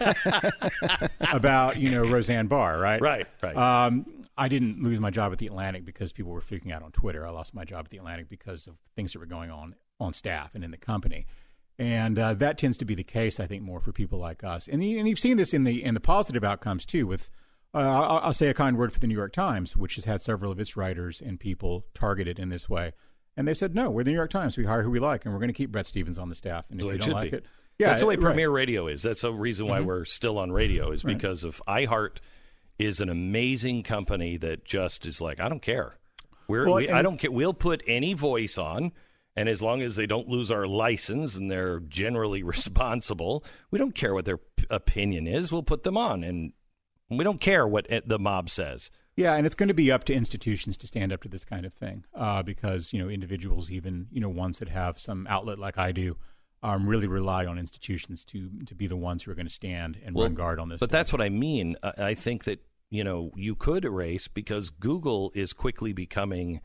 about you know Roseanne Barr, right? Right, right. Um, I didn't lose my job at the Atlantic because people were freaking out on Twitter. I lost my job at the Atlantic because of things that were going on on staff and in the company. And uh, that tends to be the case, I think, more for people like us. And, and you've seen this in the in the positive outcomes too. With uh, I'll, I'll say a kind word for the New York Times, which has had several of its writers and people targeted in this way. And they said, no, we're the New York Times. We hire who we like, and we're going to keep Bret Stephens on the staff. And if you don't like be. it, yeah, that's the way right. Mm-hmm. Radio is. That's the reason why we're still on radio is because of iHeart is an amazing company that just is like I don't care. We're, well, we, I don't care. We'll put any voice on, and as long as they don't lose our license and they're generally responsible, we don't care what their p- opinion is. We'll put them on, and we don't care what the mob says. Yeah, and it's going to be up to institutions to stand up to this kind of thing uh, because you know individuals, even you know ones that have some outlet like I do, um, really rely on institutions to to be the ones who are going to stand and run guard on this. But stuff. that's what I mean. I I think that you know you could erase because Google is quickly becoming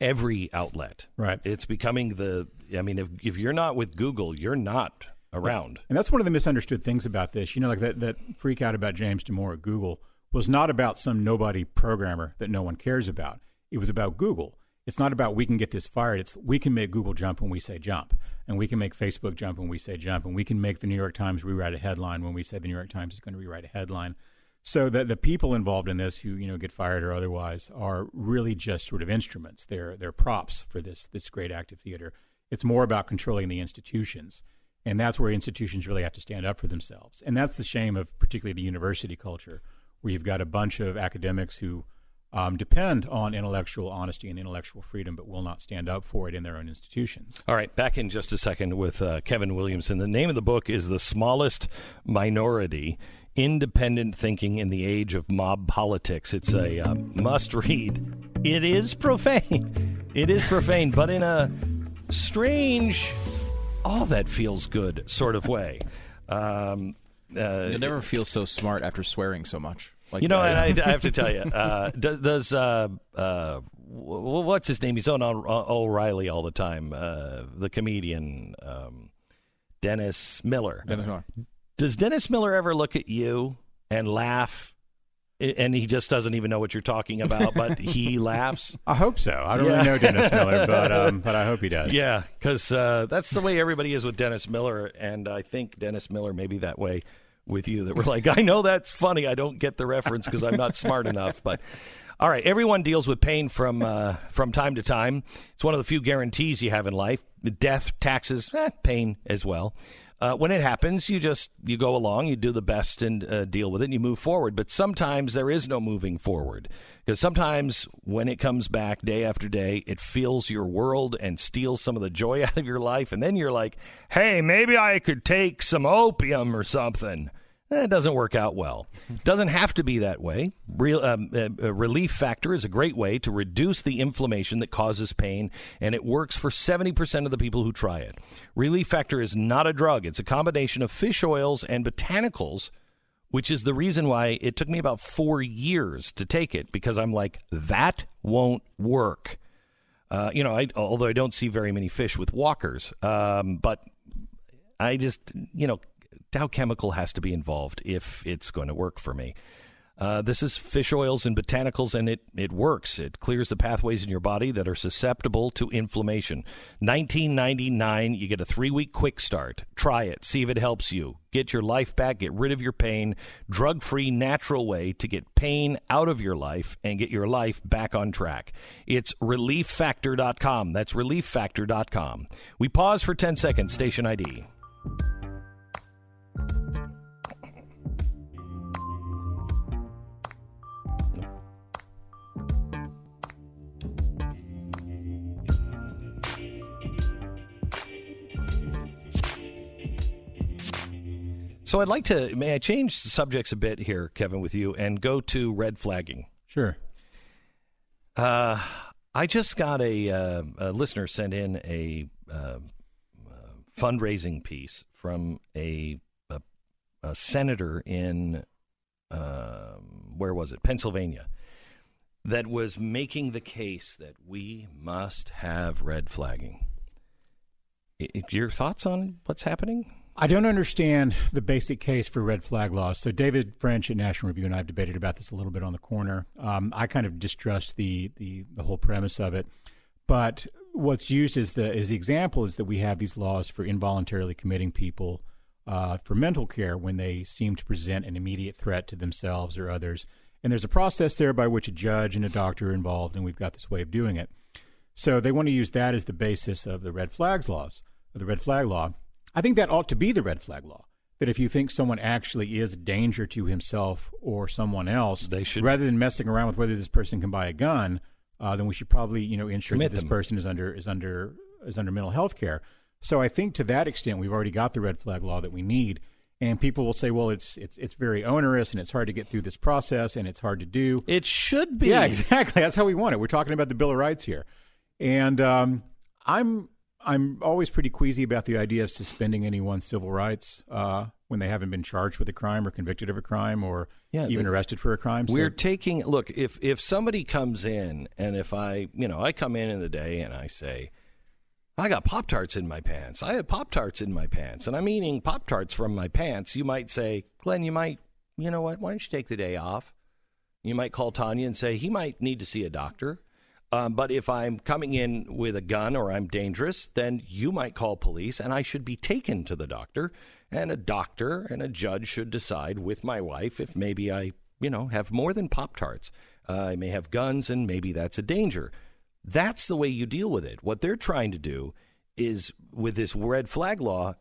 every outlet. Right. It's becoming the. I mean, if if you're not with Google, you're not around. And that's one of the misunderstood things about this. You know, like that, that freak out about James Damore at Google was not about some nobody programmer that no one cares about. It was about Google. It's not about we can get this fired. It's we can make Google jump when we say jump, and we can make Facebook jump when we say jump, and we can make the New York Times rewrite a headline when we say the New York Times is going to rewrite a headline. So the the people involved in this, who you know get fired or otherwise, are really just sort of instruments. They're they're props for this this great act of theater. It's more about controlling the institutions, and that's where institutions really have to stand up for themselves. And that's the shame of particularly the university culture, where you've got a bunch of academics who um, depend on intellectual honesty and intellectual freedom, but will not stand up for it in their own institutions. All right, back in just a second with uh, Kevin Williamson. The name of the book is The Smallest Minority Independent Thinking in the Age of Mob Politics. It's a uh, must read. It is profane. It is profane, but in a strange, all that feels good sort of way. Um, uh, You'll never feel so smart after swearing so much. Like you know, that. and I, I have to tell you, uh, does, does uh, uh, what's his name? He's on O'Reilly all the time. Uh, the comedian um, Dennis Miller. Dennis Miller. Does Dennis Miller ever look at you and laugh? And he just doesn't even know what you're talking about, but he laughs. I hope so. I don't Yeah. really know Dennis Miller, but um, but I hope he does. Yeah, because uh, that's the way everybody is with Dennis Miller, and I think Dennis Miller may be that way with you. That we're like, I know that's funny. I don't get the reference because I'm not smart enough. But all right, everyone deals with pain from uh, from time to time. It's one of the few guarantees you have in life: death, taxes, eh, pain as well. Uh, when it happens, you just you go along, you do the best and uh, deal with it, and you move forward. But sometimes there is no moving forward because sometimes when it comes back day after day, it fills your world and steals some of the joy out of your life, and then you're like, "Hey, maybe I could take some opium or something." That doesn't work out well. Doesn't have to be that way. Real, um, uh, uh, relief factor is a great way to reduce the inflammation that causes pain, and it works for 70% of the people who try it. Relief factor is not a drug, it's a combination of fish oils and botanicals, which is the reason why it took me about four years to take it because I'm like, that won't work. Uh, you know, I, although I don't see very many fish with walkers, um, but I just, you know, Dow Chemical has to be involved if it's going to work for me. Uh, this is fish oils and botanicals, and it, it works. It clears the pathways in your body that are susceptible to inflammation. 1999, you get a three week quick start. Try it, see if it helps you. Get your life back, get rid of your pain. Drug free, natural way to get pain out of your life and get your life back on track. It's relieffactor.com. That's relieffactor.com. We pause for 10 seconds, station ID. So I'd like to, may I change subjects a bit here, Kevin, with you, and go to red flagging. Sure. Uh, I just got a, uh, a listener sent in a uh, uh, fundraising piece from a, a, a senator in, uh, where was it, Pennsylvania, that was making the case that we must have red flagging. I- Your thoughts on what's happening? I don't understand the basic case for red flag laws. So David French at National Review and I have debated about this a little bit on the corner. Um, I kind of distrust the, the the whole premise of it, but what's used as the as the example is that we have these laws for involuntarily committing people uh, for mental care when they seem to present an immediate threat to themselves or others. And there's a process there by which a judge and a doctor are involved, and we've got this way of doing it. So they want to use that as the basis of the red flags laws, the red flag law. I think that ought to be the red flag law. That if you think someone actually is a danger to himself or someone else, They should- rather than messing around with whether this person can buy a gun, uh, then we should probably you know ensure that this them. person is under is under is under mental health care. So I think to that extent we've already got the red flag law that we need. And people will say, well, it's it's it's very onerous and it's hard to get through this process and it's hard to do. It should be. Yeah, exactly. That's how we want it. We're talking about the Bill of Rights here, and um, I'm I'm always pretty queasy about the idea of suspending anyone's civil rights uh, when they haven't been charged with a crime or convicted of a crime or Yeah, even arrested for a crime. So- We're taking look if if somebody comes in and if I you know I come in in the day and I say I got pop tarts in my pants. I have pop tarts in my pants, and I'm eating pop tarts from my pants. You might say, Glenn, you might you know what? Why don't you take the day off? You might call Tanya and say he might need to see a doctor. Um, but if I'm coming in with a gun or I'm dangerous, then you might call police and I should be taken to the doctor. And a doctor and a judge should decide with my wife if maybe I, you know, have more than Pop Tarts. Uh, I may have guns and maybe that's a danger. That's the way you deal with it. What they're trying to do is with this red flag law,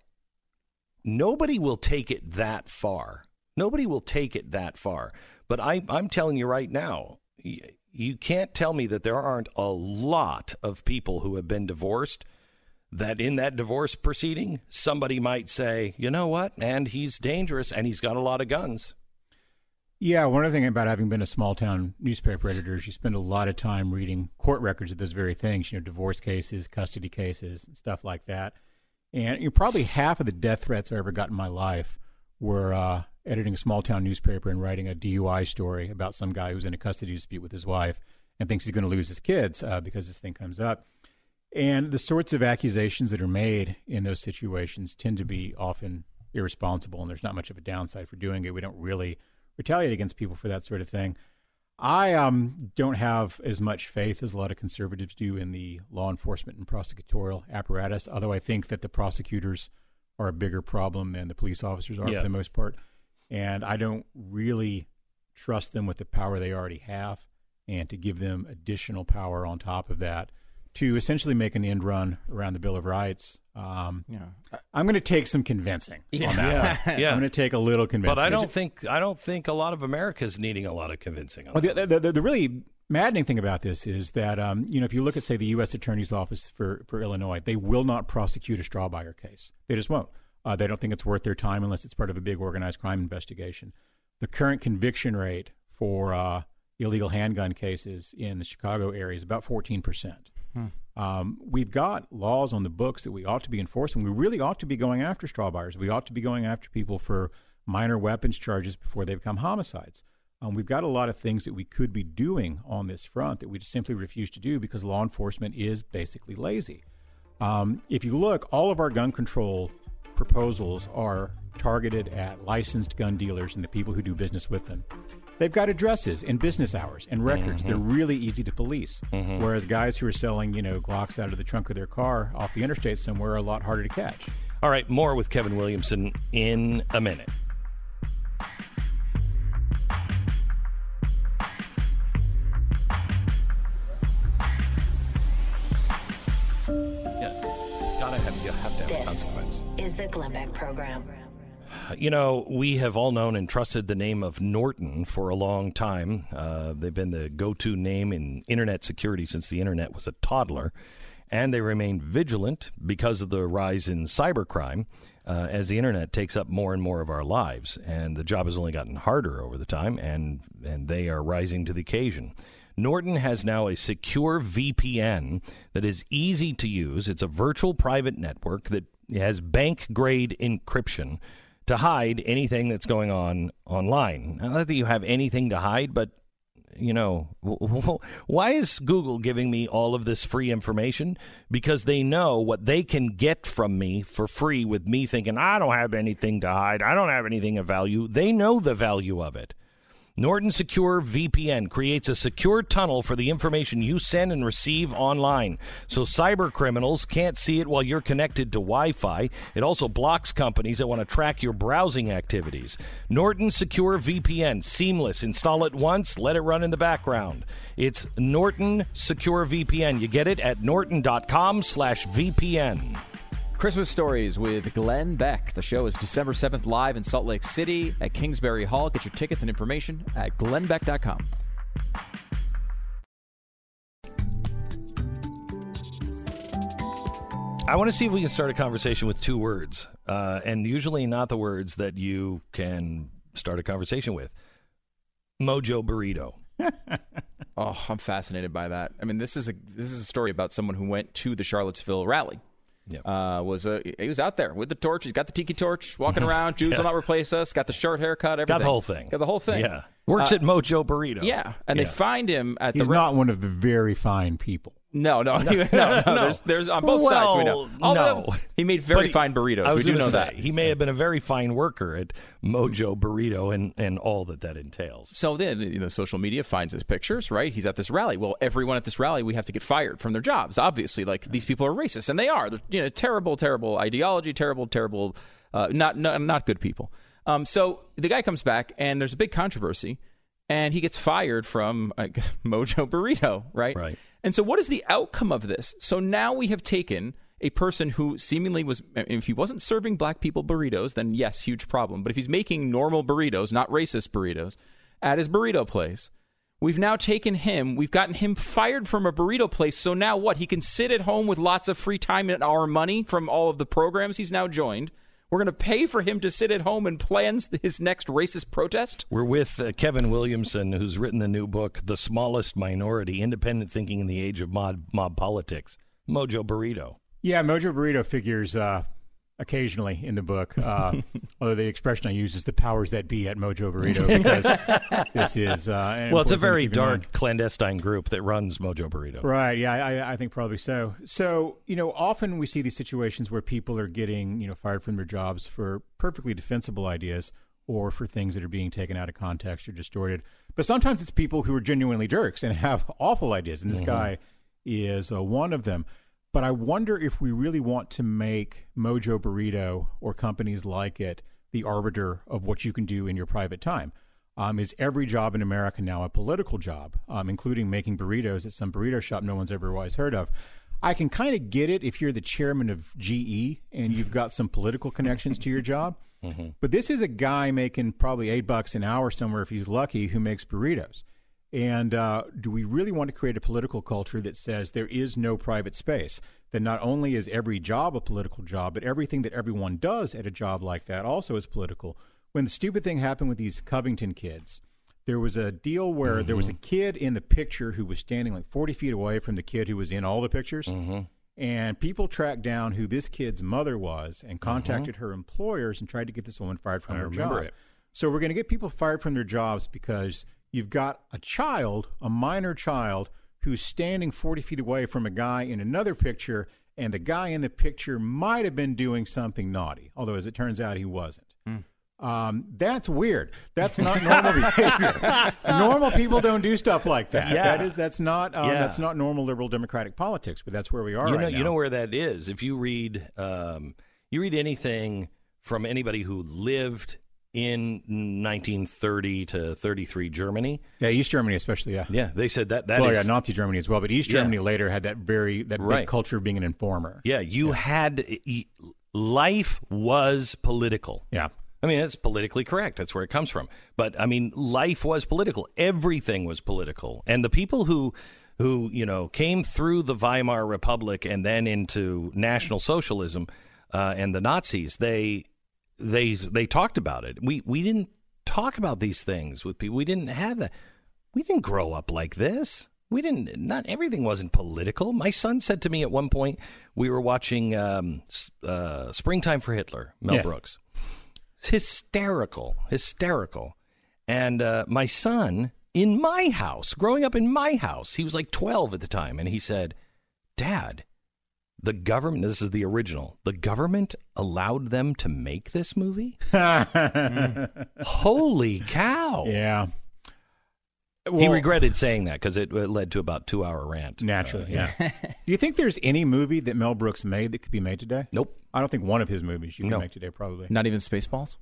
nobody will take it that far. Nobody will take it that far. But I, I'm telling you right now, you can't tell me that there aren't a lot of people who have been divorced that in that divorce proceeding, somebody might say, you know what, and he's dangerous and he's got a lot of guns. Yeah, one other thing about having been a small town newspaper editor is you spend a lot of time reading court records of those very things, you know, divorce cases, custody cases, stuff like that. And you know, probably half of the death threats I ever got in my life were uh, editing a small town newspaper and writing a DUI story about some guy who's in a custody dispute with his wife and thinks he's going to lose his kids uh, because this thing comes up. And the sorts of accusations that are made in those situations tend to be often irresponsible, and there's not much of a downside for doing it. We don't really retaliate against people for that sort of thing. I um, don't have as much faith as a lot of conservatives do in the law enforcement and prosecutorial apparatus, although I think that the prosecutors are a bigger problem than the police officers are Yeah. for the most part. And I don't really trust them with the power they already have and to give them additional power on top of that to essentially make an end run around the Bill of Rights. Um, Yeah. I'm going to take some convincing on that. Yeah, yeah. I'm going to take a little convincing. But I don't think I don't think a lot of America is needing a lot of convincing. On Well, that. the, the, the, the really maddening thing about this is that, um, you know, if you look at, say, the U.S. Attorney's Office for, for Illinois, they will not prosecute a straw buyer case. They just won't. Uh, they don't think it's worth their time unless it's part of a big organized crime investigation. The current conviction rate for uh, illegal handgun cases in the Chicago area is about 14%. Um, we've got laws on the books that we ought to be enforcing. We really ought to be going after straw buyers. We ought to be going after people for minor weapons charges before they become homicides. Um, we've got a lot of things that we could be doing on this front that we just simply refuse to do because law enforcement is basically lazy. Um, if you look, all of our gun control proposals are targeted at licensed gun dealers and the people who do business with them. They've got addresses and business hours and records. They're mm-hmm. really easy to police. Mm-hmm. Whereas guys who are selling, you know, Glocks out of the trunk of their car off the interstate somewhere are a lot harder to catch. All right, more with Kevin Williamson in a minute. This consequence. is the Glenn Beck Program. You know, we have all known and trusted the name of Norton for a long time. Uh, they've been the go to name in internet security since the internet was a toddler. And they remain vigilant because of the rise in cybercrime uh, as the internet takes up more and more of our lives. And the job has only gotten harder over the time, and, and they are rising to the occasion. Norton has now a secure VPN that is easy to use. It's a virtual private network that has bank grade encryption to hide anything that's going on online. Not that you have anything to hide, but you know, why is Google giving me all of this free information? Because they know what they can get from me for free with me thinking, I don't have anything to hide. I don't have anything of value. They know the value of it. Norton Secure VPN creates a secure tunnel for the information you send and receive online, so cyber criminals can't see it while you're connected to Wi Fi. It also blocks companies that want to track your browsing activities. Norton Secure VPN, seamless. Install it once, let it run in the background. It's Norton Secure VPN. You get it at norton.com slash VPN. Christmas Stories with Glenn Beck. The show is December 7th live in Salt Lake City at Kingsbury Hall. Get your tickets and information at glennbeck.com. I want to see if we can start a conversation with two words, uh, and usually not the words that you can start a conversation with. Mojo burrito. Oh, I'm fascinated by that. I mean, this is a this is a story about someone who went to the Charlottesville rally, Yep. uh, was a he was out there with the torch. He's got the tiki torch, walking around. Jews will not replace us. Got the short haircut. Everything. Got the whole thing. Got the whole thing. Yeah. Works Uh, at Mojo Burrito. Yeah, and Yeah. they find him at He's the. re- not one of the very fine people. no, no, no, no, no. There's, there's on both sides. We know. Well, Although no. he made very he- fine burritos. I was we do know say, that. He may have been a very fine worker at Mojo Burrito and, and all that that entails. So then, you know, social media finds his pictures, right? He's at this rally. Well, everyone at this rally, we have to get fired from their jobs. Obviously, like these people are racist, and they are. They're, you know, terrible, terrible ideology, terrible, terrible, uh, not, not not good people. Um, so the guy comes back, and there's a big controversy, and he gets fired from I guess, Mojo Burrito, right? Right. And so, what is the outcome of this? So now we have taken a person who seemingly was, if he wasn't serving black people burritos, then yes, huge problem. But if he's making normal burritos, not racist burritos, at his burrito place, we've now taken him, we've gotten him fired from a burrito place. So now what? He can sit at home with lots of free time and our money from all of the programs he's now joined. We're going to pay for him to sit at home and plan his next racist protest? We're with uh, Kevin Williamson, who's written the new book, The Smallest Minority Independent Thinking in the Age of Mob, mob Politics. Mojo Burrito. Yeah, Mojo Burrito figures uh, occasionally in the book, uh, although the expression I use is the powers that be at Mojo Burrito because this is. Uh, Well, it's a important thing to very dark, clandestine group that runs Mojo Burrito. Right. Yeah, I, I think probably so. So, you know, often we see these situations where people are getting, you know, fired from their jobs for perfectly defensible ideas or for things that are being taken out of context or distorted. But sometimes it's people who are genuinely jerks and have awful ideas. And this guy is uh, one of them. But I wonder if we really want to make Mojo Burrito or companies like it the arbiter of what you can do in your private time. Um, is every job in America now a political job, um, including making burritos at some burrito shop no one's ever otherwise heard of? I can kind of get it if you're the chairman of GE and you've got some political connections to your job. But this is a guy making probably eight bucks an hour somewhere if he's lucky who makes burritos. And uh, do we really want to create a political culture that says there is no private space? That not only is every job a political job, but everything that everyone does at a job like that also is political. When the stupid thing happened with these Covington kids, there was a deal where there was a mm-hmm. kid in the picture who was standing like 40 feet away from the kid who was in all the pictures. Mm-hmm. And people tracked down who this kid's mother was and contacted mm-hmm. her employers and tried to get this woman fired from I her remember job. it. So we're going to get people fired from their jobs because you've got a child, a minor child, who's standing 40 feet away from a guy in another picture, and the guy in the picture might have been doing something naughty, although as it turns out, he wasn't. Um, that's weird. That's not normal behavior. normal people don't do stuff like that. Yeah. That is that's not um, Yeah. that's not normal liberal democratic politics. But that's where we are. you right know, now. you know where that is. If you read, um, you read anything from anybody who lived in 1930 to 33 Germany. Yeah, East Germany especially. Yeah. Yeah, they said that that well, yeah, Nazi Germany as well, but East Yeah. Germany later had that very that Right. big culture of being an informer. Yeah, you had life was political. Yeah. I mean, that's politically correct. That's where it comes from. But I mean, life was political. Everything was political. And the people who who, you know, came through the Weimar Republic and then into National Socialism uh, and the Nazis, they they they talked about it. We we didn't talk about these things with people. We didn't have that. We didn't grow up like this. We didn't. Not everything wasn't political. My son said to me at one point, we were watching um, uh, "Springtime for Hitler," Mel. Brooks. It's hysterical, hysterical. And uh, my son in my house, growing up in my house, he was like twelve at the time, and he said, "Dad, the government. This is the original. The government allowed them to make this movie. Holy cow! Yeah. he regretted saying that because it, it led to about two hour rant. Naturally, Uh, yeah. Do you think there's any movie that Mel Brooks made that could be made today? Nope. I don't think one of his movies you can No. make today, probably. Not even Spaceballs?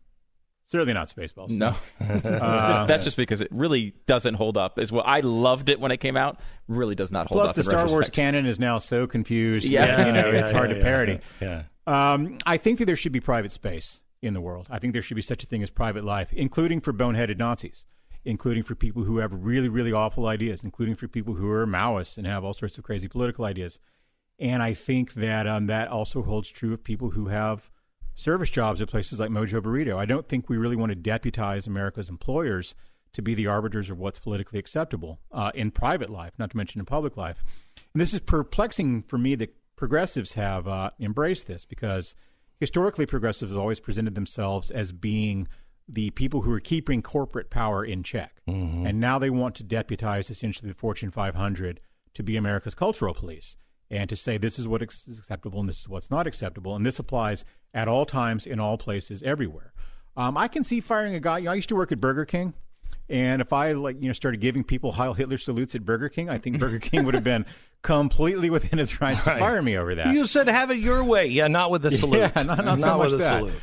Certainly not Spaceballs. No, Just- that's just because it really doesn't hold up. Is what I loved it when it came out. Really does not hold Plus, up. the Star Wars canon is now so confused. Yeah. that, you know, Yeah, it's hard yeah, to yeah, parody. Yeah. Um, I think that there should be private space in the world. I think there should be such a thing as private life, including for boneheaded Nazis, including for people who have really, really awful ideas, including for people who are Maoists and have all sorts of crazy political ideas. And I think that um, that also holds true of people who have service jobs at places like Mojo Burrito. I don't think we really want to deputize America's employers to be the arbiters of what's politically acceptable uh, in private life, not to mention in public life. And this is perplexing for me that progressives have uh, embraced this because historically progressives have always presented themselves as being the people who are keeping corporate power in check. And now they want to deputize essentially the Fortune 500 to be America's cultural police and to say this is what is acceptable and this is what's not acceptable. And this applies at all times, in all places, everywhere. Um, I can see firing a guy. You know, I used to work at Burger King. And if I like, you know, started giving people Heil Hitler salutes at Burger King, I think Burger King would have been completely within its rights to fire me over that. You said have it your way. Yeah, not with the salute. Yeah, not, not so much with the that. salute.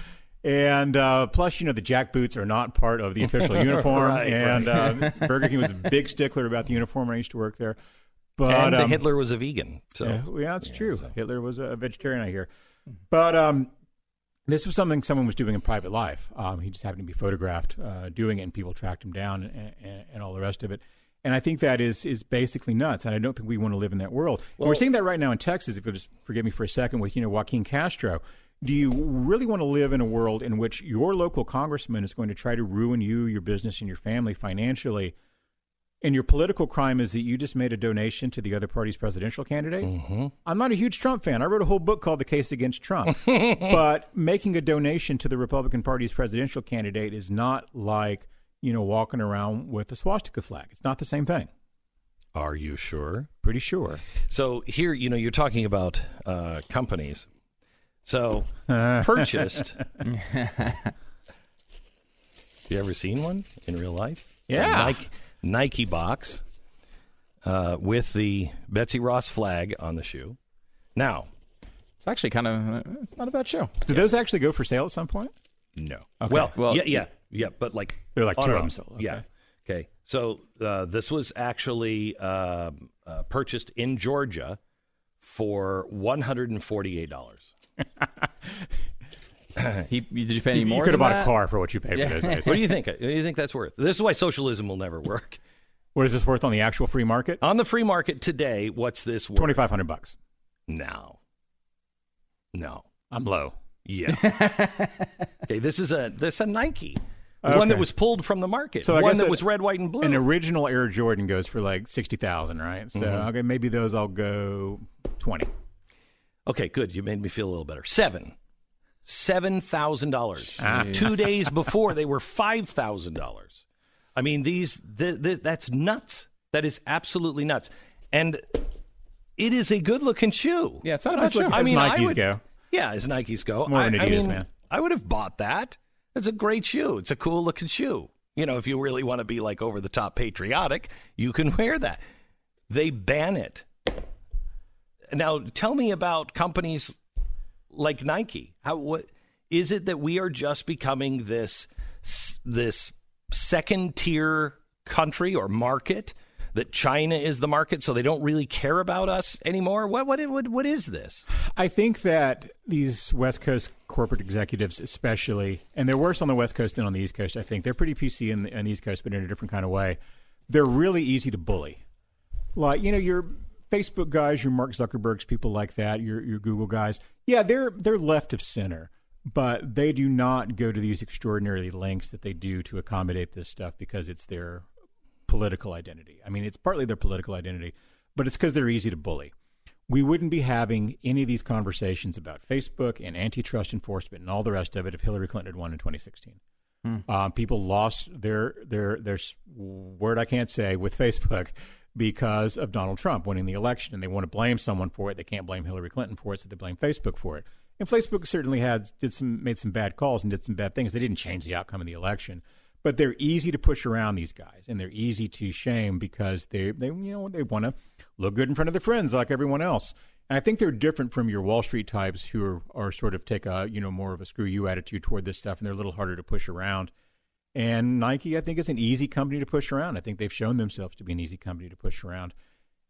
And uh, plus, you know, the jack boots are not part of the official uniform. Right, and Uh, Burger King was a big stickler about the uniform. when I used to work there. But and um, Hitler was a vegan. So yeah, well, yeah, that's true. Hitler was a vegetarian, I hear. But um, this was something someone was doing in private life. Um, he just happened to be photographed uh, doing it, and people tracked him down and, and, and all the rest of it. And I think that is is basically nuts. And I don't think we want to live in that world. And we're seeing that right now in Texas. If you'll just forgive me for a second, with you know Joaquin Castro. Do you really want to live in a world in which your local congressman is going to try to ruin you, your business, and your family financially? And your political crime is that you just made a donation to the other party's presidential candidate. Mm-hmm. I'm not a huge Trump fan. I wrote a whole book called The Case Against Trump. but making a donation to the Republican Party's presidential candidate is not like, you know, walking around with a swastika flag. It's not the same thing. are you sure? Pretty sure. So here, you know, you're talking about uh, companies. So purchased. Have you ever seen one in real life? Yeah. Nike, Nike box uh, with the Betsy Ross flag on the shoe. Now, It's actually kind of uh, not a bad show. Do those actually go for sale at some point? no. Well, Well- yeah, yeah, yeah, but like They're like two of them off. still, Yeah. Okay. So uh, this was actually um uh, purchased in Georgia for one hundred and forty-eight dollars. He, did you pay any You, more? could have bought that? a car for what you paid Yeah. for those days. What do you think? What do you think that's worth? This is why socialism will never work. What is this worth on the actual free market? On the free market today, what's this worth? Twenty five hundred bucks. No. No. I'm low. Yeah. okay, this is a this is a Nike. One that was pulled from the market. So one that it- was red, white, and blue. An original Air Jordan goes for like sixty thousand, right? So Mm-hmm. okay, maybe those I'll go twenty. Okay, good. You made me feel a little better. Seven. Seven thousand dollars. Ah. Two days before they were five thousand dollars. I mean, these th- th- that's nuts. That is absolutely nuts. And it is a good looking shoe. Yeah, it's not a Nice bad show. looking- I As mean, I Nikes would, go. Yeah, as Nikes go. More I, of an I Adidas mean, man. I would have bought that. It's a great shoe. It's a cool looking shoe. You know, if you really want to be like over the top patriotic, you can wear that. They ban it. Now, tell me about companies like Nike. How what is it that we are just becoming this this second tier country or market that China is the market so they don't really care about us anymore? What what what, what is this? I think that these West Coast corporate executives, especially, and they're worse on the West Coast than on the East Coast. I think they're pretty PC in the, on the East Coast, but in a different kind of way. They're really easy to bully. Like you know, your Facebook guys, your Mark Zuckerbergs, people like that, your your Google guys. Yeah, they're they're left of center, but they do not go to these extraordinary lengths that they do to accommodate this stuff because it's their political identity. I mean, it's partly their political identity, but it's because they're easy to bully. We wouldn't be having any of these conversations about Facebook and antitrust enforcement and all the rest of it if Hillary Clinton had won in 2016. Um, people lost their their their word I can't say with Facebook because of Donald Trump winning the election, and they want to blame someone for it. They can't blame Hillary Clinton for it, so they blame Facebook for it. And Facebook certainly had did some made some bad calls and did some bad things. They didn't change the outcome of the election, but they're easy to push around these guys, and they're easy to shame because they they you know they want to look good in front of their friends like everyone else. And I think they're different from your Wall Street types who are, are sort of take a you know more of a screw you attitude toward this stuff, and they're a little harder to push around. And Nike, I think, is an easy company to push around. I think they've shown themselves to be an easy company to push around.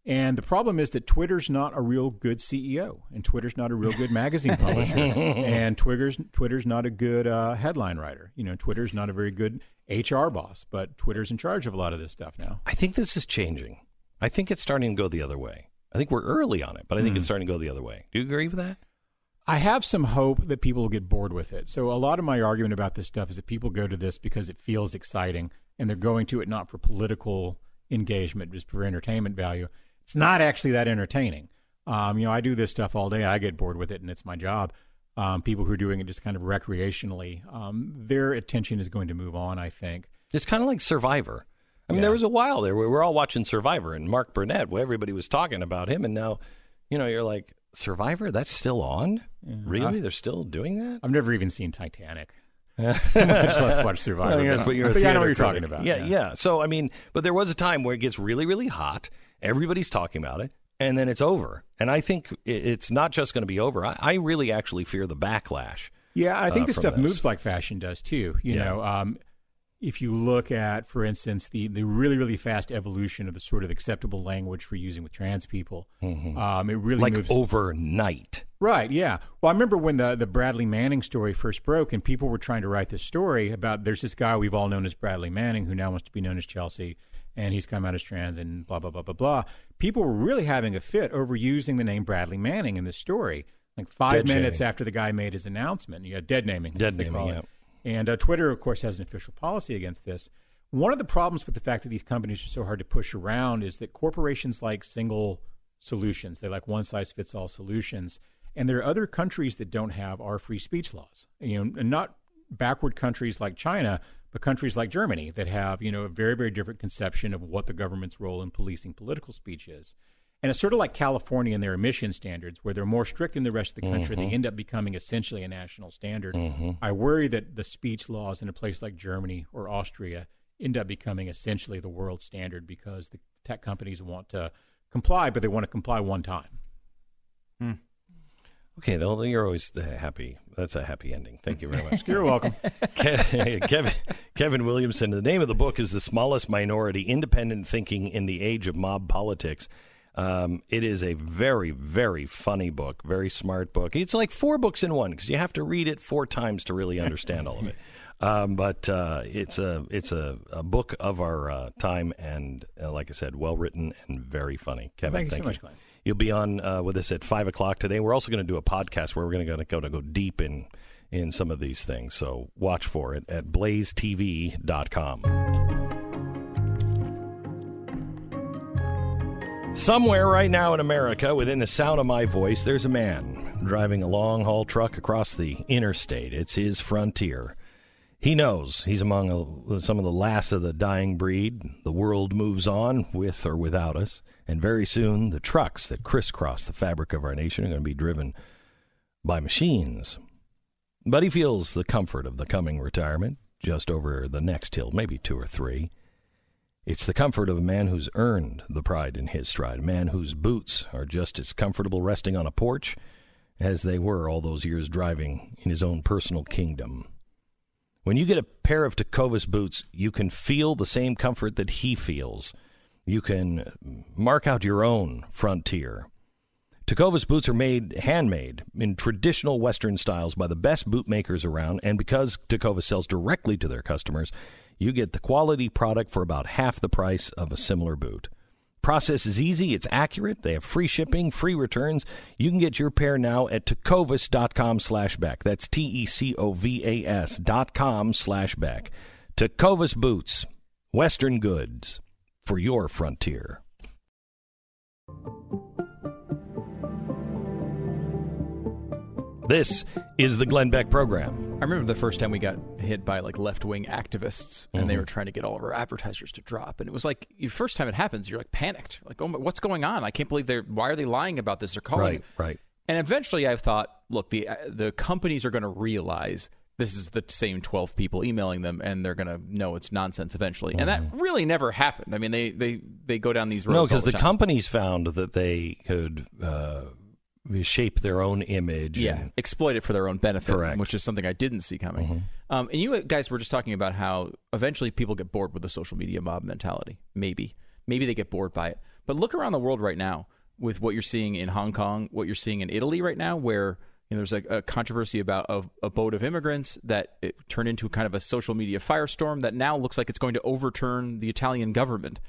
And the problem is that Twitter's not a real good CEO, and Twitter's not a real good magazine publisher, and Twitter's Twitter's not a good uh, headline writer. You know, Twitter's not a very good HR boss, but Twitter's in charge of a lot of this stuff now. I think this is changing. I think it's starting to go the other way. I think we're early on it, but I think it's starting to go the other way. Do you agree with that? I have some hope that people will get bored with it. So a lot of my argument about this stuff is that people go to this because it feels exciting, and they're going to it not for political engagement, just for entertainment value. It's not actually that entertaining. Um, you know, I do this stuff all day. I get bored with it, and it's my job. Um, people who are doing it just kind of recreationally, um, their attention is going to move on. I think. It's kind of like Survivor. I mean, Yeah. there was a while there where we were all watching Survivor and Mark Burnett, where everybody was talking about him, and now, you know, you're like, Survivor, that's still on? Really? They're still doing that? I've never even seen Titanic. Much less watch Survivor. Well, yes, but but you're a yeah, I know what you're critic. talking about. Yeah, yeah, So I mean, but there was a time where it gets really, really hot. Everybody's talking about it, and then it's over. And I think it's not just going to be over. I, I really actually fear the backlash. Yeah, I think uh, this stuff this. moves like fashion does too. You Yeah. know, um, if you look at, for instance, the the really really fast evolution of the sort of acceptable language for using with trans people, um, it really like moves overnight. Right, yeah. Well, I remember when the the Bradley Manning story first broke, and people were trying to write this story about there's this guy we've all known as Bradley Manning who now wants to be known as Chelsea, and he's come out as trans and blah blah blah blah blah. People were really having a fit over using the name Bradley Manning in this story. Like five Dead minutes shaming. after the guy made his announcement, yeah, dead naming, Dead naming, yeah. it. And uh, Twitter, of course, has an official policy against this. One of the problems with the fact that these companies are so hard to push around is that corporations like single solutions. They like one size fits all solutions. And there are other countries that don't have our free speech laws. You know, and not backward countries like China, but countries like Germany that have, you know, a very, very different conception of what the government's role in policing political speech is. And it's sort of like California and their emission standards, where they're more strict than the rest of the country. They mm-hmm. end up becoming essentially a national standard. Mm-hmm. I worry that the speech laws in a place like Germany or Austria end up becoming essentially the world standard because the tech companies want to comply, but they want to comply one time. Hmm. Okay, well, you're always happy. That's a happy ending. Thank you very much. You're welcome. Kevin, Kevin Williamson. The name of the book is The Smallest Minority Independent Thinking in the Age of Mob Politics. Um, it is a very, very funny book, very smart book. It's like four books in one because you have to read it four times to really understand all of it. Um, but uh, it's a it's a, a book of our uh, time, and uh, like I said, well written and very funny. Kevin, Thank you so much, Glenn. You'll be on uh, with us at five o'clock today. We're also going to do a podcast where we're going to go to go deep in in some of these things. So watch for it at blazetv.com. Somewhere right now in America, within the sound of my voice, there's a man driving a long haul truck across the interstate. It's his frontier. He knows he's among a, some of the last of the dying breed. The world moves on with or without us, and very soon the trucks that crisscross the fabric of our nation are going to be driven by machines. But he feels the comfort of the coming retirement just over the next hill, maybe two or three. It's the comfort of a man who's earned the pride in his stride, a man whose boots are just as comfortable resting on a porch as they were all those years driving in his own personal kingdom. When you get a pair of Tecovas boots, you can feel the same comfort that he feels. You can mark out your own frontier. Tecovas boots are made handmade in traditional Western styles by the best boot makers around, and because Tecovas sells directly to their customers, you get the quality product for about half the price of a similar boot. Process is easy, it's accurate, they have free shipping, free returns. You can get your pair now at tecovas.com slash beck. That's T-E-C-O-V-A-S dot com slash beck. Tecovas Boots, Western goods for your frontier. This is the Glenn Beck program. I remember the first time we got hit by like left wing activists, and Mm-hmm. they were trying to get all of our advertisers to drop. And it was like the first time it happens, you're like panicked, like, oh, my, what's going on? I can't believe they're. Why are they lying about this? They're calling. Right, right. And eventually, I've thought, look, the uh, the companies are going to realize this is the same twelve people emailing them, and they're going to know it's nonsense eventually. And that really never happened. I mean, they they they go down these roads. Mm-hmm. No, because the time. companies found that they could uh, shape their own image. Yeah, and- exploit it for their own benefit, Correct. Mm-hmm. which is something I didn't see coming. Um, and you guys were just talking about how eventually people get bored with the social media mob mentality. Maybe, maybe they get bored by it. But look around the world right now with what you're seeing in Hong Kong, what you're seeing in Italy right now, where you know, there's a, a controversy about a, a boat of immigrants that it turned into kind of a social media firestorm that now looks like it's going to overturn the Italian government.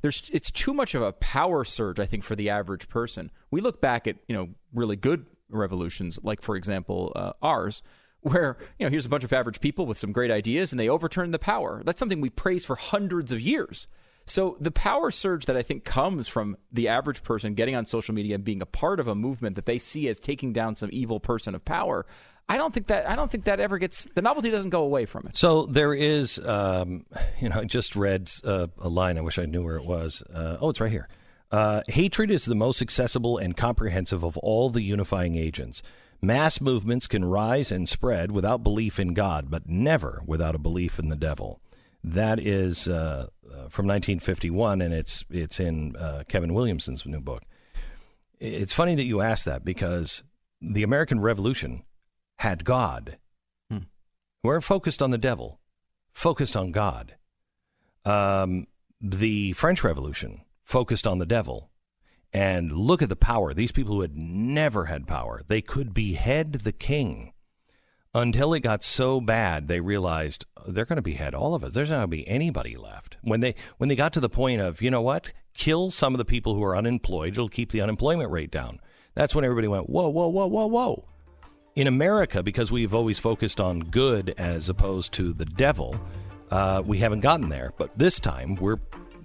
There's it's too much of a power surge, I think, for the average person. We look back at you know really good revolutions, like for example uh, ours, where you know here's a bunch of average people with some great ideas and they overturn the power. That's something we praise for hundreds of years. So the power surge that I think comes from the average person getting on social media and being a part of a movement that they see as taking down some evil person of power. I don't think that I don't think that ever gets the novelty doesn't go away from it. So there is, um, you know, I just read uh, a line. I wish I knew where it was. Uh, oh, it's right here. Uh, hatred is the most accessible and comprehensive of all the unifying agents. Mass movements can rise and spread without belief in God, but never without a belief in the devil. That is uh, from 1951, and it's it's in uh, Kevin Williamson's new book. It's funny that you ask that because the American Revolution had God. Hmm. We're focused on the devil, focused on God. Um, the French Revolution focused on the devil. And look at the power. These people who had never had power, they could behead the king. Until it got so bad, they realized oh, they're going to behead all of us. There's not going to be anybody left. When they when they got to the point of, you know what, kill some of the people who are unemployed, it'll keep the unemployment rate down. That's when everybody went, whoa, whoa, whoa, whoa, whoa. In America, because we've always focused on good as opposed to the devil, uh, we haven't gotten there. But this time, we're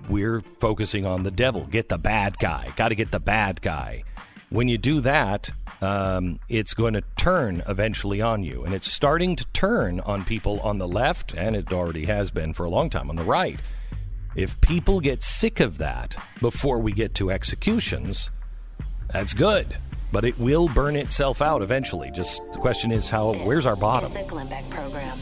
we're focusing on the devil. Get the bad guy. Got to get the bad guy. When you do that, um, it's going to turn eventually on you. And it's starting to turn on people on the left, and it already has been for a long time on the right. If people get sick of that before we get to executions, that's good. But it will burn itself out eventually. Just the question is how, where's our bottom? Program.